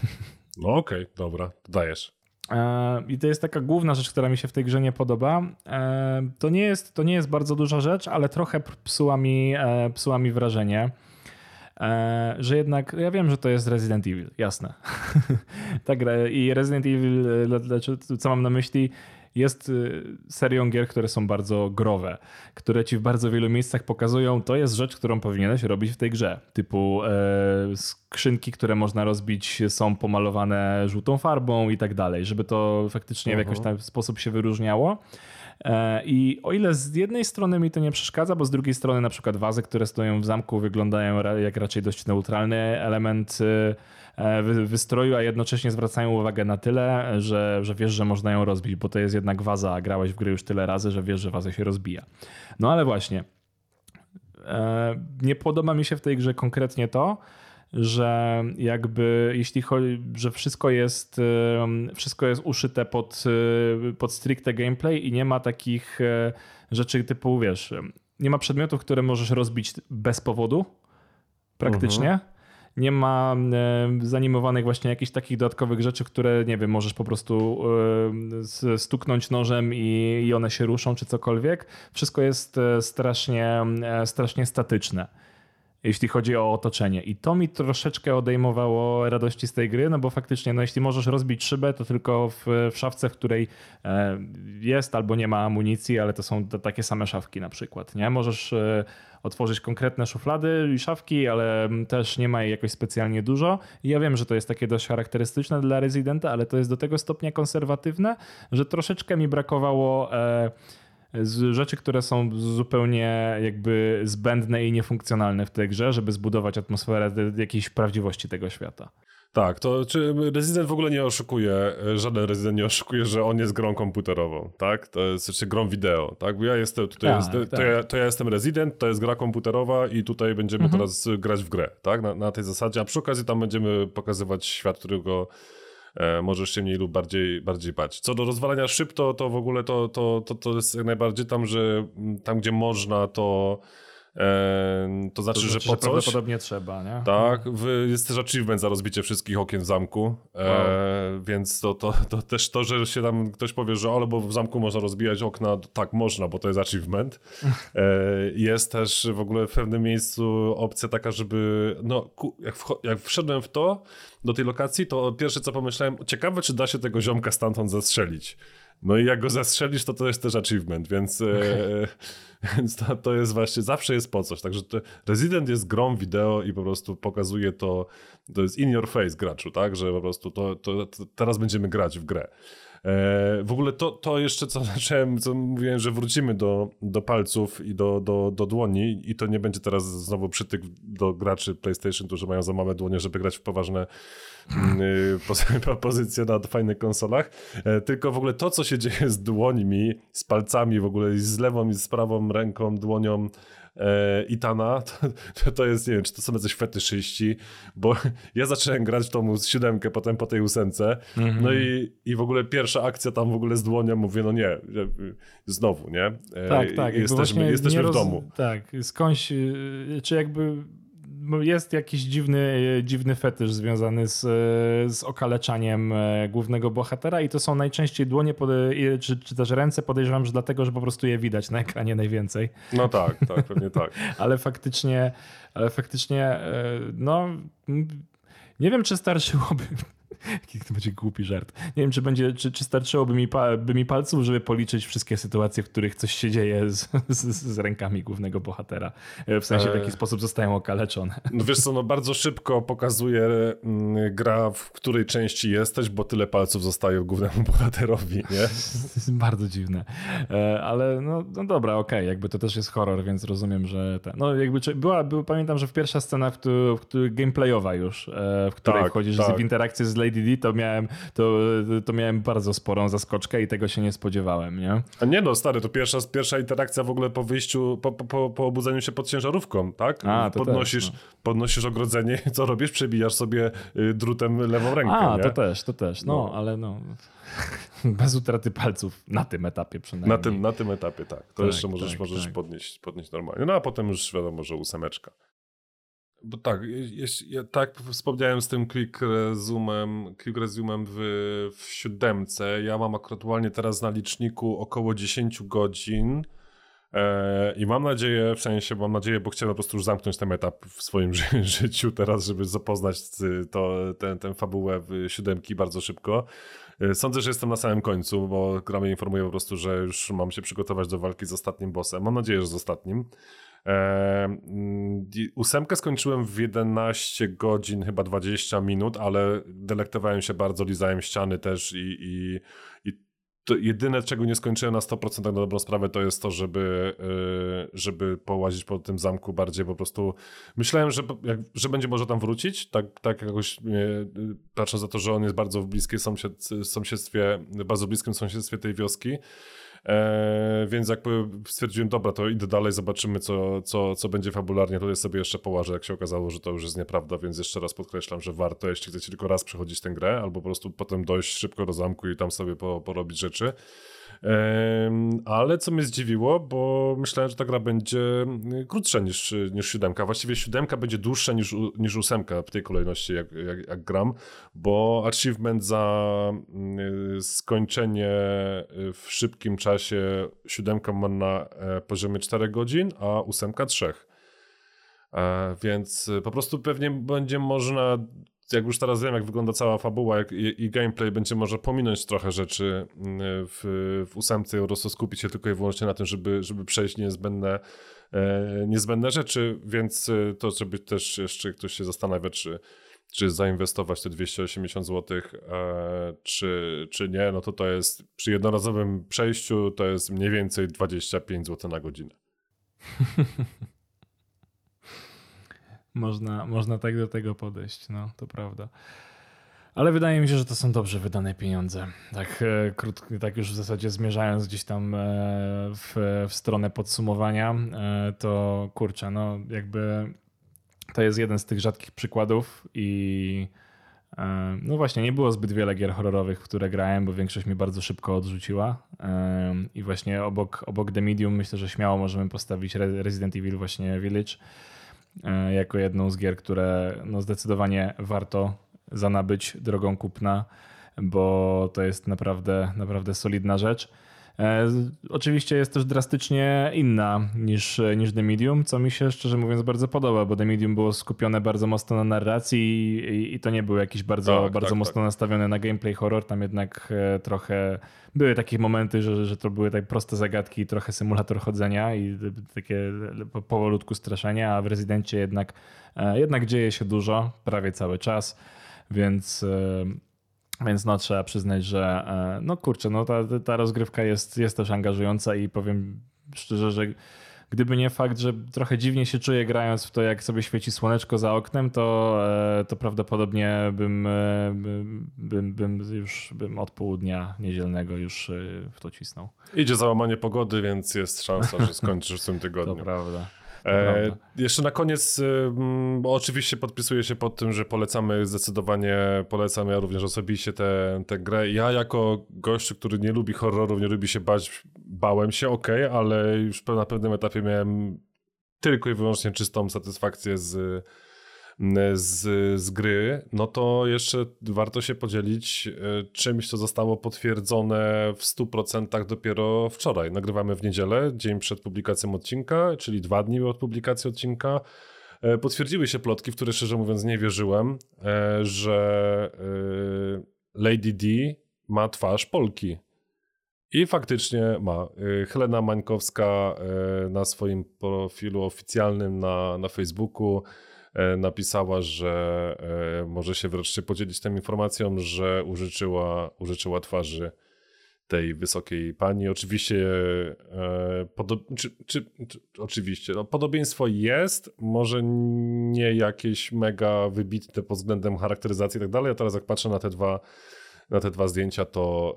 No okej, okay, dobra, dajesz. E, I to jest taka główna rzecz, która mi się w tej grze nie podoba. E, to nie jest, to nie jest bardzo duża rzecz, ale trochę psuła mi, psuła mi wrażenie, że jednak, ja wiem, że to jest Resident Evil, jasne. tak, i Resident Evil, co mam na myśli, jest y, serią gier, które są bardzo growe, które ci w bardzo wielu miejscach pokazują, to jest rzecz, którą powinieneś robić w tej grze. Typu e, skrzynki, które można rozbić są pomalowane żółtą farbą i tak dalej, żeby to faktycznie w jakiś tam sposób się wyróżniało. E, I o ile z jednej strony mi to nie przeszkadza, bo z drugiej strony na przykład wazy, które stoją w zamku wyglądają jak raczej dość neutralny element y, wystroju, a jednocześnie zwracają uwagę na tyle, że, że wiesz, że można ją rozbić, bo to jest jednak waza, a grałeś w gry już tyle razy, że wiesz, że waza się rozbija. No ale właśnie, e, nie podoba mi się w tej grze konkretnie to, że jakby jeśli chodzi, że wszystko jest, wszystko jest uszyte pod, pod stricte gameplay i nie ma takich rzeczy typu, wiesz, nie ma przedmiotów, które możesz rozbić bez powodu, praktycznie. Mhm. Nie ma e, zanimowanych właśnie jakichś takich dodatkowych rzeczy, które, nie wiem, możesz po prostu e, stuknąć nożem i, one się ruszą, czy cokolwiek. Wszystko jest e, strasznie, strasznie statyczne jeśli chodzi o otoczenie. I to mi troszeczkę odejmowało radości z tej gry, no bo faktycznie, no jeśli możesz rozbić szybę, to tylko w, w szafce, w której e, jest albo nie ma amunicji, ale to są to takie same szafki na przykład, nie? Możesz e, otworzyć konkretne szuflady i szafki, ale też nie ma jej jakoś specjalnie dużo. I ja wiem, że to jest takie dość charakterystyczne dla Residenta, ale to jest do tego stopnia konserwatywne, że troszeczkę mi brakowało e, z rzeczy, które są zupełnie jakby zbędne i niefunkcjonalne w tej grze, żeby zbudować atmosferę jakiejś prawdziwości tego świata. Tak, to czy Resident w ogóle nie oszukuje, żaden Resident nie oszukuje, że on jest grą komputerową, tak? To jest czy grą wideo, tak? Bo ja jestem, tutaj tak, jest, tak. To, ja, to ja jestem Resident, to jest gra komputerowa i tutaj będziemy mhm. teraz grać w grę, tak? Na, na tej zasadzie, a przy okazji tam będziemy pokazywać świat, którego E, możesz się mniej lub bardziej, bardziej bać. Co do rozwalania szyb, to, to w ogóle to, to, to, to jest jak najbardziej tam, że tam gdzie można, to E, to znaczy, to znaczy, że po że coś... Prawdopodobnie trzeba, nie? Tak, jest też achievement za rozbicie wszystkich okien w zamku, e, wow. więc to, to, to też to, że się tam ktoś powie, że ale bo w zamku można rozbijać okna, tak można, bo to jest achievement. E, jest też w ogóle w pewnym miejscu opcja taka, żeby no, jak, jak wszedłem w to, do tej lokacji, to pierwsze co pomyślałem, ciekawe czy da się tego ziomka stamtąd zastrzelić. No i jak go zastrzelisz, to to jest też achievement, więc, okay. e, więc to, to, jest właśnie, zawsze jest po coś. Także Resident jest grą wideo i po prostu pokazuje to, to jest in your face graczu, tak, że po prostu to, to, to teraz będziemy grać w grę. E, w ogóle to, to jeszcze co zacząłem, co mówiłem, że wrócimy do, do palców i do, do, do dłoni i to nie będzie teraz znowu przytyk do graczy PlayStation, którzy mają za małe dłonie, żeby grać w poważne mm, y, pozycje na fajnych konsolach, e, tylko w ogóle to, co się dzieje z dłońmi, z palcami w ogóle i z lewą i z prawą ręką, dłonią, e, Itana, to, to jest, nie wiem, czy to są jacyś fetyszyści, bo ja zacząłem grać w tą siódemkę, potem po tej ósemce, mm -hmm. no i, i w ogóle pierwsza akcja tam w ogóle z dłonią, mówię, no nie, znowu, nie? E, tak, tak. Jesteśmy, jesteśmy w domu. Tak, skądś, y, czy jakby jest jakiś dziwny, dziwny fetysz związany z, z okaleczaniem e, głównego bohatera i to są najczęściej dłonie czy, czy też ręce, podejrzewam, że dlatego, że po prostu je widać na ekranie najwięcej. No tak, tak, pewnie tak. ale faktycznie, ale faktycznie, e, no nie wiem, czy starszyłoby Jaki to będzie głupi żart. Nie wiem, czy, będzie, czy, czy starczyłoby mi, by mi palców, żeby policzyć wszystkie sytuacje, w których coś się dzieje z, z, z rękami głównego bohatera. W sensie, w jaki e... sposób zostają okaleczone. No wiesz co, no bardzo szybko pokazuje mm, gra, w której części jesteś, bo tyle palców zostaje głównemu bohaterowi, nie? bardzo dziwne. E, ale no, no dobra, okej, okay. jakby to też jest horror, więc rozumiem, że... Ta, no jakby była, pamiętam, że w pierwsza scena, w, w, w gameplayowa już, e, w której tak, wchodzisz tak. w interakcję z To miałem, to, to miałem bardzo sporą zaskoczkę i tego się nie spodziewałem, nie? A nie no, stary, to pierwsza, pierwsza interakcja w ogóle po wyjściu, po, po, po obudzeniu się pod ciężarówką, tak? A, podnosisz, też, no. podnosisz ogrodzenie co robisz? Przebijasz sobie y, drutem lewą rękę, A, nie? to też, to też, no, no. ale no... Bez utraty palców na tym etapie przynajmniej. Na tym, na tym etapie, tak. To tak, jeszcze możesz, tak, możesz tak. Podnieść, podnieść normalnie. No a potem już wiadomo, że ósemeczka. Bo tak, jeśli, ja tak wspomniałem z tym quick resumem, quick resumem w, w siódemce. Ja mam aktualnie teraz na liczniku około 10 godzin. E, I mam nadzieję, w sensie mam nadzieję, bo chciałem po prostu już zamknąć ten etap w swoim ży życiu teraz, żeby zapoznać to, ten, ten fabułę w siódemki bardzo szybko. E, sądzę, że jestem na samym końcu, bo gra mnie informuje po prostu, że już mam się przygotować do walki z ostatnim bossem. Mam nadzieję, że z ostatnim. Ósemkę skończyłem w 11 godzin, chyba 20 minut, ale delektowałem się bardzo, lizałem ściany też i, i, i to jedyne, czego nie skończyłem na 100% tak na dobrą sprawę, to jest to, żeby, y, żeby połazić po tym zamku bardziej po prostu. Myślałem, że, jak, że będzie może tam wrócić, tak, tak jakoś y, patrząc za to, że on jest bardzo w bliskim sąsiedztwie, bardzo bliskim sąsiedztwie tej wioski. E, więc jakby stwierdziłem, dobra, to idę dalej, zobaczymy, co, co, co będzie fabularnie. Tutaj sobie jeszcze połażę, jak się okazało, że to już jest nieprawda, więc jeszcze raz podkreślam, że warto, jeśli chcecie tylko raz przechodzić tę grę, albo po prostu potem dojść szybko do zamku i tam sobie po, porobić rzeczy. Ale co mnie zdziwiło, bo myślałem, że ta gra będzie krótsza niż, niż siódemka. Właściwie siódemka będzie dłuższa niż, niż ósemka w tej kolejności, jak, jak, jak gram, bo achievement za skończenie w szybkim czasie siódemka ma na e, poziomie 4 godzin, a ósemka 3. E, więc po prostu pewnie będzie można jak już teraz wiem, jak wygląda cała fabuła jak, i, i, gameplay, będzie może pominąć trochę rzeczy mm, w, w ósemce i prostu skupić się tylko i wyłącznie na tym, żeby, żeby przejść niezbędne, e, niezbędne rzeczy, więc e, to, żeby też jeszcze ktoś się zastanawia, czy, czy zainwestować te 280 zł, e, czy, czy nie, no to to jest przy jednorazowym przejściu to jest mniej więcej 25 zł na godzinę. Można, można tak do tego podejść, no to prawda. Ale wydaje mi się, że to są dobrze wydane pieniądze. Tak, e, krótko, tak już w zasadzie zmierzając gdzieś tam e, w, w stronę podsumowania, e, to kurczę, no jakby to jest jeden z tych rzadkich przykładów i no właśnie, nie było zbyt wiele gier horrorowych, które grałem, bo większość mnie bardzo szybko odrzuciła. I właśnie obok, obok The Medium myślę, że śmiało możemy postawić Resident Evil właśnie Village jako jedną z gier, które no zdecydowanie warto zanabyć drogą kupna, bo to jest naprawdę, naprawdę solidna rzecz. E, oczywiście jest też drastycznie inna niż, niż The Medium, co mi się szczerze mówiąc bardzo podoba, bo The Medium było skupione bardzo mocno na narracji i, i to nie był jakiś bardzo, tak, bardzo tak, mocno tak. nastawiony na gameplay horror. Tam jednak e, trochę były takie momenty, że, że to były tak proste zagadki, trochę symulator chodzenia i takie powolutku straszenia, a w Rezydencie jednak, e, jednak dzieje się dużo, prawie cały czas, więc więc no trzeba przyznać, że e, no kurczę, no ta, ta rozgrywka jest, jest też angażująca i powiem szczerze, że gdyby nie fakt, że trochę dziwnie się czuję grając w to, jak sobie świeci słoneczko za oknem, to, e, to prawdopodobnie bym, e, bym, bym już bym od południa niedzielnego już w to cisnął. Idzie załamanie pogody, więc jest szansa, że skończysz w tym tygodniu. To prawda. E, jeszcze na koniec, bo oczywiście podpisuję się pod tym, że polecamy zdecydowanie, polecam ja również osobiście tę, tę grę. Ja jako gościu, który nie lubi horrorów, nie lubi się bać, bałem się, ok, ale już na pewnym etapie miałem tylko i wyłącznie czystą satysfakcję z z, z gry, no to jeszcze warto się podzielić e, czymś, co zostało potwierdzone w 100% dopiero wczoraj. Nagrywamy w niedzielę, dzień przed publikacją odcinka, czyli dwa dni od publikacji odcinka. E, potwierdziły się plotki, w które szczerze mówiąc nie wierzyłem, e, że Lady D ma twarz Polki. I faktycznie ma. Helena Mańkowska na swoim profilu oficjalnym na, na Facebooku napisała, że e, może się wreszcie podzielić tą informacją, że użyczyła, użyczyła twarzy tej wysokiej pani. Oczywiście, e, czy, czy, czy, oczywiście, no, podobieństwo jest, może nie jakieś mega wybitne pod względem charakteryzacji i tak dalej. A teraz jak patrzę na te dwa na te dwa zdjęcia, to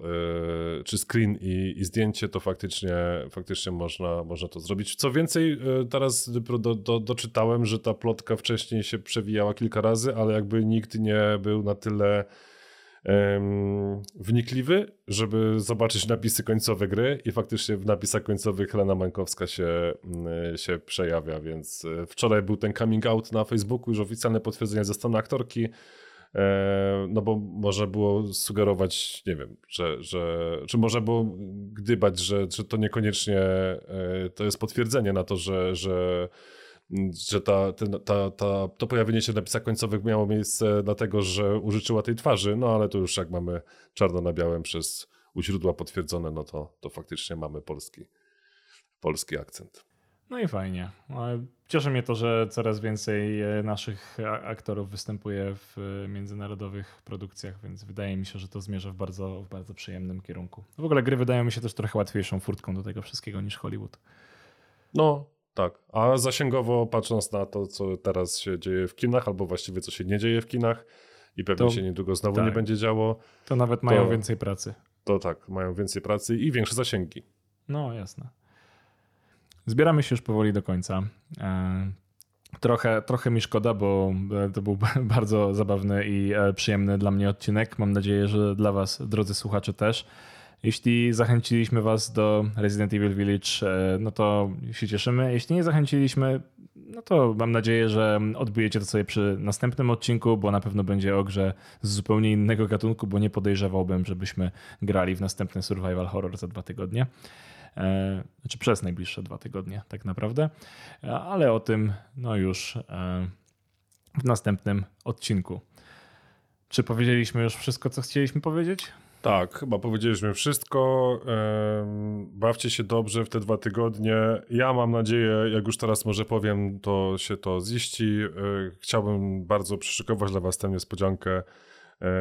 yy, czy screen i, i, zdjęcie, to faktycznie, faktycznie można, można to zrobić. Co więcej, yy, teraz do, do, doczytałem, że ta plotka wcześniej się przewijała kilka razy, ale jakby nikt nie był na tyle wnikliwy, żeby zobaczyć napisy końcowe gry i faktycznie w napisach końcowych Helena Mańkowska się, się przejawia, więc e, wczoraj był ten coming out na Facebooku, już oficjalne potwierdzenie ze strony aktorki, no bo może było sugerować, nie wiem, że, że czy może było gdybać, że, że to niekoniecznie e, to jest potwierdzenie na to, że, że że ta, ta, ta, to pojawienie się napisach końcowych miało miejsce dlatego, że użyczyła tej twarzy, no ale to już jak mamy czarno na białym przez u źródła potwierdzone, no to, to faktycznie mamy polski, polski akcent. No i fajnie. No, cieszy mnie to, że coraz więcej e, naszych aktorów występuje w e, międzynarodowych produkcjach, więc wydaje mi się, że to zmierza w bardzo, w bardzo przyjemnym kierunku. W ogóle gry wydają mi się też trochę łatwiejszą furtką do tego wszystkiego niż Hollywood. No, tak. A zasięgowo patrząc na to, co teraz się dzieje w kinach, albo właściwie co się nie dzieje w kinach i pewnie to, się niedługo znowu tak. nie będzie działo. To nawet mają to, więcej pracy. To tak, mają więcej pracy i większe zasięgi. No, jasne. Zbieramy się już powoli do końca. E, trochę, trochę mi szkoda, bo e, to był bardzo zabawny i e, przyjemny dla mnie odcinek. Mam nadzieję, że dla Was, drodzy słuchacze, też. Jeśli zachęciliśmy Was do Resident Evil Village, no to się cieszymy. Jeśli nie zachęciliśmy, no to mam nadzieję, że odbijecie to sobie przy następnym odcinku, bo na pewno będzie o grze z zupełnie innego gatunku, bo nie podejrzewałbym, żebyśmy grali w następny survival horror za dwa tygodnie. E, znaczy przez najbliższe dwa tygodnie, tak naprawdę. E, ale o tym, no już w następnym odcinku. Czy powiedzieliśmy już wszystko, co chcieliśmy powiedzieć? Tak, chyba powiedzieliśmy wszystko. Bawcie się dobrze w te dwa tygodnie. Ja mam nadzieję, jak już teraz może powiem, to się to ziści. E, chciałbym bardzo przyszykować dla Was tę niespodziankę E,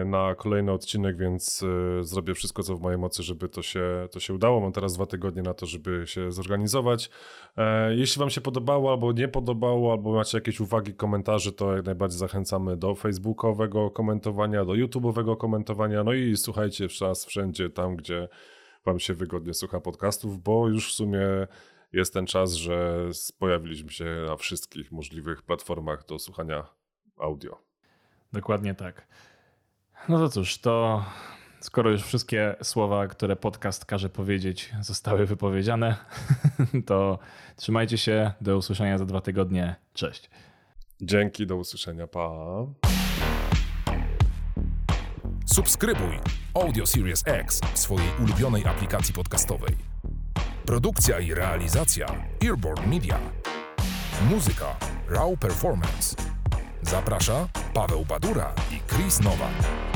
na kolejny odcinek, więc e, zrobię wszystko, co w mojej mocy, żeby to się, to się udało. Mam teraz dwa tygodnie na to, żeby się zorganizować. E, jeśli Wam się podobało, albo nie podobało, albo macie jakieś uwagi, komentarze, to jak najbardziej zachęcamy do facebookowego komentowania, do YouTube'owego komentowania. No i słuchajcie czas wszędzie tam, gdzie Wam się wygodnie słucha podcastów, bo już w sumie jest ten czas, że pojawiliśmy się na wszystkich możliwych platformach do słuchania audio. Dokładnie tak. No to cóż, to skoro już wszystkie słowa, które podcast każe powiedzieć, zostały wypowiedziane, to trzymajcie się. Do usłyszenia za dwa tygodnie. Cześć. Dzięki, do usłyszenia. Pa. Subskrybuj Audio Series X w swojej ulubionej aplikacji podcastowej. Produkcja i realizacja Earborn Media. Muzyka Raw Performance. Zaprasza Paweł Badura i Chris Nowak.